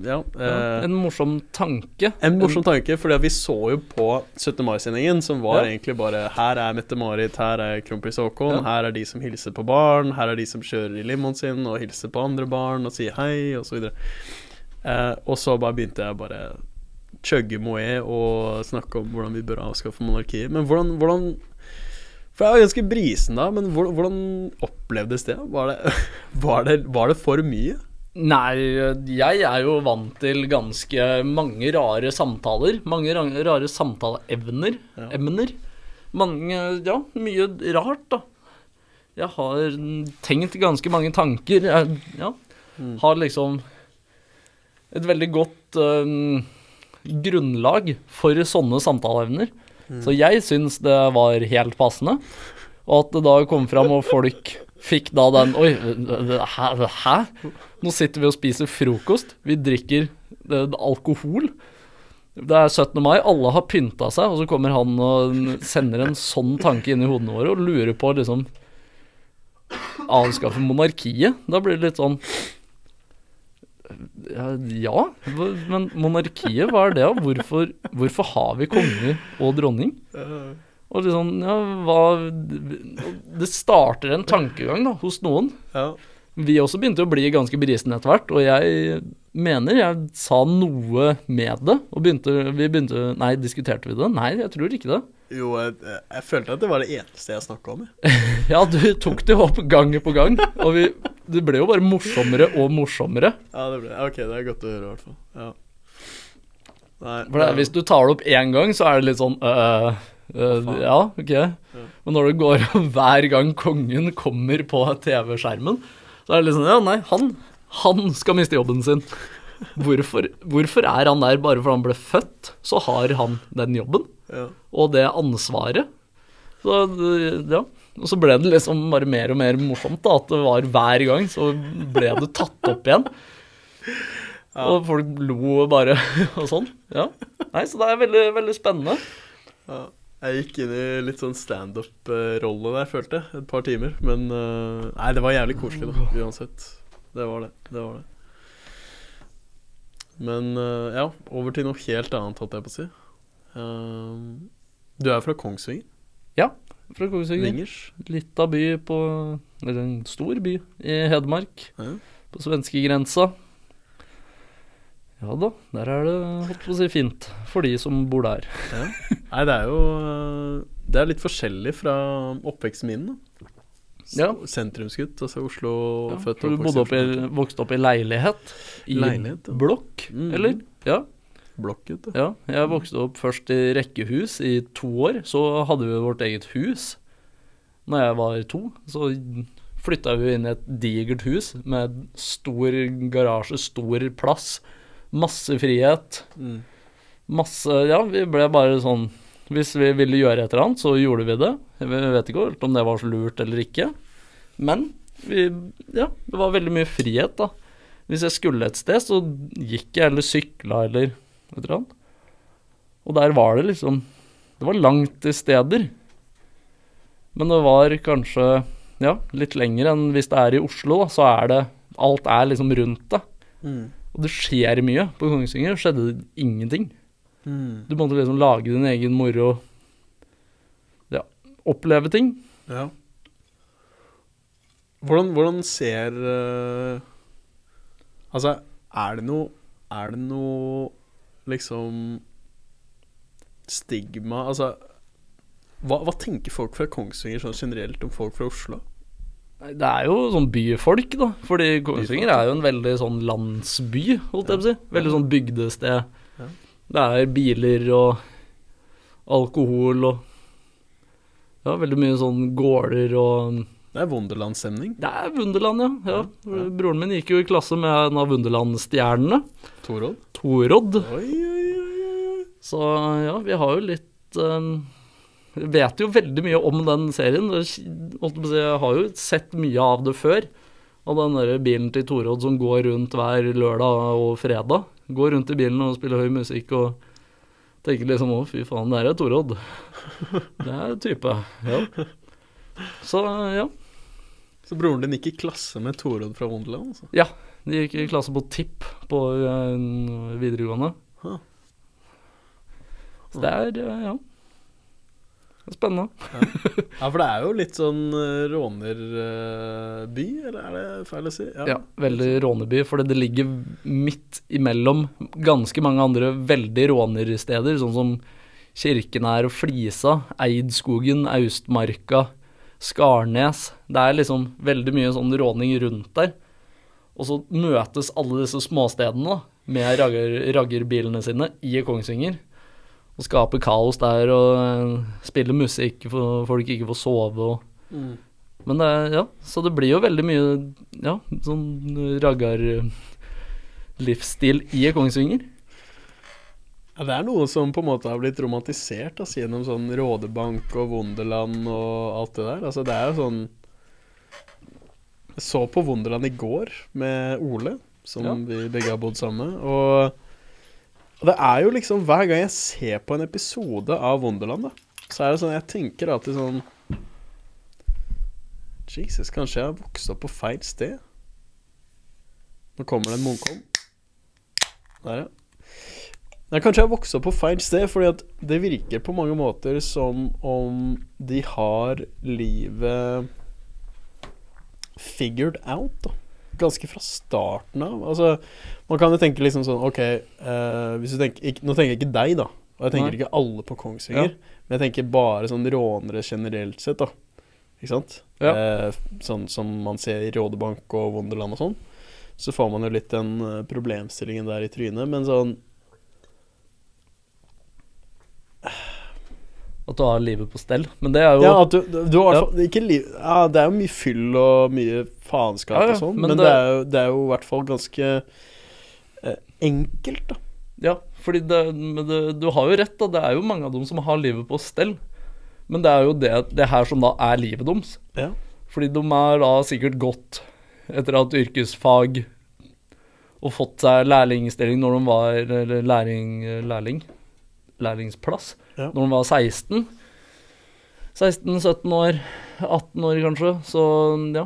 Ja, Ja, eh, en morsom tanke. en morsom tanke, fordi vi så jo på 17. mai-sendingen, som var egentlig bare Her er Mette-Marit, her er kronprins Haakon, her er de som hilser på barn, her er de som kjører i limoen sin og hilser på andre barn og sier hei, og så. Eh, og så bare begynte jeg bare chugge moé og snakke om hvordan vi bør avskaffe monarkiet. Men hvordan, hvordan For jeg var ganske brisen da, men hvordan, hvordan opplevdes det? Var det, var, det, var det for mye? Nei, jeg er jo vant til ganske mange rare samtaler. Mange rare samtaleevner. Ja. Emner. Mange Ja, mye rart, da. Jeg har tenkt ganske mange tanker. Jeg ja, Mm. har liksom et veldig godt øhm, grunnlag for sånne samtaleevner. Så jeg syns det var helt passende. Og at det da kom fram, og folk fikk da den Oi, hæ? Nå sitter vi og spiser frokost. Vi drikker alkohol. Det er 17. mai, alle har pynta seg, og så kommer han og sender en sånn tanke inn i hodene våre og lurer på liksom Avskaffe monarkiet. Da blir det litt sånn ja, men monarkiet, hva er det? Hvorfor, hvorfor har vi konge og dronning? Og liksom, ja, hva Det starter en tankegang da, hos noen. Ja. Vi også begynte å bli ganske brisne etter hvert, og jeg mener jeg sa noe med det. Og begynte, vi begynte Nei, diskuterte vi det? Nei, jeg tror ikke det. Jo, jeg, jeg følte at det var det eneste jeg snakka om. Ja, du tok det opp gang på gang, og vi, det ble jo bare morsommere og morsommere. Ja, det ble Ok, det er godt å høre, i hvert fall. Ja. Nei, For det, hvis du tar det opp én gang, så er det litt sånn øh, øh. Ja, ok. Men når det går hver gang kongen kommer på TV-skjermen, så er det litt sånn Ja, nei, han, han skal miste jobben sin. Hvorfor, hvorfor er han der bare fordi han ble født? Så har han den jobben ja. og det ansvaret. Så ja. Og så ble det liksom bare mer og mer morsomt, da. At det var hver gang så ble det tatt opp igjen. Og folk lo bare og sånn. Ja. Nei, så det er veldig, veldig spennende. ja. Jeg gikk inn i litt sånn standup-rolle der, følte jeg. Et par timer. Men uh, Nei, det var jævlig koselig, da. Uansett. Det var det. Det var det. Men uh, ja, over til noe helt annet, holdt jeg på å si. Eh, du er fra Kongsvinger? Ja, fra Kongsvinger. Vingers? Lita by på Eller en stor by i Hedmark. Ja. På svenskegrensa. Ja da, der er det holdt på å si fint for de som bor der. Ja. Nei, det er jo Det er litt forskjellig fra oppveksten min. da Ja. Sentrumsgutt, altså Oslo Ja, født og du oppvokst bodde opp i, vokste opp i leilighet? I Leilighet, ja. blokk, mm. eller? Ja. Blokket, ja. Jeg vokste opp først i rekkehus i to år. Så hadde vi vårt eget hus. Når jeg var to, så flytta vi inn i et digert hus med stor garasje, stor plass, masse frihet. Mm. Masse Ja, vi ble bare sånn Hvis vi ville gjøre et eller annet, så gjorde vi det. Jeg vet ikke helt om det var så lurt eller ikke. Men vi Ja, det var veldig mye frihet, da. Hvis jeg skulle et sted, så gikk jeg eller sykla eller et eller annet. Og der var det liksom Det var langt til steder. Men det var kanskje ja, litt lenger enn hvis det er i Oslo, da, så er det Alt er liksom rundt det. Mm. Og det skjer mye. På Kongsvinger skjedde det ingenting. Mm. Du måtte liksom lage din egen moro. Ja, oppleve ting. Ja. Hvordan, hvordan ser uh, Altså, er det noe Er det noe liksom stigma Altså hva, hva tenker folk fra Kongsvinger sånn generelt om folk fra Oslo? Det er jo sånn byfolk, da. Fordi Kongsvinger er jo en veldig sånn landsby, holdt jeg på å si. Veldig sånn bygdested. Ja. Det er biler og alkohol og Ja, veldig mye sånn gårder og Det er Wunderland-stemning. Det er Wunderland, ja. ja. Ja. Broren min gikk jo i klasse med en av Wunderland-stjernene. Torodd. Torodd. Oi, oi, oi. Så ja, vi har jo litt um, Vi vet jo veldig mye om den serien. Jeg har jo sett mye av det før. Av den der bilen til Torodd som går rundt hver lørdag og fredag. Går rundt i bilen og spiller høy musikk og tenker liksom å, fy faen, det her er Torodd. Det er type. Ja. Så ja. Så broren din gikk i klasse med Torodd fra Wonderland? Altså. Ja. De gikk i klasse på TIP på uh, videregående. Huh. Så det er uh, ja. Spennende. Ja, for det er jo litt sånn uh, rånerby, eller er det feil å si? Ja, veldig råneby, fordi det ligger midt imellom ganske mange andre veldig rånersteder, sånn som Kirkenær og Flisa, Eidskogen, Austmarka, Skarnes. Det er liksom veldig mye sånn råning rundt der. Og så møtes alle disse småstedene da, med ragger, raggerbilene sine i Kongsvinger. Og skaper kaos der og eh, spiller musikk for folk ikke får sove og Mm. men det er, ja, så det blir jo veldig mye ja, sånn raggar-livsstil i Kongsvinger. Ja, det er noe som på en måte har blitt romantisert altså, gjennom sånn Rådebank og Wonderland og alt det der. Altså, det er jo sånn Jeg så på Wonderland i går med Ole, som Ja. vi begge har bodd sammen med. Og, det er jo liksom Hver gang jeg ser på en episode av Wonderland, da, så er det sånn Jeg tenker alltid sånn Jesus, kanskje jeg har vokst opp på feil sted? Nå kommer det en Munkholm. Der, ja. Nei, kanskje jeg opp på feil sted, fordi at det virker på mange måter som om de har livet figured out, da. Ganske fra starten av. Altså, man kan jo tenke liksom sånn Ok, uh, hvis du tenker ikke, Nå tenker jeg ikke deg, da. Og jeg tenker Nei. ikke alle på Kongsvinger. Men jeg tenker bare sånn rånere generelt sett, da. Ikke sant? Ja. Eh, sånn som man ser i Rådebank og Wonderland og sånn. Så får man jo litt den eh, problemstillingen der i trynet, men sånn At du har livet på stell. Men det er jo Ja, at du, du, du har Ja. fall ikke liv Ja, det er jo mye fyll og mye faenskap Ja, ja, og sånn, men men, det- det, er jo, det er jo i hvert fall ganske eh, enkelt, da. Ja, fordi det, det, du har jo rett, da. Det er jo mange av dem som har livet på stell. Men det er jo det, det her som da er livet deres. Ja. Fordi de er da sikkert gått etter at yrkesfag og fått seg lærlingstilling når de var Eller lærling, lærling lærlingsplass Ja. når de var 16. 16-17 år, 18 år kanskje. Så ja.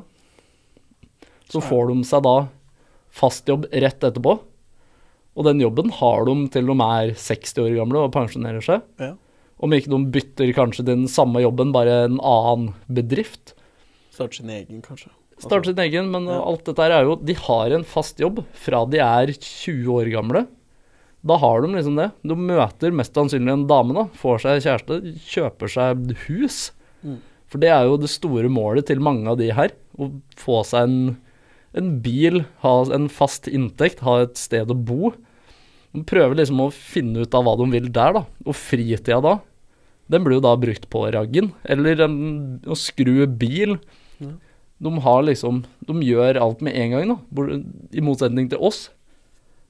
Så får de seg da fast jobb rett etterpå. Og den jobben har de til de er 60 år gamle og pensjonerer seg. Ja. Om ikke de bytter kanskje den samme jobben, bare en annen bedrift. Starte sin egen, kanskje. Starte sin egen, men Ja. alt dette er jo De har en fast jobb fra de er 20 år gamle. Da har de liksom det. De møter mest sannsynlig en dame, da. Får seg kjæreste, kjøper seg hus. Mm. For det er jo det store målet til mange av de her. Å få seg en, en bil, ha en fast inntekt, ha et sted å bo. De prøver liksom å finne ut av hva de vil der, da. Og fritida da, den blir jo da brukt på raggen. Eller en, å skru bil. Ja. De har liksom De gjør alt med en gang, da. I motsetning til oss,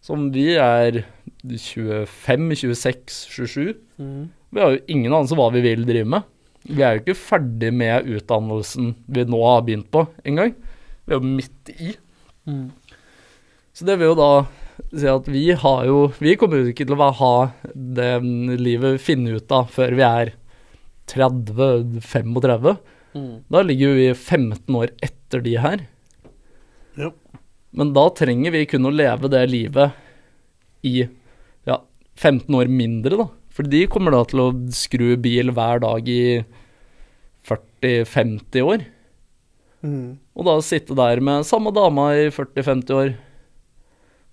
som vi er 25, 26, 27. Mm. Vi har jo ingen anelse hva vi vil drive med. Vi er jo ikke ferdig med utdannelsen vi nå har begynt på engang. Vi er jo midt i. Mm. Så det vil jo da si at vi har jo Vi kommer jo ikke til å ha det livet finne ut av før vi er 30-35. Mm. Da ligger vi 15 år etter de her. Ja. Men da trenger vi kun å leve det livet i 15 år mindre, da. For de kommer da til å skru bil hver dag i 40-50 år. Mm. Og da sitte der med samme dama i 40-50 år.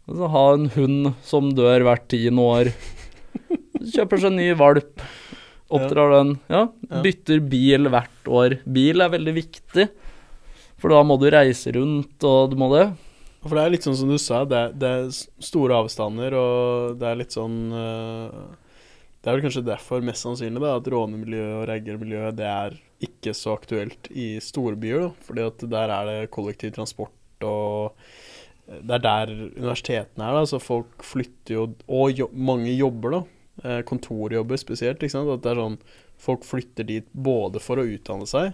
Og så ha en hund som dør hvert tiende år. Kjøper seg en ny valp. Oppdrar den. Ja, bytter bil hvert år. Bil er veldig viktig. For da må du reise rundt, og du må det. For det er litt sånn som du sa, det er, det er store avstander, og det er litt sånn eh, Det er vel kanskje derfor, mest sannsynlig, da, at rånemiljøet og raggermiljøet det er ikke så aktuelt i storbyer. da, fordi at der er det kollektiv transport og Det er der universitetene er, da, så folk flytter jo Og jo, mange jobber, da. eh, Kontorjobber spesielt. ikke sant, at det er sånn Folk flytter dit både for å utdanne seg,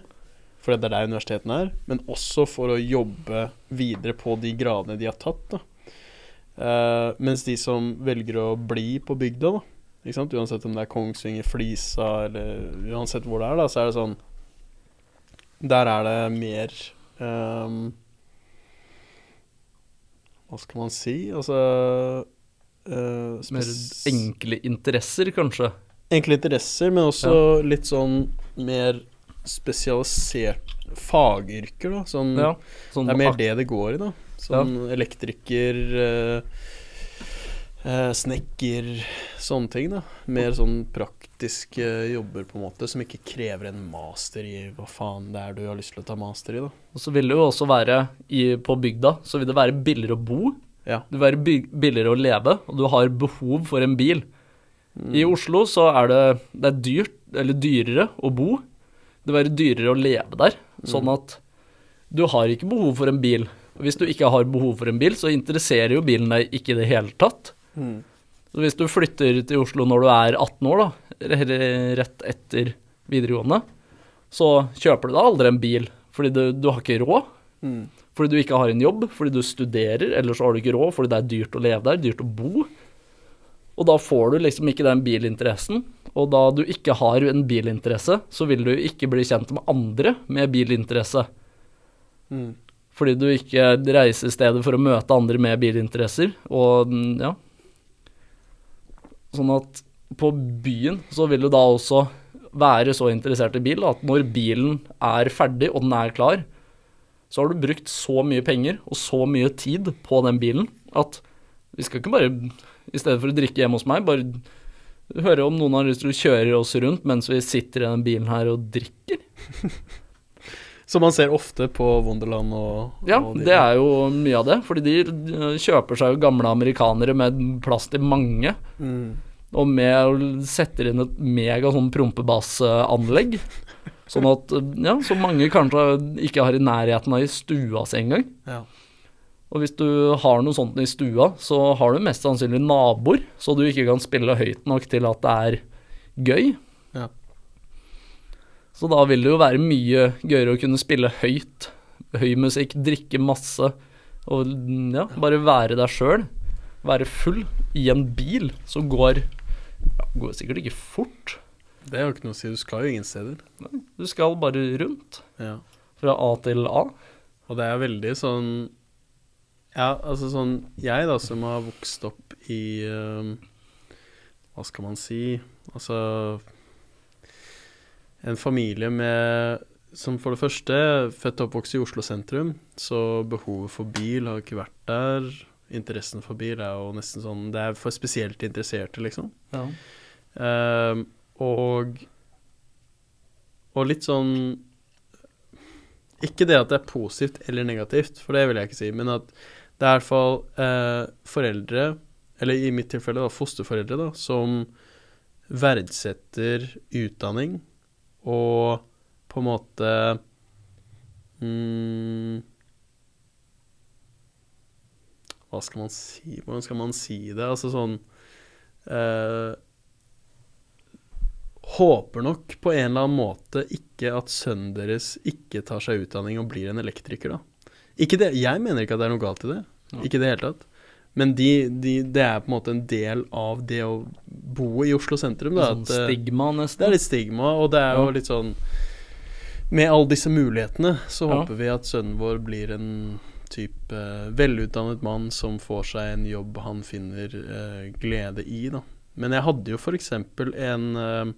fordi det er der universitetene er, men også for å jobbe videre på de gradene de har tatt. Eh, mens de som velger å bli på bygda, da, uansett om det er Kongsvinger, Flisa eller uansett hvor det er, da, så er det sånn Der er det mer um, Hva skal man si? Altså uh, Mer enkle interesser, kanskje. enkle interesser, men også litt sånn mer spesialisert fagyrker, da. Sånn, Ja, sånn det er mer det det går i, da. Sånn elektriker, eh, eh, snekker, sånne ting, da. Mer sånn praktiske jobber, på en måte, som ikke krever en master i hva faen det er du har lyst til å ta master i, da. Og så vil det jo også være i, på bygda, så vil det være billigere å bo. Ja. Det vil være billigere å leve, og du har behov for en bil. I Oslo så er det, det er dyrt, eller dyrere å bo. Det være dyrere å leve der, sånn at du har ikke behov for en bil. Og hvis du ikke har behov for en bil, så interesserer jo bilen deg ikke i det hele tatt. Mm. Så hvis du flytter til Oslo når du er 18 år, da, rett etter videregående, så kjøper du deg aldri en bil, fordi du, du har ikke råd. Mm. Fordi du ikke har en jobb, fordi du studerer, eller så har du ikke råd fordi det er dyrt å leve der, dyrt å bo. Og da får du liksom ikke den bilinteressen. Og da du ikke har en bilinteresse, så vil du ikke bli kjent med andre med bilinteresse. Mm. Fordi du ikke reiser stedet for å møte andre med bilinteresser. Og mm, ja. Sånn at på byen så vil du da også være så interessert i bil at når bilen er ferdig og den er klar, så har du brukt så mye penger og så mye tid på den bilen at vi skal ikke bare, i stedet for å drikke hjemme hos meg, bare høre om noen har lyst til å kjøre oss rundt mens vi sitter i den bilen her og drikker. Som man ser ofte på Wonderland og, Ja, og de- det er jo mye av det. Fordi de eh, kjøper seg jo gamle amerikanere med plass til mange. mm. Og med setter inn et mega sånn prompebassanlegg. Sånn at eh, ja, så mange kanskje ikke har i nærheten av i stua si engang. Ja. Og hvis du har noe sånt i stua, så har du mest sannsynlig naboer, så du ikke kan spille høyt nok til at det er gøy. Ja. Så da vil det jo være mye gøyere å kunne spille høyt, høy musikk, drikke masse, og ja, bare være deg sjøl. Være full i en bil som går ja, Går sikkert ikke fort. Det er jo ikke noe å si, du skal jo ingen steder. Du skal bare rundt, Ja. fra A til A. Og det er veldig sånn Ja, altså sånn Jeg, da, som har vokst opp i uh, Hva skal man si Altså En familie med Som for det første født og oppvokst i Oslo sentrum, så behovet for bil har ikke vært der. Interessen for bil er jo nesten sånn Det er for spesielt interesserte, liksom. Ja. Uh, og Og litt sånn Ikke det at det er positivt eller negativt, for det vil jeg ikke si, men at det er i hvert fall eh, foreldre, eller i mitt tilfelle da, fosterforeldre, da, som verdsetter utdanning og på en måte mm, Hva skal man si Hvordan skal man si det? Altså sånn eh, Håper nok på en eller annen måte ikke at sønnen deres ikke tar seg utdanning og blir en elektriker, da. Ikke det, jeg mener ikke at det er noe galt i det. Ja. Ikke i det hele tatt. Men de, de, det er på en måte en del av det å bo i Oslo sentrum. Da, sånn at, stigma, stigma, det nesten. er litt stigma, og det er jo litt sånn med alle disse mulighetene, så håper vi at sønnen vår blir en type eh, velutdannet mann som får seg en jobb han finner uh, glede i, da. Men jeg hadde jo f.eks. en uh,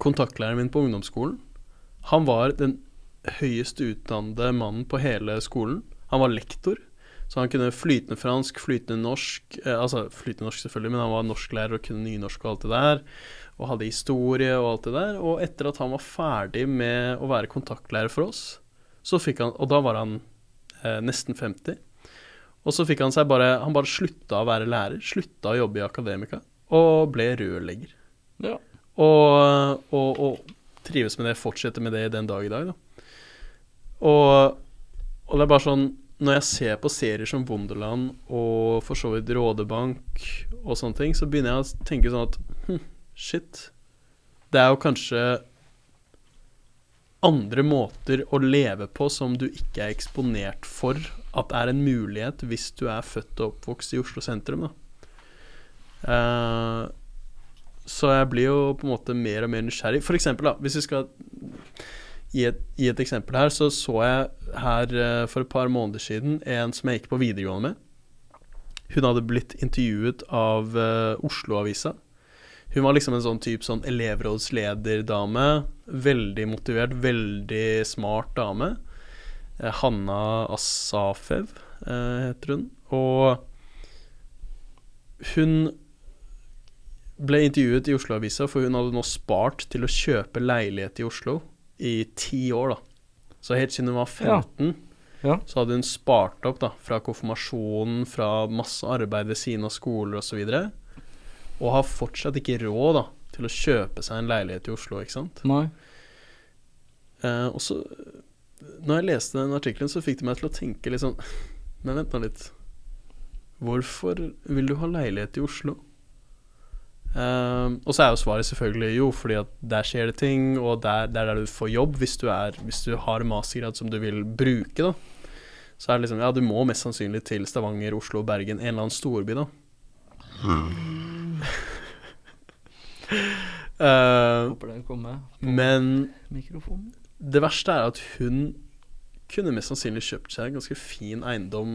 kontaktlærer min på ungdomsskolen. Han var den høyest utdannede mannen på hele skolen. Han var lektor, så han kunne flytende fransk, flytende norsk eh, Altså flytende norsk, selvfølgelig, men han var norsklærer og kunne nynorsk og alt det der. Og hadde historie og alt det der. Og etter at han var ferdig med å være kontaktlærer for oss, så fikk han Og da var han eh, nesten 50. Og så fikk han seg bare Han bare slutta å være lærer, slutta å jobbe i Akademika, og ble rørlegger. Ja. Og, og, og trives med det, fortsetter med det den dag i dag, da. Og, og det er bare sånn Når jeg ser på serier som Wonderland og for så vidt Rådebank og sånne ting, så begynner jeg å tenke sånn at hm, shit. Det er jo kanskje andre måter å leve på som du ikke er eksponert for at er en mulighet hvis du er født og oppvokst i Oslo sentrum, da. Uh, så jeg blir jo på en måte mer og mer nysgjerrig. For eksempel, da, hvis vi skal gi et, i et eksempel her, så så jeg her eh, for et par måneder siden en som jeg gikk på videregående med. Hun hadde blitt intervjuet av uh, Oslo-avisa. Hun var liksom en sånn type sånn elevrådslederdame. Veldig motivert, veldig smart dame. Uh, Hanna Asafev uh, heter hun. Og hun ble intervjuet i Oslo-avisa, for hun hadde nå spart til å kjøpe leilighet i Oslo i ti år, da. Så helt siden hun var 15, Ja. så hadde hun spart opp da, fra konfirmasjonen, fra masse arbeid ved siden av skoler osv., og, så og har fortsatt ikke råd da, til å kjøpe seg en leilighet i Oslo, ikke sant. Nei. Eh, og så, når jeg leste den artikkelen, så fikk det meg til å tenke litt sånn Men vent nå litt. Hvorfor vil du ha leilighet i Oslo? Eh, og så er jo svaret selvfølgelig jo, fordi at der skjer det ting, og der, der er der du får jobb hvis du, er, hvis du har mastergrad som du vil bruke, da. Så er det liksom Ja, du må mest sannsynlig til Stavanger, Oslo, Bergen, en eller annen storby, da. Eh, Håper det kommer men mikrofonen. det verste er at hun kunne mest sannsynlig kjøpt seg en ganske fin eiendom,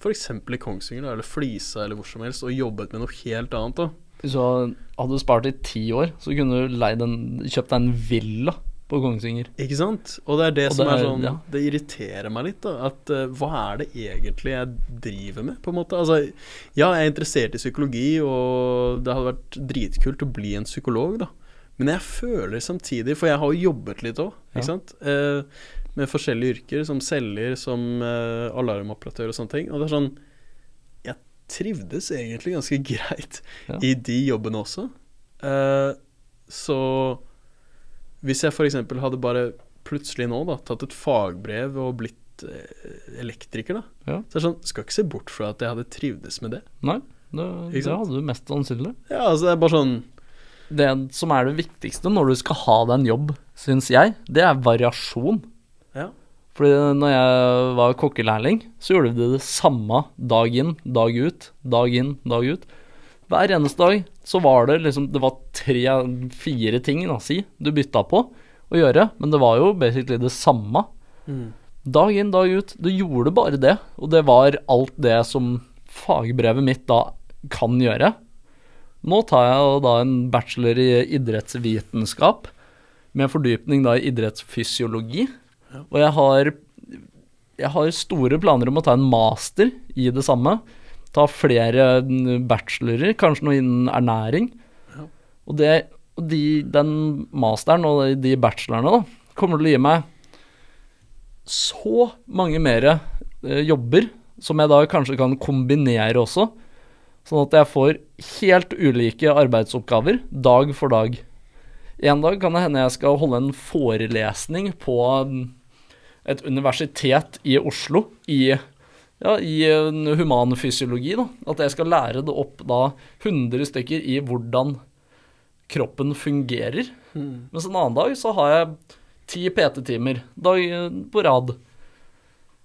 f.eks. i Kongsvinger, eller Flisa, eller hvor som helst, og jobbet med noe helt annet. da. Hvis du hadde spart i ti år, så kunne du en, kjøpt deg en villa på Kongsvinger. Ikke sant? Og det er det Og som det er sånn ja. Det irriterer meg litt, da. At uh, hva er det egentlig jeg driver med, på en måte? Altså, ja, jeg er interessert i psykologi, og det hadde vært dritkult å bli en psykolog, da. Men jeg føler samtidig, for jeg har jo jobbet litt òg, Ja. ikke sant. Uh, med forskjellige yrker, som selger, som uh, alarmoperatør og sånne ting. Og det er sånn trivdes egentlig ganske greit Ja. i de jobbene også. Uh, så hvis jeg f.eks. hadde bare plutselig nå da tatt et fagbrev og blitt uh, elektriker, da Ja. Så er det sånn Skal ikke se bort fra at jeg hadde trivdes med det. Nei, det, det hadde du mest sannsynlig. Ja, altså det er bare sånn Det som er det viktigste når du skal ha deg en jobb, syns jeg, det er variasjon. Fordi når jeg var kokkelærling, så gjorde vi det samme dag inn, dag ut, dag inn, dag ut. Hver eneste dag så var det liksom Det var tre-fire ting, da, si, du bytta på å gjøre, men det var jo basically det samme. Dag inn, dag ut. Du gjorde bare det, og det var alt det som fagbrevet mitt da kan gjøre. Nå tar jeg da en bachelor i idrettsvitenskap med fordypning da i idrettsfysiologi. Og jeg har, jeg har store planer om å ta en master i det samme. Ta flere mm, bachelorer, kanskje noe innen ernæring. Ja. Og, det, de, den masteren og de bachelorene da, kommer til å gi meg så mange mer eh, jobber som jeg da kanskje kan kombinere også. Sånn at jeg får helt ulike arbeidsoppgaver dag for dag. En dag kan det hende jeg skal holde en forelesning på mm, et universitet i Oslo i, ja, i humanfysiologi. Da. At jeg skal lære det opp da 100 stykker i hvordan kroppen fungerer. Mens en annen dag så har jeg ti PT-timer på rad.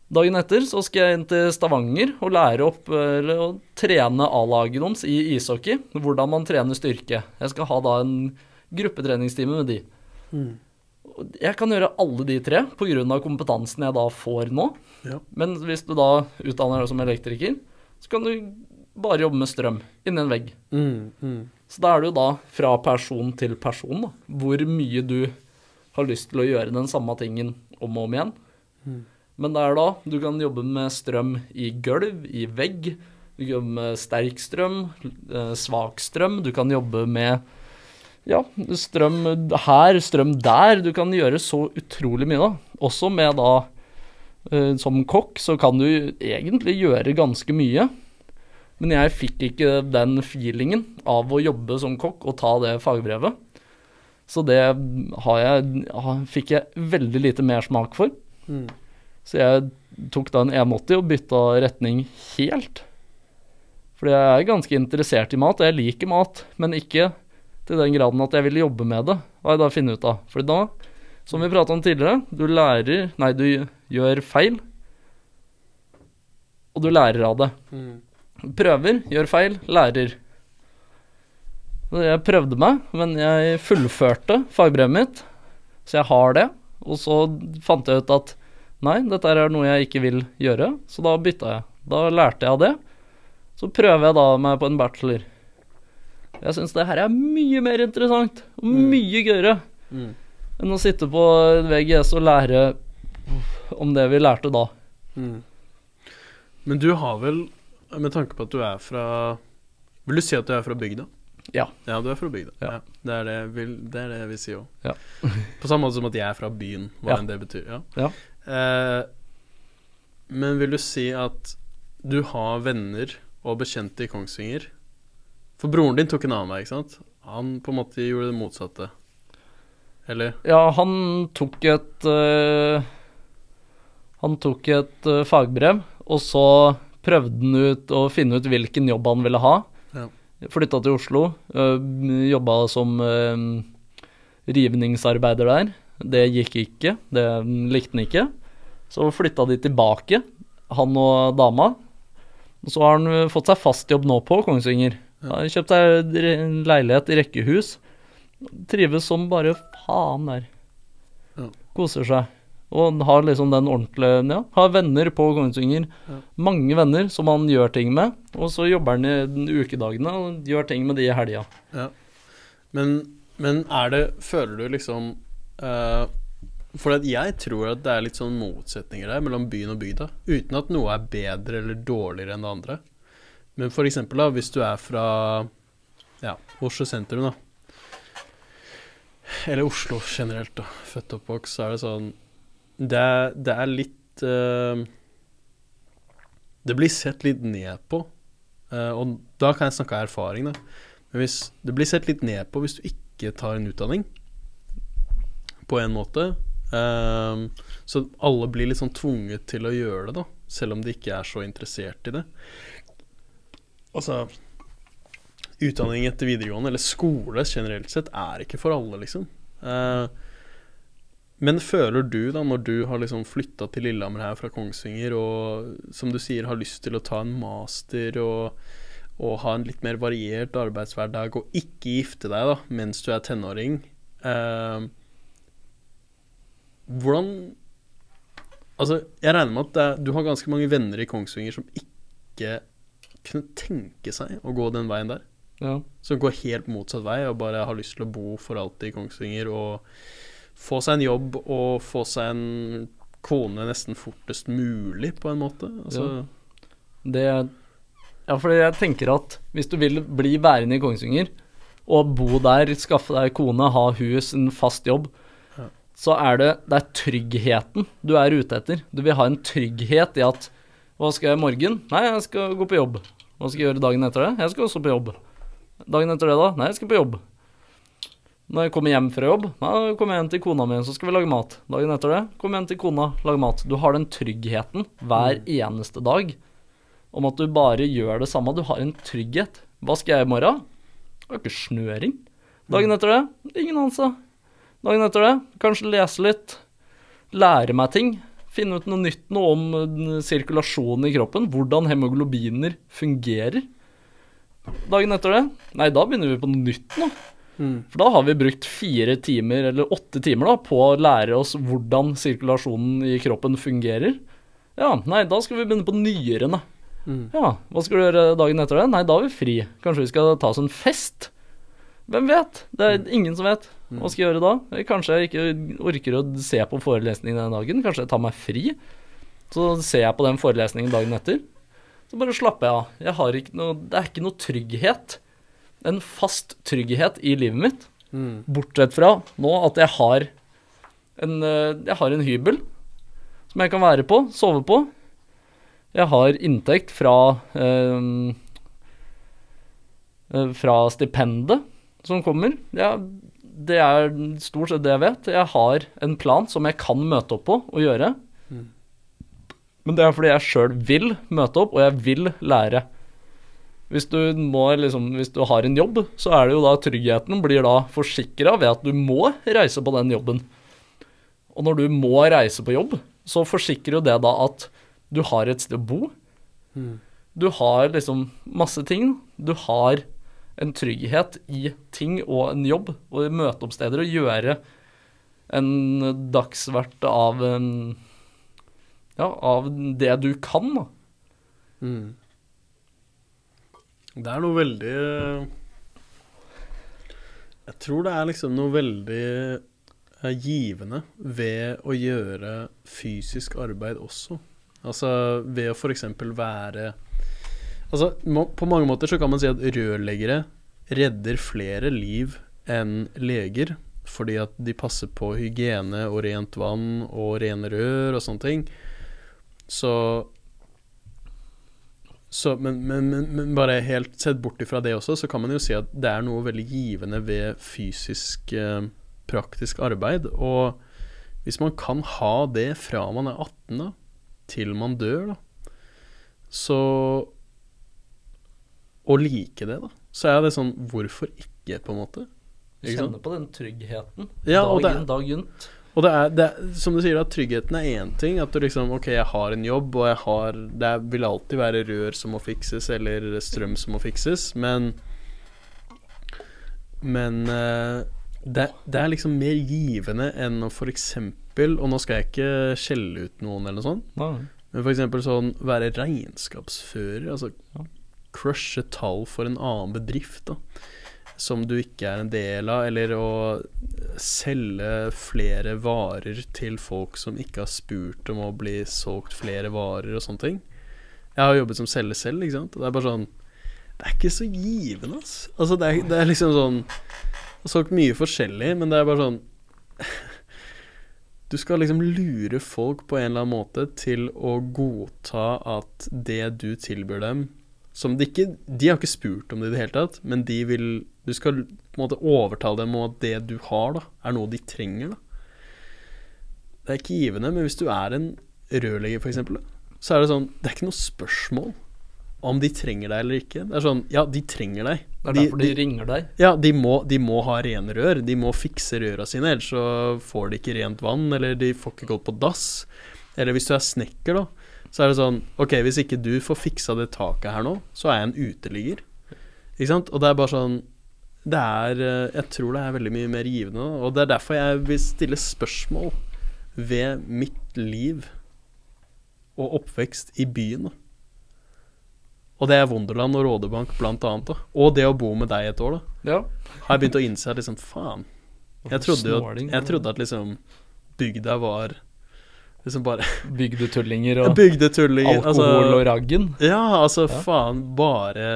Dagen etter så skal jeg inn til Stavanger og lære opp eller å trene A-laget deres i ishockey. Hvordan man trener styrke. Jeg skal ha da en gruppetreningstime med de. Jeg kan gjøre alle de tre pga. kompetansen jeg da får nå. Ja. Men hvis du da utdanner deg som elektriker, så kan du bare jobbe med strøm inni en vegg. Mm, mm. Så da er det jo da fra person til person da, hvor mye du har lyst til å gjøre den samme tingen om og om igjen. Mm. Men det er da du kan jobbe med strøm i gulv, i vegg. Du kan jobbe med sterk strøm, eh, svak strøm. Du kan jobbe med ja, strøm her, strøm der. Du kan gjøre så utrolig mye, da. Også med da eh, Som kokk så kan du egentlig gjøre ganske mye. Men jeg fikk ikke den feelingen av å jobbe som kokk og ta det fagbrevet. Så det har jeg, fikk jeg veldig lite mersmak for. Mm. Så jeg tok da en 180 og bytta retning helt. Fordi jeg er ganske interessert i mat, og jeg liker mat, men ikke til den graden at jeg vil jobbe med det, har jeg da funnet ut av. Fordi da, som vi prata om tidligere, du lærer Nei, du gjør feil, og du lærer av det. Mm. Prøver, gjør feil, lærer. Jeg prøvde meg, men jeg fullførte fagbrevet mitt, så jeg har det. Og så fant jeg ut at nei, dette er noe jeg ikke vil gjøre, så da bytta jeg. Da lærte jeg av det. Så prøver jeg da meg på en bachelor. Jeg syns det her er mye mer interessant og Mm. mye gøyere Mm. enn å sitte på VGS og lære om det vi lærte da. Mm. Men du har vel, med tanke på at du er fra Vil du si at du er fra bygda? Ja. Ja, du er fra bygda. Ja. Ja. Det, er det, vil, det er det jeg vil si òg. Ja. på samme måte som at jeg er fra byen, hva enn det betyr. Ja. Ja. Eh, men vil du si at du har venner og bekjente i Kongsvinger? For broren din tok en annen vei, ikke sant? Han på en måte gjorde det motsatte. Eller? Ja, han tok et uh, Han tok et uh, fagbrev, og så prøvde han ut å finne ut hvilken jobb han ville ha. Ja. Flytta til Oslo, uh, jobba som uh, rivningsarbeider der. Det gikk ikke, det likte han ikke. Så flytta de tilbake, han og dama. Og så har han fått seg fast jobb nå på Kongsvinger. Ja. Har kjøpte seg en leilighet i rekkehus. Trives som bare faen der. Ja. Koser seg. Og har liksom den ordentlige Ja, har venner på Kongsvinger. Ja. Mange venner som han gjør ting med. Og så jobber han i den ukedagene og gjør ting med de i helga. Ja. Men, men er det Føler du liksom uh, For jeg tror at det er litt sånn motsetninger der mellom byen og bygda. Uten at noe er bedre eller dårligere enn det andre. Men for eksempel da, hvis du er fra ja, Oslo sentrum, da. Eller Oslo generelt, da. Født og oppvokst, så er det sånn Det, det er litt uh, Det blir sett litt ned på. Uh, og da kan jeg snakke av erfaring, da. Men hvis det blir sett litt ned på hvis du ikke tar en utdanning, på en måte Uh, Så alle blir litt sånn tvunget til å gjøre det, da, selv om de ikke er så interessert i det. Altså Utdanning etter videregående, eller skole generelt sett, er ikke for alle, liksom. Uh, men føler du, da, når du har liksom flytta til Lillehammer her fra Kongsvinger, og som du sier, har lyst til å ta en master og og ha en litt mer variert arbeidshverdag og ikke gifte deg da mens du er tenåring. uh, hvordan Altså, jeg regner med at er, du har ganske mange venner i Kongsvinger som ikke kunne tenke seg å gå den veien der. Ja. Som går helt motsatt vei og bare har lyst til å bo for alltid i Kongsvinger og få seg en jobb og få seg en kone nesten fortest mulig, på en måte. Altså, Det Ja, for jeg tenker at hvis du vil bli værende i Kongsvinger, og bo der, skaffe deg kone, ha hus, en fast jobb, Ja. så er det, det er tryggheten du er ute etter. Du vil ha en trygghet i at Hva skal jeg i morgen? Nei, jeg skal gå på jobb. Hva skal jeg gjøre dagen etter det? Jeg skal også på jobb. Dagen etter det, da? Nei, jeg skal på jobb. Når jeg kommer hjem fra jobb, da kommer jeg hjem til kona mi, så skal vi lage mat. Dagen etter det kom hjem til kona, lage mat. Du har den tryggheten hver eneste dag om at du bare gjør det samme. Du har en trygghet. Hva skal jeg i morgen? Det er ikke snøring. Dagen etter det, ingen anelse. Dagen etter det, kanskje lese litt, lære meg ting. Finne ut noe nytt noe om eh, sirkulasjonen i kroppen, hvordan hemoglobiner fungerer. Dagen etter det, nei, da begynner vi på noe nytt nå. Mm. For da har vi brukt fire timer eller åtte timer da, på å lære oss hvordan sirkulasjonen i kroppen fungerer. Ja, nei, da skal vi begynne på nyrene. Mm. Ja, hva skal du gjøre dagen etter det? Nei, da er vi fri. Kanskje vi skal ta oss en fest? Hvem vet? Det er ingen som vet. Hva skal jeg gjøre da? Kanskje jeg ikke orker å se på forelesning den dagen. Kanskje jeg tar meg fri. Så ser jeg på den forelesningen dagen etter. Så bare slapper jeg av. Jeg har ikke noe, det er ikke noe trygghet. En fast trygghet i livet mitt. Mm. Bortsett fra nå at jeg har en, eh, jeg har en hybel som jeg kan være på, sove på. Jeg har inntekt fra eh, eh, Fra stipendet som kommer. Ja, det er stort sett det jeg vet. Jeg har en plan som jeg kan møte opp på og gjøre. Mm. Men det er fordi jeg sjøl vil møte opp, og jeg vil lære. Hvis du, liksom, hvis du har en jobb, så er det jo da tryggheten blir da forsikra ved at du må reise på den jobben. Og når du må reise på jobb, så forsikrer jo det da at du har et sted å bo. Mm. Du har liksom masse ting. Du har en trygghet i ting og en jobb og møte opp steder og gjøre en dagsvert av Ja, av det du kan, da. Mm. Det er noe veldig Jeg tror det er liksom noe veldig eh, givende ved å gjøre fysisk arbeid også. Altså ved å f.eks. være Altså må, På mange måter så kan man si at rørleggere redder flere liv enn leger. Fordi at de passer på hygiene og rent vann og rene rør og sånne ting. Så så, men, men, men, men bare helt sett bort ifra det også, så kan man jo si at det er noe veldig givende ved fysisk eh, praktisk arbeid. Og hvis man kan ha det fra man er 18 da, til man dør, da, så Og like det, da, så er det sånn Hvorfor ikke, på en måte? Ikke? Kjenne på den tryggheten Ja, dag det- inn, dag rundt. Og det er, det er, som du sier, at tryggheten er én ting. At du liksom Ok, jeg har en jobb, og jeg har Det vil alltid være rør som må fikses, eller strøm som må fikses, men Men eh, det, det er liksom mer givende enn å eksempel Og nå skal jeg ikke skjelle ut noen eller noe sånt, men for eksempel sånn være regnskapsfører. Altså. Crushe tall for en annen bedrift, da. Som du ikke er en del av, eller å selge flere varer til folk som ikke har spurt om å bli solgt flere varer og sånne ting. Jeg har jobbet som selger selv, ikke sant. Det er bare sånn Det er ikke så givende, ass. Altså, det er, det er liksom sånn Jeg har solgt mye forskjellig, men det er bare sånn Du skal liksom lure folk på en eller annen måte til å godta at det du tilbyr dem Som de ikke De har ikke spurt om det i det hele tatt, men de vil Du skal på en måte overtale dem om at det du har, da, er noe de trenger, da. Det er ikke givende, men hvis du er en rørlegger, eksempel, så er det sånn Det er ikke noe spørsmål om de trenger deg eller ikke. Det er sånn Ja, de trenger deg. Det er derfor de, ringer deg. Ja, de må, de må ha rene rør. De må fikse røra sine, ellers så får de ikke rent vann, eller de får ikke gått på dass. Eller hvis du er snekker, da, så er det sånn Ok, hvis ikke du får fiksa det taket her nå, så er jeg en uteligger. Ikke sant? Og det er bare sånn Det er eh, Jeg tror det er veldig mye mer givende, og det er derfor jeg vil stille spørsmål ved mitt liv og oppvekst i byen. Og det er Wonderland og Rådebank blant annet, da. Og det å bo med deg et år, da Ja. har jeg begynt å innse at liksom, faen Jeg trodde jo at, jeg trodde at liksom bygda var liksom bare Bygdetullinger og Bygdetullinger, alkohol Altså, og raggen. ja, altså Ja. faen. Bare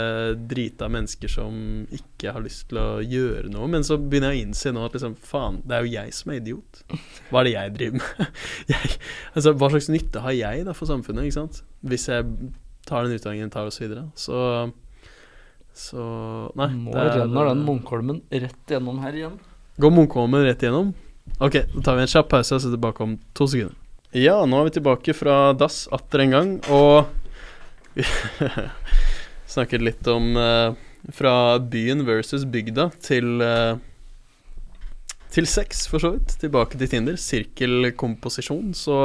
drita mennesker som ikke har lyst til å gjøre noe. Men så begynner jeg å innse nå at liksom, faen, det er jo jeg som er idiot. Hva er det jeg driver med? jeg, altså, hva slags nytte har jeg da for samfunnet, ikke sant? Hvis jeg tar den utdanningen jeg tar, og så videre. Så Så Nei. Nå er- renner den Munkholmen rett gjennom her igjen. Går Munkholmen rett igjennom? Ok, da tar vi en kjapp pause og så tilbake om to sekunder. Ja, nå er vi tilbake fra dass atter en gang, og snakket litt om eh, fra byen versus bygda til eh, til sex, for så vidt. Tilbake til Tinder. Sirkelkomposisjon. Så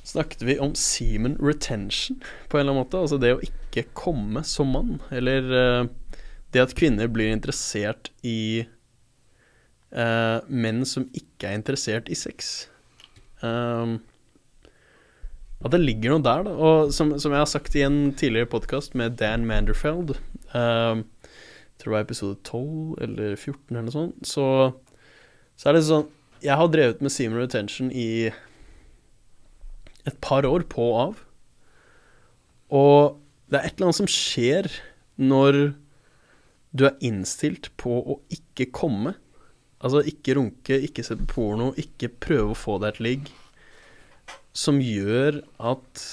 snakket vi om semen retention på en eller annen måte. Altså det å ikke komme som mann. Eller eh, det at kvinner blir interessert i eh, menn som ikke er interessert i sex um, At det ligger noe der, da. Og som, som jeg har sagt i en tidligere podkast med Dan Manderfeld um, Jeg tror det var episode 12 eller 14 eller noe sånt, så, så er det sånn Jeg har drevet med Seamer Retention i et par år, på og av. Og det er et eller annet som skjer når du er innstilt på å ikke komme. Altså ikke runke, ikke se på porno, ikke prøve å få deg et ligg. Som gjør at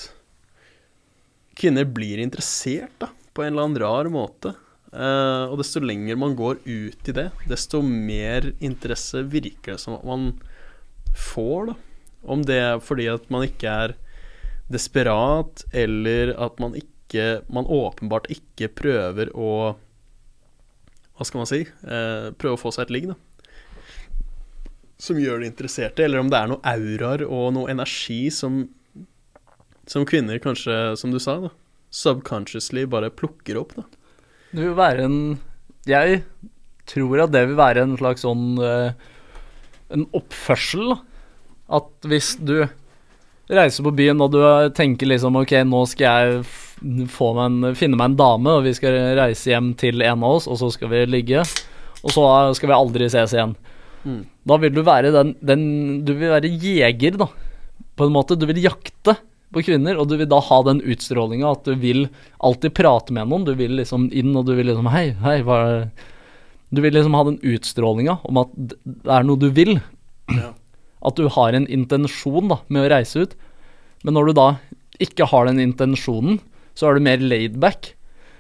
kvinner blir interessert, da, på en eller annen rar måte. Uh, og desto lenger man går ut i det, desto mer interesse virker det som at man får, da. Om det er fordi at man ikke er desperat, eller at man ikke Man åpenbart ikke prøver å Hva skal man si? Uh, prøve å få seg et ligg, da. Som gjør det interesserte. Eller om det er noen auraer og noe energi som Som kvinner kanskje, som du sa, da subconsciously bare plukker opp, da. Det vil være en Jeg tror at det vil være en slags sånn eh, En oppførsel. At hvis du reiser på byen og du tenker liksom Ok, nå skal jeg meg en, finne meg en dame, og vi skal reise hjem til en av oss, og så skal vi ligge. Og så skal vi aldri ses igjen. Mm. Da vil du være den, den Du vil være jeger, da. På en måte. Du vil jakte på kvinner, og du vil da ha den utstrålinga at du vil alltid prate med noen. Du vil liksom inn, og du vil liksom Hei, hei, hva er det Du vil liksom ha den utstrålinga om at det er noe du vil. Ja. At du har en intensjon da, med å reise ut. Men når du da ikke har den intensjonen, så er du mer laidback.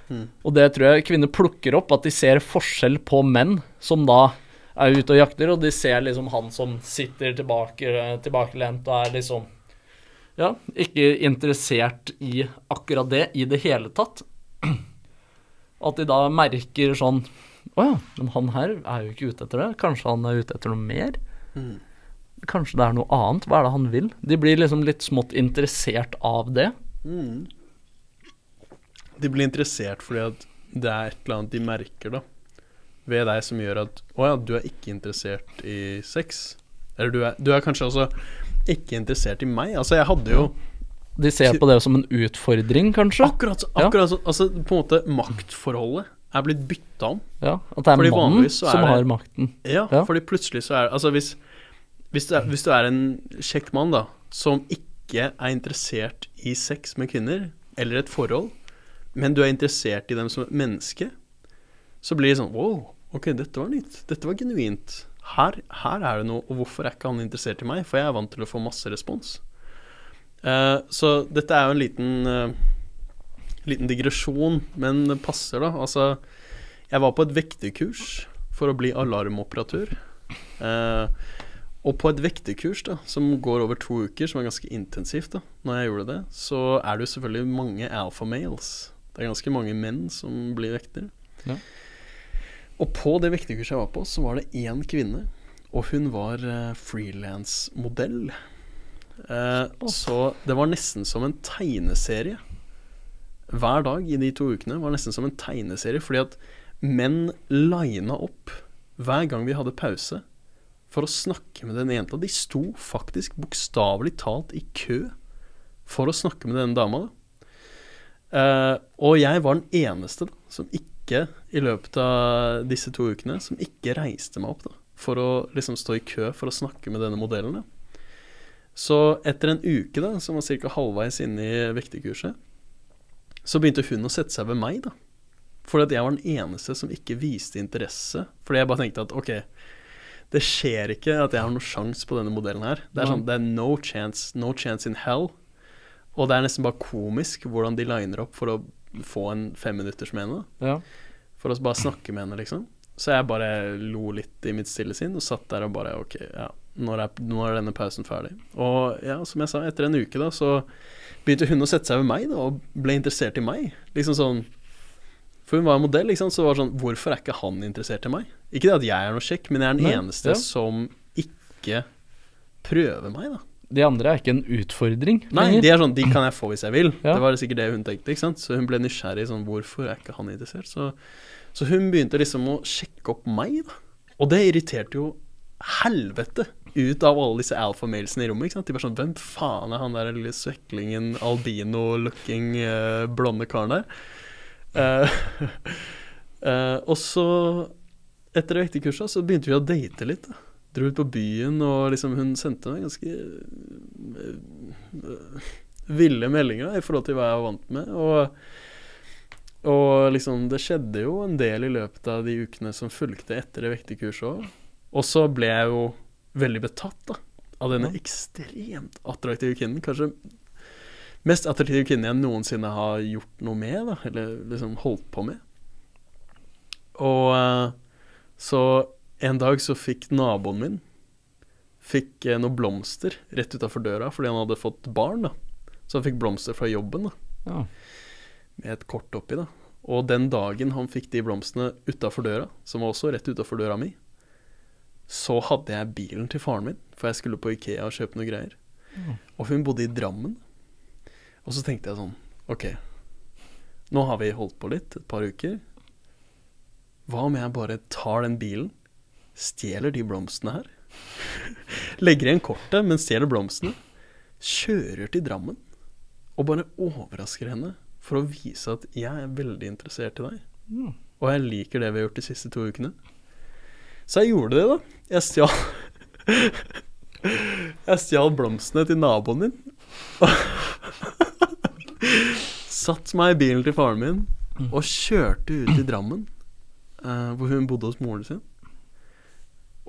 Mm. Og det tror jeg kvinner plukker opp, at de ser forskjell på menn som da er ute og jakter, og de ser liksom han som sitter tilbake, tilbakelent og er liksom Ja, ikke interessert i akkurat det i det hele tatt. At de da merker sånn Å ja, men han her er jo ikke ute etter det. Kanskje han er ute etter noe mer? Mm. Kanskje det er noe annet? Hva er det han vil? De blir liksom litt smått interessert av det. Mm. De blir interessert fordi at det er et eller annet de merker, da. Ved deg som gjør at Å ja, du er ikke interessert i sex. Eller du er, du er kanskje også ikke interessert i meg. Altså, jeg hadde jo De ser på det som en utfordring, kanskje. Akkurat, så- Ja. så, altså på en måte maktforholdet er blitt bytta om. Ja, At det er Fordi mannen er som har makten. Ja, Ja. fordi plutselig så er Altså hvis, hvis, du er, hvis du er en kjekk mann da som ikke er interessert i sex med kvinner, eller et forhold, men du er interessert i dem som et menneske, så blir det sånn Wow, ok, dette var nytt. Dette var genuint. Her, her er det noe, og hvorfor er ikke han interessert i meg? For jeg er vant til å få masse respons. Eh, så dette er jo en liten eh, Liten digresjon, men det passer, da. Altså, jeg var på et vekterkurs for å bli alarmoperatør. Eh, og på et vekterkurs da, som går over to uker, som er ganske intensivt, da, når jeg gjorde det, så er det jo selvfølgelig mange alpha males. Det er ganske mange menn som blir vektere. Ja. Og på det vekterkurset jeg var på, så var det én kvinne, og hun var uh, frilansmodell. Eh, så det var nesten som en tegneserie. Hver dag i de to ukene var nesten som en tegneserie, fordi at menn lina opp hver gang vi hadde pause for å snakke med den jenta. De sto faktisk bokstavelig talt i kø for å snakke med denne dama. Da. Eh, og jeg var den eneste da, som ikke, i løpet av disse to ukene, som ikke reiste meg opp da, for å liksom stå i kø for å snakke med denne modellen. Da. Så etter en uke, da, som var ca. halvveis inne i vekterkurset, så begynte hun å sette seg ved meg, da. Fordi at jeg var den eneste som ikke viste interesse. Fordi jeg bare tenkte at ok, det skjer ikke at jeg har noe sjanse på denne modellen her. Det er sånn, det er no chance, no chance in hell. Og det er nesten bare komisk hvordan de liner opp for å få en femminutters med henne. Ja. For å bare snakke med henne, liksom. Så jeg bare lo litt i mitt stille sinn og satt der og bare ok, ja, når er, når er denne pausen ferdig? Og ja, som jeg sa, etter en uke da, så begynte hun å sette seg ved meg da, og ble interessert i meg. Liksom sånn For hun var modell, liksom, så var det sånn Hvorfor er ikke han interessert i meg? Ikke det at jeg er noe kjekk, men jeg er den Nei, eneste ja. som ikke prøver meg, da. De andre er ikke en utfordring Nei, lenger. de er sånn De kan jeg få hvis jeg vil. Ja. Det var sikkert det hun tenkte, ikke sant. Så hun ble nysgjerrig sånn Hvorfor er ikke han interessert? Så, Så hun begynte liksom å sjekke opp meg, da. Og det irriterte jo helvete ut av alle disse alfamalesene i rommet. ikke sant? De bare sånn Hvem faen er han der lille sveklingen, albino-looking, eh, blonde karen der? Uh, uh, og så, etter det vektekurset, så begynte vi å date litt. da. Dro ut på byen, og liksom hun sendte meg ganske eh, ville meldinger i forhold til hva jeg var vant med. Og, og liksom, det skjedde jo en del i løpet av de ukene som fulgte etter det vekterkurset òg. Og så ble jeg jo veldig betatt da, av denne ekstremt attraktive kvinnen. Kanskje mest attraktive kvinnen jeg noensinne har gjort noe med, da, eller liksom holdt på med. Og eh, så en dag så fikk naboen min Fikk eh, noen blomster rett utafor døra fordi han hadde fått barn. da Så han fikk blomster fra jobben, da Ja. med et kort oppi. da Og den dagen han fikk de blomstene utafor døra, som var også rett utafor døra mi, så hadde jeg bilen til faren min, for jeg skulle på Ikea og kjøpe noe greier. Ja. Og hun bodde i Drammen. Og så tenkte jeg sånn Ok, nå har vi holdt på litt, et par uker. Hva om jeg bare tar den bilen, stjeler de blomstene her, legger igjen kortet, men stjeler blomstene, kjører til Drammen og bare overrasker henne for å vise at jeg er veldig interessert i deg. Ja. Og jeg liker det vi har gjort de siste to ukene. Så jeg gjorde det, da. Jeg stjal Jeg stjal blomstene til naboen min. Satt meg i bilen til faren min og kjørte ut til Drammen, eh, hvor hun bodde hos moren sin.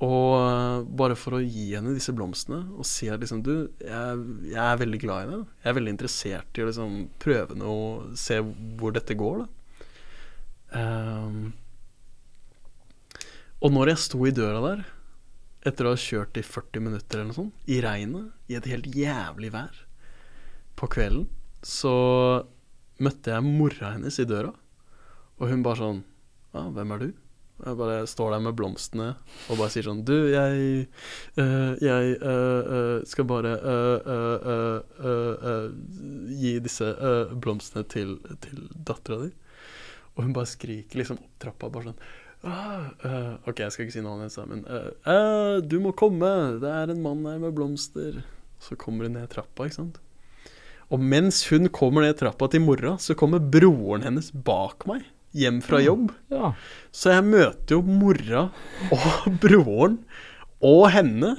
Og eh, bare for å gi henne disse blomstene og si at liksom Du, jeg, jeg er veldig glad i deg. Jeg er veldig interessert i å liksom prøve noe, se hvor dette går. Ehm, og når jeg sto i døra der, etter å ha kjørt i 40 minutter eller noe sånt, i regnet, i et helt jævlig vær, på kvelden, så møtte jeg mora hennes i døra, og hun bare sånn Ja, hvem er du? Jeg bare står der med blomstene og bare sier sånn Du, jeg øh, Jeg øh, øh, skal bare øh, øh, øh, gi disse blomstene til, til dattera di. Og hun bare skriker liksom opp trappa, bare sånn ah, OK, jeg skal ikke si navnet hennes, men Du må komme! Det er en mann her med blomster. Så kommer hun ned trappa, ikke sant. Og mens hun kommer ned trappa til mora, så kommer broren hennes bak meg, hjem fra jobb. ja. Så jeg møter jo mora og broren og henne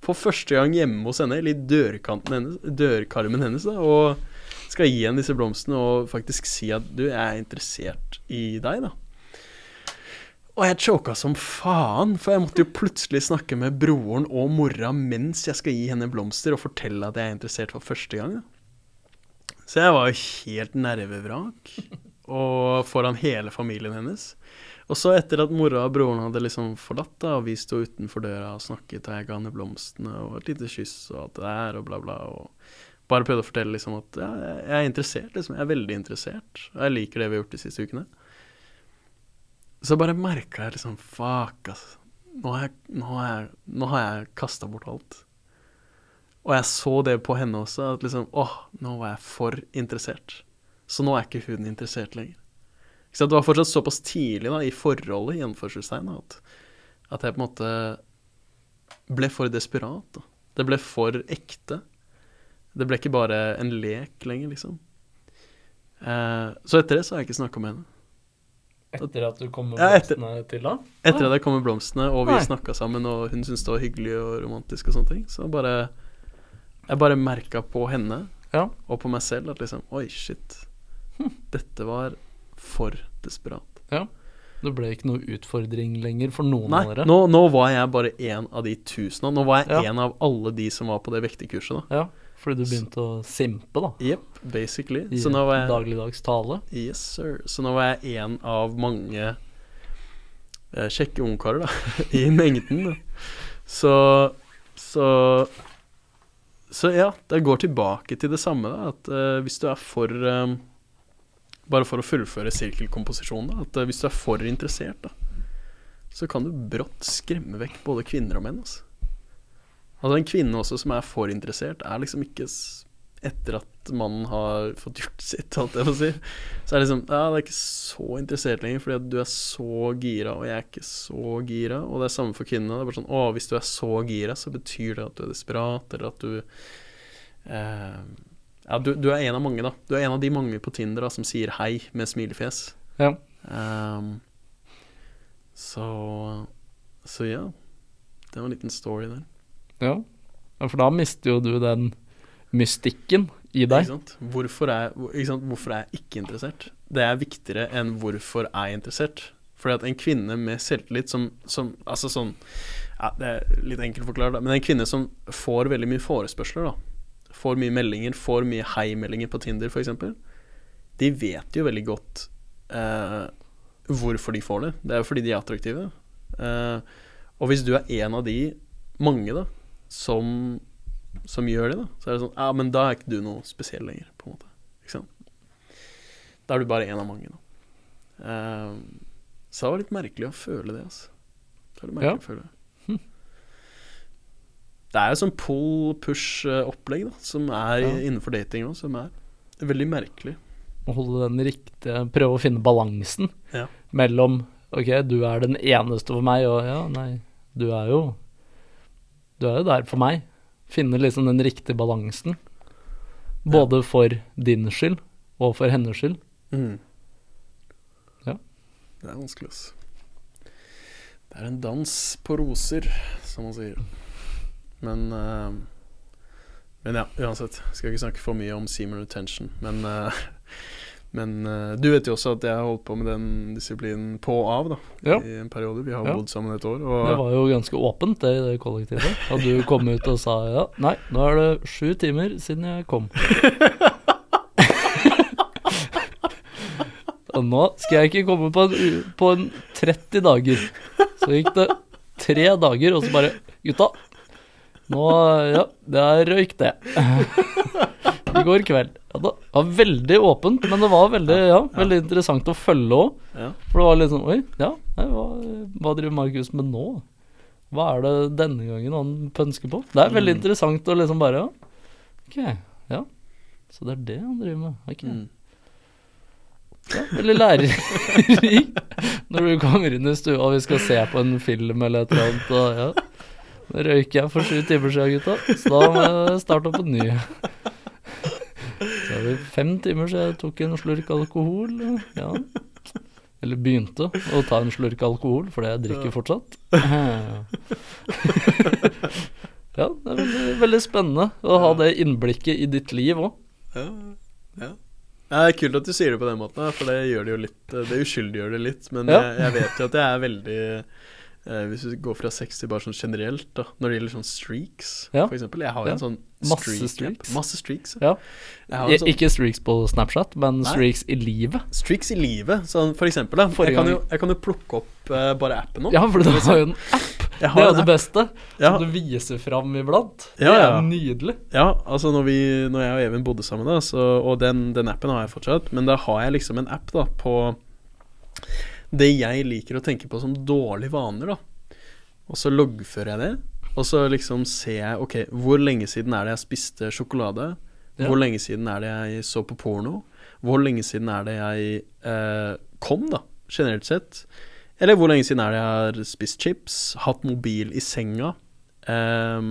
for første gang hjemme hos henne, eller i dørkanten hennes, dørkarmen hennes, da, og skal gi henne disse blomstene og faktisk si at du, jeg er interessert i deg, da. Og jeg choka som faen, for jeg måtte jo plutselig snakke med broren og mora mens jeg skal gi henne blomster og fortelle at jeg er interessert for første gang. Da. Så jeg var jo helt nervevrak, og foran hele familien hennes. Og så etter at mora og broren hadde liksom forlatt da, og vi sto utenfor døra og snakket, og jeg ga henne blomstene og et lite kyss og alt det der, og bla, bla, og bare prøvde å fortelle liksom at ja, jeg er interessert, liksom. Jeg er veldig interessert. Og jeg liker det vi har gjort de siste ukene. Så bare merka jeg liksom Fuck, altså. Nå har jeg, nå jeg, jeg kasta bort alt. Og jeg så det på henne også, at liksom Åh, nå var jeg for interessert. Så nå er ikke hun interessert lenger. Sant? Det var fortsatt såpass tidlig da, i forholdet, i anførselstegn, at, at jeg på en måte ble for desperat. Da. Det ble for ekte. Det ble ikke bare en lek lenger, liksom. Eh, så etter det så har jeg ikke snakka med henne. Etter at du kom med Ja, etter- blomstene til da? Etter at jeg kom med blomstene, og vi snakka sammen, og hun syntes det var hyggelig og romantisk og sånne ting, så bare Jeg bare merka på henne Ja. og på meg selv at liksom Oi, shit. Dette var for desperat. Ja. Det ble ikke noe utfordring lenger for noen Nei, av dere? nå, nå var jeg bare én av de tusen. Nå var jeg Ja. en av alle de som var på det vekterkurset, da. Ja, fordi du begynte å simpe, da. Jepp, basically. I Så nå var jeg dagligdags tale. Yes, sir. Så nå var jeg en av mange eh, kjekke ungkarer, da, i mengden. Da. Så Så Så ja, det går tilbake til det samme, da. At eh, hvis du er for eh, Bare for å fullføre sirkelkomposisjonen, da. At eh, hvis du er for interessert, da, så kan du brått skremme vekk både kvinner og menn, altså. Altså en kvinne også som er for interessert, er liksom ikke etter at mannen har fått gjort sitt, holdt jeg på å si, så er det liksom Ja, det er ikke så interessert lenger, fordi du er så gira, og jeg er ikke så gira. Og det er samme for kvinnene. Det er bare sånn Å, hvis du er så gira, så betyr det at du er desperat, eller at du eh, Ja, du, du, er en av mange, da. Du er en av de mange på Tinder da som sier hei med smilefjes. Ja. Um, så Så ja. Det var en liten story der. ja. Ja, For da mister jo du den mystikken i deg. Ikke sant? Hvorfor er, ikke sant? hvorfor er jeg ikke interessert? Det er viktigere enn hvorfor er jeg interessert. Fordi at en kvinne med selvtillit som, som Altså sånn ja, Det er litt enkelt forklart, da. Men en kvinne som får veldig mye forespørsler, da. Får mye meldinger, får mye hei-meldinger på Tinder, f.eks. De vet jo veldig godt eh, hvorfor de får det. Det er jo fordi de er attraktive. Eh, og hvis du er en av de mange, da, som som gjør det, da. Så er det sånn Ja, men da er ikke du noe spesiell lenger, på en måte. Ikke sant? Da er du bare en av mange, da. Eh, så det var litt merkelig å føle det, altså. Det var litt merkelig Ja. å føle det. Det er jo sånn pull-push-opplegg, da, som er Ja. innenfor dating òg, som er veldig merkelig. Å holde den riktige Prøve å finne balansen Ja. mellom Ok, du er den eneste for meg, og ja, nei, du er jo Du er jo der for meg. Finne liksom den riktige balansen. Både for din skyld og for hennes skyld. Ja. Det er vanskelig, altså. Det er en dans på roser, som man sier. Men uh, Men ja, uansett. Skal ikke snakke for mye om seamer retention. Men, uh, men uh, du vet jo også at jeg har holdt på med den disiplinen på og av, da. Ja. I en periode. Vi har Ja. bodd sammen et år. Det var jo ganske åpent, det i det kollektivet. At du kom ut og sa ja, nei, nå er det sju timer siden jeg kom. og nå skal jeg ikke komme på en, på en 30 dager. Så gikk det tre dager, og så bare Gutta, nå Ja, det er røyk, det. I går kveld. Ja, det var veldig åpent, men det var veldig, ja, veldig interessant å følge òg. ja. For det var litt sånn Oi, ja, hva, hva driver Markus med nå? Hva er det denne gangen han pønsker på? Det er veldig Mm. interessant å liksom bare ja, Ok, ja. Så det er det han driver med. Ok. Mm. Ja, veldig lærerik Når du kommer inn i stua og vi skal se på en film eller et eller annet, og ja Røyker jeg for sju timer siden, gutta. Så da må jeg starte på ny. Så er det fem timer siden jeg tok en slurk alkohol. Ja. Eller begynte å ta en slurk alkohol, fordi jeg drikker fortsatt. Ja, det er veldig, veldig spennende å ha det innblikket i ditt liv òg. Ja, Det er kult at du sier det på den måten, for det gjør det jo litt Det uskyldiggjør det litt. Men jeg, jeg vet jo at jeg er veldig eh, Hvis vi går fra sex til bare sånn generelt, da, når det gjelder sånn streaks, Ja. for eksempel. Jeg har jo Ja. en sånn streak Masse streaks. Masse streaks. Ja. Sånn Ikke streaks på Snapchat, men Nei. streaks i livet. streaks i livet. Sånn for eksempel, da. Jeg kan, jo, jeg kan jo plukke opp uh, bare appen nå. Ja, for du har jo en app. Det er jo det beste. Ja. Som du viser fram iblant. Ja, Det er nydelig. Ja, altså når, vi, når jeg og Even bodde sammen, da, så, og den, den appen har jeg fortsatt, men da har jeg liksom en app da på det jeg liker å tenke på som dårlige vaner, da. Og så loggfører jeg det, og så liksom ser jeg ok, hvor lenge siden er det jeg spiste sjokolade? Ja. Hvor lenge siden er det jeg så på porno? Hvor lenge siden er det jeg eh, kom, da, generelt sett? Eller hvor lenge siden er det jeg har spist chips, hatt mobil i senga? Eh,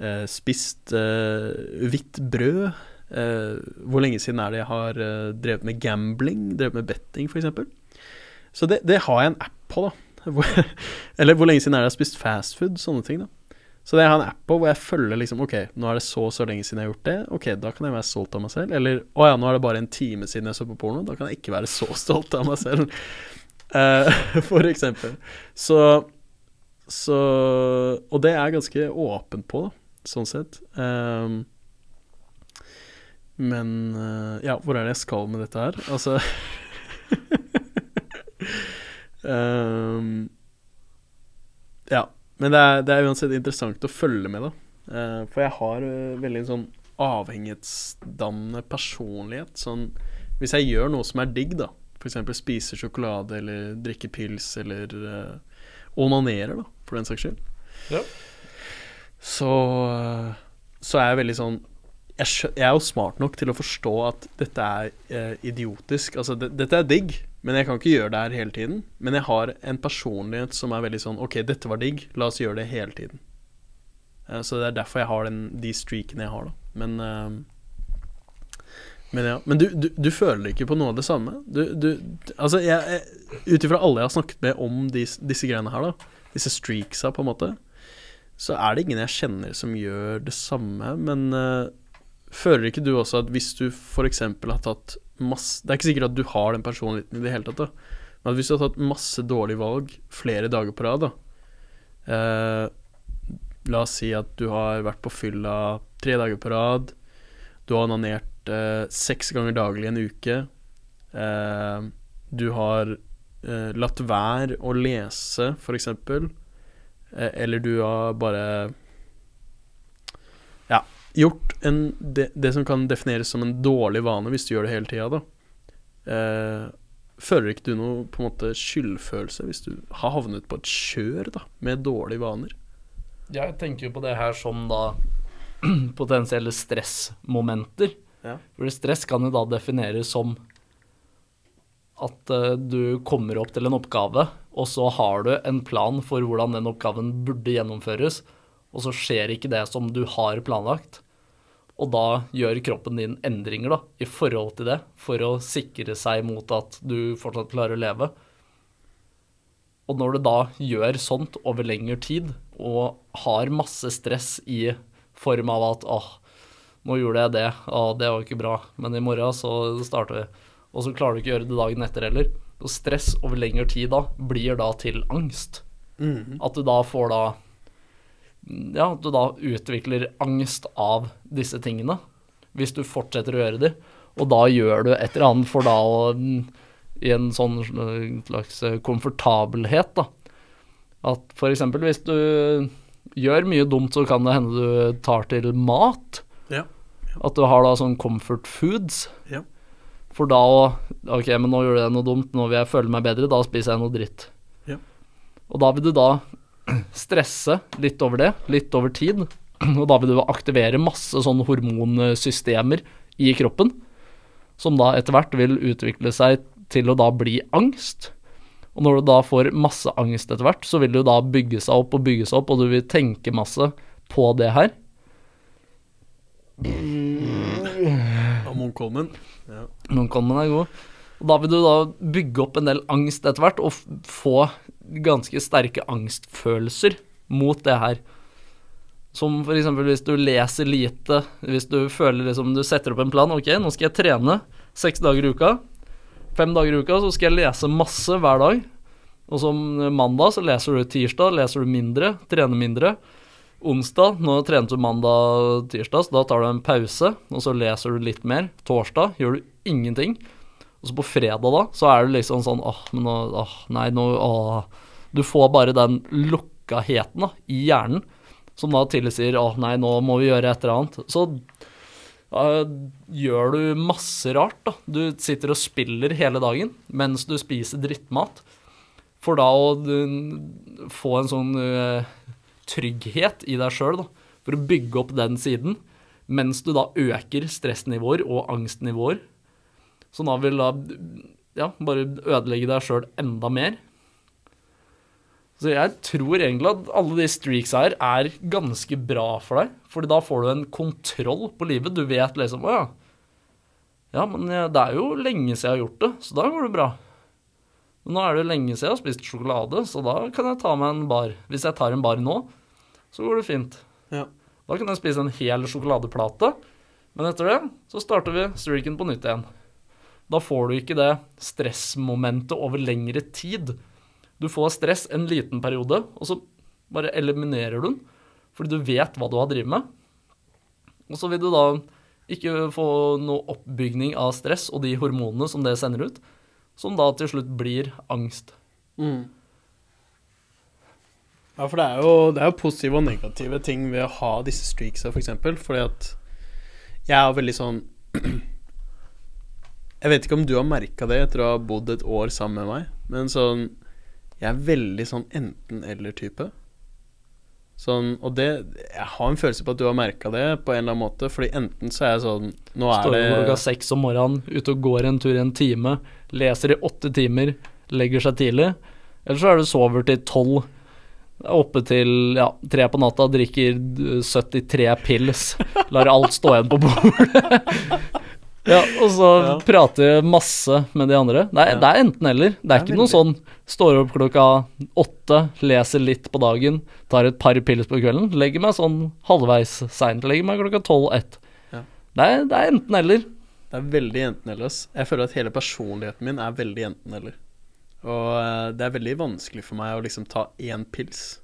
eh, spist eh, hvitt brød. Eh, hvor lenge siden er det jeg har eh, drevet med gambling, drevet med betting f.eks. Så det, det har jeg en app på, da. Hvor, eller hvor lenge siden er det jeg har spist fast food, sånne ting. da Så det har jeg en app på hvor jeg følger liksom Ok, nå er det så og så lenge siden jeg har gjort det. Ok, da kan jeg være stolt av meg selv. Eller å ja, nå er det bare en time siden jeg så på porno. Da kan jeg ikke være så stolt av meg selv. uh, for eksempel. Så så Og det er ganske åpent på, da, sånn sett. Um, men eh, ja, hvor er det jeg skal med dette her? Altså ehm, Ja. Men det er, det er uansett interessant å følge med, da. Uh, for jeg har uh, veldig en sånn avhengighetsdannende personlighet. Sånn Hvis jeg gjør noe som er digg, da, f.eks. spiser sjokolade eller drikker pils eller uh, onanerer, da, for den saks skyld, Ja. så, eh, så er jeg veldig sånn jeg, jeg er jo smart nok til å forstå at dette er idiotisk. Altså, det, dette er digg, men jeg kan ikke gjøre det her hele tiden. Men jeg har en personlighet som er veldig sånn OK, dette var digg, la oss gjøre det hele tiden. Eh, så det er derfor jeg har den, de streakene jeg har, da. Men eh, men ja, men du, du, du føler ikke på noe av det samme? Du, du Altså, jeg, ut ifra alle jeg har snakket med om dis, disse greiene her, da, disse streaksa, på en måte, så er det ingen jeg kjenner som gjør det samme. Men eh, føler ikke du også at hvis du f.eks. har tatt masse Det er ikke sikkert at du har den personligheten i det hele tatt, da. Men at hvis du har tatt masse dårlige valg flere dager på rad, da eh, La oss si at du har vært på fylla tre dager på rad. Du har onanert eh, seks ganger daglig en uke. Eh, du har eh, latt være å lese, f.eks. Eh, eller du har bare gjort en, det, det som kan defineres som en dårlig vane, hvis du gjør det hele tida, da. Eh, føler ikke du noe på en måte skyldfølelse hvis du har havnet på et kjør da, med dårlige vaner? Jeg tenker jo på det her som da potensielle stressmomenter. Ja. For stress kan jo da defineres som at eh, du kommer opp til en oppgave, og så har du en plan for hvordan den oppgaven burde gjennomføres, og så skjer ikke det som du har planlagt. Og da gjør kroppen din endringer da, i forhold til det, for å sikre seg mot at du fortsatt klarer å leve. Og når du da gjør sånt over lengre tid, og har masse stress i form av at åh, nå gjorde jeg det, åh, det var ikke bra, men i morgen så starter vi. Og så klarer du ikke å gjøre det dagen etter heller. Og stress over lengre tid da blir da til angst. At du da får da Ja, at du da utvikler angst av disse tingene. Hvis du fortsetter å gjøre de. Og da gjør du et eller annet for da å I en sånn øh, slags øh, komfortabelhet, da. At eksempel hvis du gjør mye dumt, så kan det hende du tar til mat. Ja. At du har da sånn comfort foods. Ja. For da å Ok, men nå gjorde jeg noe dumt, nå vil jeg føle meg bedre, da spiser jeg noe dritt. Ja. Og da vil du da stresse litt over det, litt over tid. Og da vil du aktivere masse sånne hormonsystemer i kroppen, som da etter hvert vil utvikle seg til å da bli angst. Og når du da får masse angst etter hvert, så vil det jo da bygge seg opp og bygge seg opp, og du vil tenke masse på det her. Og Munkholmen. Ja. Munkholmen er god. Og da vil du da bygge opp en del angst etter hvert, og få ganske sterke angstfølelser mot det her. Som eksempel hvis du leser lite, hvis du føler liksom Du setter opp en plan. Ok, nå skal jeg trene seks dager i uka. Fem dager i uka så skal jeg lese masse hver dag. Og som mandag så leser du tirsdag, leser du mindre, trener mindre. Onsdag, nå trente du mandag tirsdag, så da tar du en pause, og så leser du litt mer. Torsdag gjør du ingenting. Og så på fredag, da, så er du liksom sånn åh, men nå åh, nei, nå åh. Du får bare den lukkaheten da, i hjernen som da tilsier åh, nei, nå må vi gjøre et eller annet. Så da gjør du masse rart, da. Du sitter og spiller hele dagen mens du spiser drittmat. For da å du, få en sånn øh, trygghet i deg sjøl, da. For å bygge opp den siden. Mens du da øker stressnivåer og angstnivåer. Som da vil da ja, bare ødelegge deg sjøl enda mer. Så jeg tror egentlig at alle de streaks her er ganske bra for deg. Fordi da får du en kontroll på livet. Du vet liksom Å ja. Ja, men det er jo lenge siden jeg har gjort det, så da går det bra. Men nå er det jo lenge siden jeg har spist sjokolade, så da kan jeg ta meg en bar. Hvis jeg tar en bar nå, så går det fint. Ja. Da kan jeg spise en hel sjokoladeplate. Men etter det så starter vi streaken på nytt igjen. Da får du ikke det stressmomentet over lengre tid. Du får stress en liten periode, og så bare eliminerer du den. Fordi du vet hva du har drevet med. Og så vil du da ikke få noe oppbygning av stress og de hormonene som det sender ut, som da til slutt blir angst. Mm. Ja, for det er, jo, det er jo positive og negative ting ved å ha disse streaksa, for eksempel. Fordi at jeg er veldig sånn Jeg vet ikke om du har merka det etter å ha bodd et år sammen med meg, men sånn Jeg er veldig sånn enten-eller-type. Sånn, og det Jeg har en følelse på at du har merka det på en eller annen måte, fordi enten så er jeg sånn Nå er Står det Står klokka seks om morgenen, ute og går en tur i en time, leser i åtte timer, legger seg tidlig. Eller så er du sover til tolv, oppe til ja, tre på natta, drikker eh, 73 pils, lar alt stå igjen på bordet. ja, og så Ja. prater masse med de andre. Er, Ja. det er enten eller. Det er Det er ikke noe sånn står opp klokka åtte, leser litt på dagen, tar et par pils på kvelden, legger meg sånn halvveis seint, legger meg klokka tolv-ett. Ja. Det, er- det er enten eller. Det er veldig enten-eller. Jeg føler at hele personligheten min er veldig enten-eller. Og eh, det er veldig vanskelig for meg å liksom ta én pils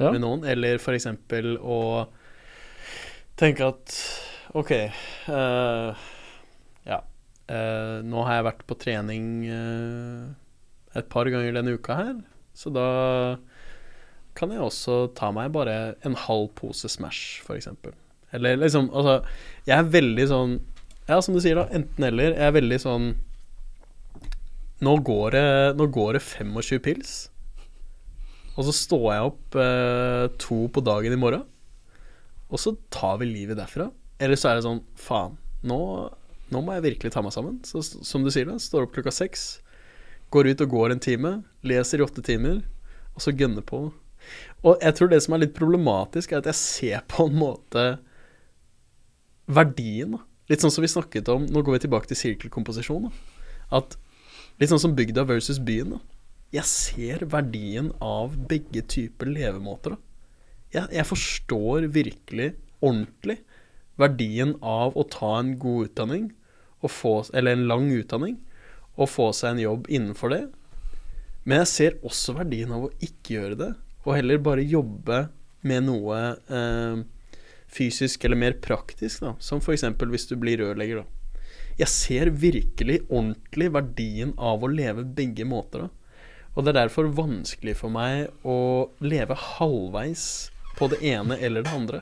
Ja. med noen, eller for eksempel å tenke at OK Ja. Eh, nå har jeg vært på trening eh, et par ganger denne uka her, så da kan jeg også ta meg bare en halv pose Smash, eksempel. Eller liksom Altså, jeg er veldig sånn Ja, som du sier, da. Enten-eller. Jeg er veldig sånn nå går, det, nå går det 25 pils, og så står jeg opp eh, to på dagen i morgen, og så tar vi livet derfra. Eller så er det sånn Faen, nå, nå må jeg virkelig ta meg sammen. Så som du sier, da, står opp klokka seks, går ut og går en time, leser i åtte timer, og så gønner på. Og jeg tror det som er litt problematisk, er at jeg ser på en måte verdien. Litt sånn som vi snakket om Nå går vi tilbake til sirkelkomposisjon. At Litt sånn som bygda versus byen. da. Jeg ser verdien av begge typer levemåter. Jeg, jeg forstår virkelig, ordentlig, verdien av å ta en god utdanning, få, eller en lang utdanning, og få seg en jobb innenfor det. Men jeg ser også verdien av å ikke gjøre det, og heller bare jobbe med noe eh, fysisk eller mer praktisk, da. Som f.eks. hvis du blir rørlegger, da. Jeg ser virkelig ordentlig verdien av å leve begge måter, da. Og det er derfor vanskelig for meg å leve halvveis på det ene eller det andre.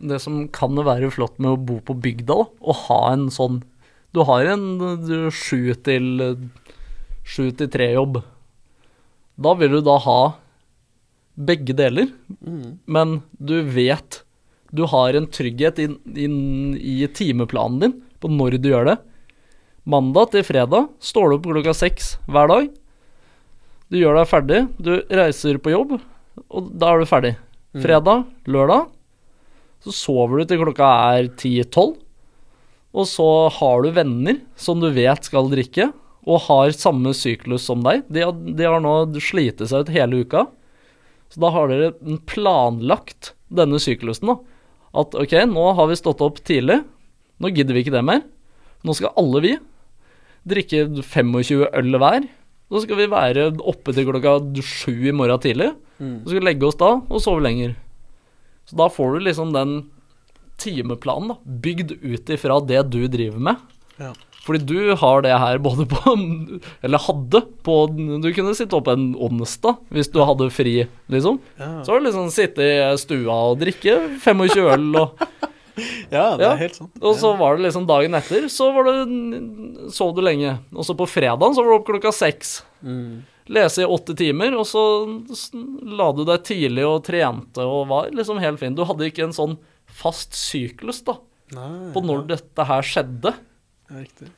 Det som kan være flott med å bo på bygda, da, og ha en sånn Du har en sju til sju til tre-jobb. Da vil du da ha begge deler, men du vet Du har en trygghet inn, inn i timeplanen din på når du gjør det. Mandag til fredag står du opp klokka seks hver dag. Du gjør deg ferdig, du reiser på jobb, og da er du ferdig. Fredag, lørdag, så sover du til klokka er 10-12. Og så har du venner som du vet skal drikke, og har samme syklus som deg. De har, de har nå slitt seg ut hele uka. Så da har dere planlagt denne syklusen, da. At ok, nå har vi stått opp tidlig. Nå gidder vi ikke det mer. Nå skal alle vi drikke 25 øl hver. Så skal vi være oppe til klokka sju i morgen tidlig. Så skal vi legge oss da og sove lenger. Så da får du liksom den timeplanen da, bygd ut ifra det du driver med. Ja. Fordi du har det her både på Eller hadde på Du kunne sitte opp en onsdag hvis du hadde fri, liksom. Ja, Så har du liksom sitte i stua og drikke 25 øl, og, ja det Ja. er helt sant. og så var det liksom dagen etter, så var det sov du lenge. Og så på fredagen så var du opp klokka seks. Mm. Lese i åtte timer, og så la du deg tidlig og trente og var liksom helt fin. Du hadde ikke en sånn fast syklus da, Nei, på når dette her skjedde. riktig.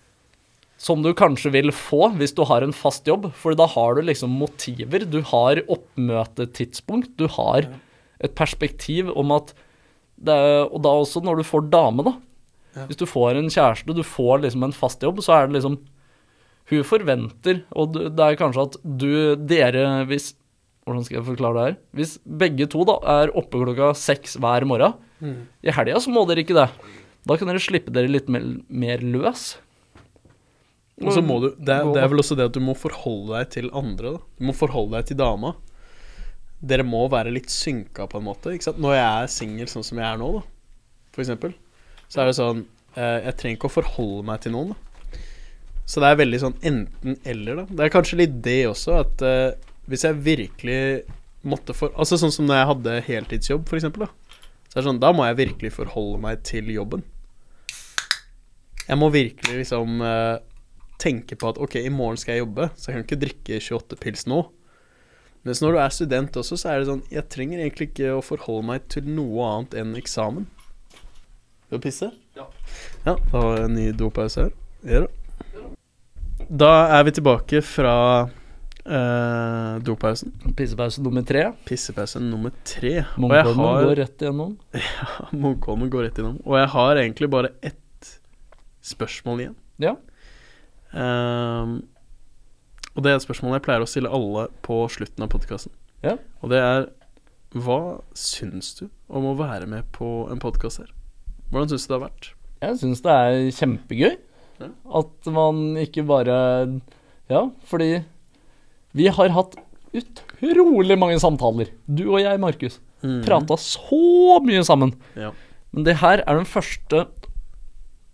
Som du kanskje vil få hvis du har en fast jobb, for da har du liksom motiver. Du har oppmøtetidspunkt. Du har et perspektiv om at det Og da også når du får dame, da. Ja. Hvis du får en kjæreste, du får liksom en fast jobb, så er det liksom Hun forventer, og det er kanskje at du, dere, hvis Hvordan skal jeg forklare det her? Hvis begge to da er oppe klokka seks hver morgen, Mm. i helga så må dere ikke det. Da kan dere slippe dere litt mer, mer løs. Og så må du det er, det er vel også det at du må forholde deg til andre. da Du må forholde deg til dama. Dere må være litt synka på en måte. Ikke sant? Når jeg er singel sånn som jeg er nå, da, for eksempel, så er det sånn eh, Jeg trenger ikke å forholde meg til noen. da Så det er veldig sånn enten-eller, da. Det er kanskje litt det også, at eh, hvis jeg virkelig måtte for Altså sånn som når jeg hadde heltidsjobb, for eksempel, da. Så det er sånn, da må jeg virkelig forholde meg til jobben. Jeg må virkelig liksom eh, tenke på at ok, i morgen skal jeg jobbe, så jeg kan ikke drikke 28 pils nå. Mens når du er student også, så er det sånn Jeg trenger egentlig ikke å forholde meg til noe annet enn eksamen. Vil du pisse? Ja. Ja, da har vi en ny dopause her. Ja da. Da er vi tilbake fra eh, dopausen. Pissepause nummer tre. Pissepause nummer tre. Munkholmen har går rett igjennom. Ja, Munkholmen går rett igjennom. Og jeg har egentlig bare ett spørsmål igjen. Ja. Uh, og det er et spørsmål jeg pleier å stille alle på slutten av podkasten. Ja. Og det er Hva syns du om å være med på en podkast her? Hvordan syns du det har vært? Jeg syns det er kjempegøy. Ja. At man ikke bare Ja, fordi vi har hatt utrolig mange samtaler. Du og jeg, Markus. Mm. Prata så mye sammen. Ja. Men det her er den første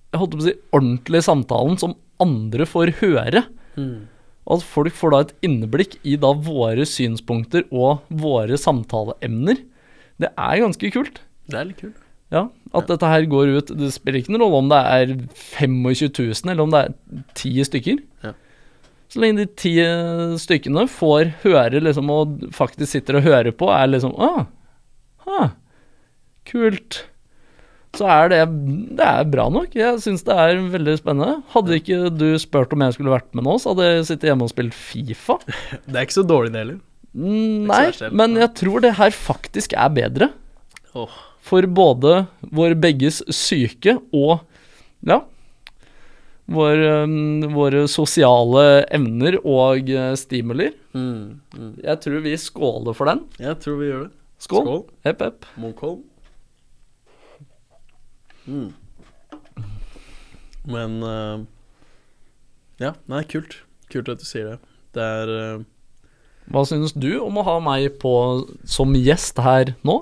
Jeg holdt på å si ordentlige samtalen som andre får høre. Og at folk får da et innblikk i da våre synspunkter og våre samtaleemner. Det er ganske kult. Det er litt kult. Ja, At dette her går ut Det spiller ikke noen rolle om det er 25 000, eller om det er ti stykker. Ja. Så lenge de ti stykkene får høre liksom, og faktisk sitter og hører på, er liksom ah, ah, Kult. Så er det Det er bra nok. Jeg syns det er veldig spennende. Hadde ikke du spurt om jeg skulle vært med nå, så hadde jeg sittet hjemme og spilt Fifa. Det er ikke så dårlig, det heller. Mm, Nei, men jeg tror det her faktisk er bedre Oh. for både vår begges syke og ja, vår, um, våre sosiale evner og stimuli. Mm, mm. Jeg tror vi skåler for den. Jeg tror vi gjør det. Skål. Skål. Hepp, hepp. Munkholm. Mm. Men uh, Ja, nei, kult. Kult at du sier det. Det er uh, Hva synes du om å ha meg på som gjest her nå?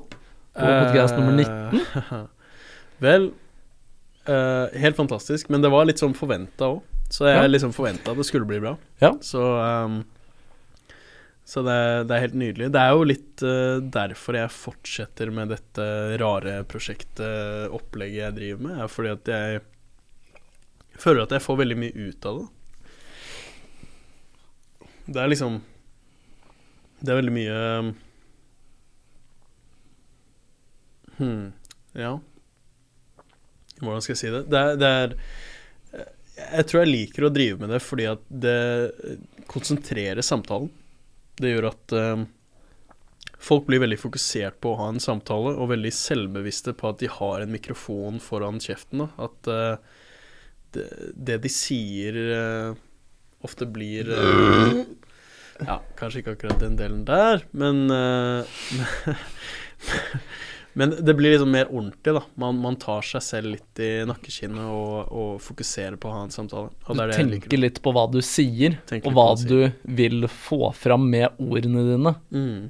På podcast nummer 19? eh, Vel, eh, helt fantastisk. Men det var litt sånn forventa òg. Så jeg Ja. liksom forventa at det skulle bli bra. Ja. Så um, Så det, det er helt nydelig. Det er jo litt uh, derfor jeg fortsetter med dette rare prosjektet, opplegget jeg driver med, er fordi at jeg føler at jeg får veldig mye ut av det. Det er liksom Det er veldig mye hmm, Ja. Hvordan skal jeg si det? Det er, det er Jeg tror jeg liker å drive med det fordi at det konsentrerer samtalen. Det gjør at eh, folk blir veldig fokusert på å ha en samtale, og veldig selvbevisste på at de har en mikrofon foran kjeften. Da. At eh, det, det de sier, eh, ofte blir eh, Ja, kanskje ikke akkurat den delen der, men eh, Men det blir liksom mer ordentlig, da. Man, man tar seg selv litt i nakkeskinnet og, og fokuserer på å ha en samtale. Du er tenker litt på hva du sier, Tenker og hva hva jeg du vil få fram med ordene dine. Mm.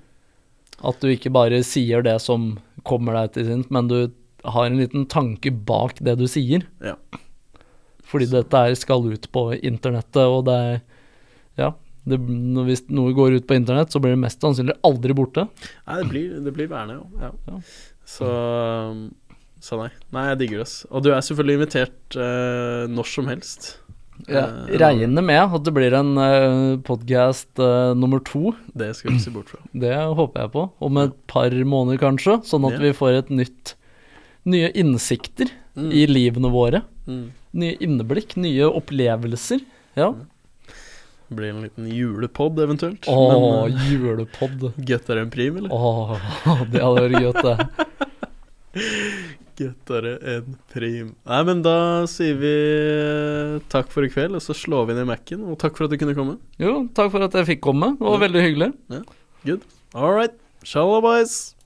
At du ikke bare sier det som kommer deg til sinns, men du har en liten tanke bak det du sier. Ja. Fordi dette her skal ut på internettet, og det er Ja. Det, hvis noe går ut på internett, så blir det mest sannsynlig aldri borte. Nei, det blir, det blir værende. Ja. Ja. Så, så nei. Nei, jeg digger det. ass. Og du er selvfølgelig invitert uh, når som helst. Jeg Eh, regner med at det blir en uh, podkast nummer to. Det skal vi se bort fra. Det håper jeg på. Om et par måneder, kanskje. Sånn at Ja. vi får et nytt Nye innsikter Mm. i livene våre. Mm. Nye inneblikk, nye opplevelser. Ja. Det blir en liten julepod eventuelt. Å, Men uh, julepod. gøttere enn prim, eller? Åh, det hadde vært godt, det. Gøttere enn prim. Nei, men da sier vi eh, takk for i kveld, og så slår vi ned Mac-en. Og takk for at du kunne komme. Jo, takk for at jeg fikk komme. Det var veldig hyggelig. Ja, Good. All right. Shalabais.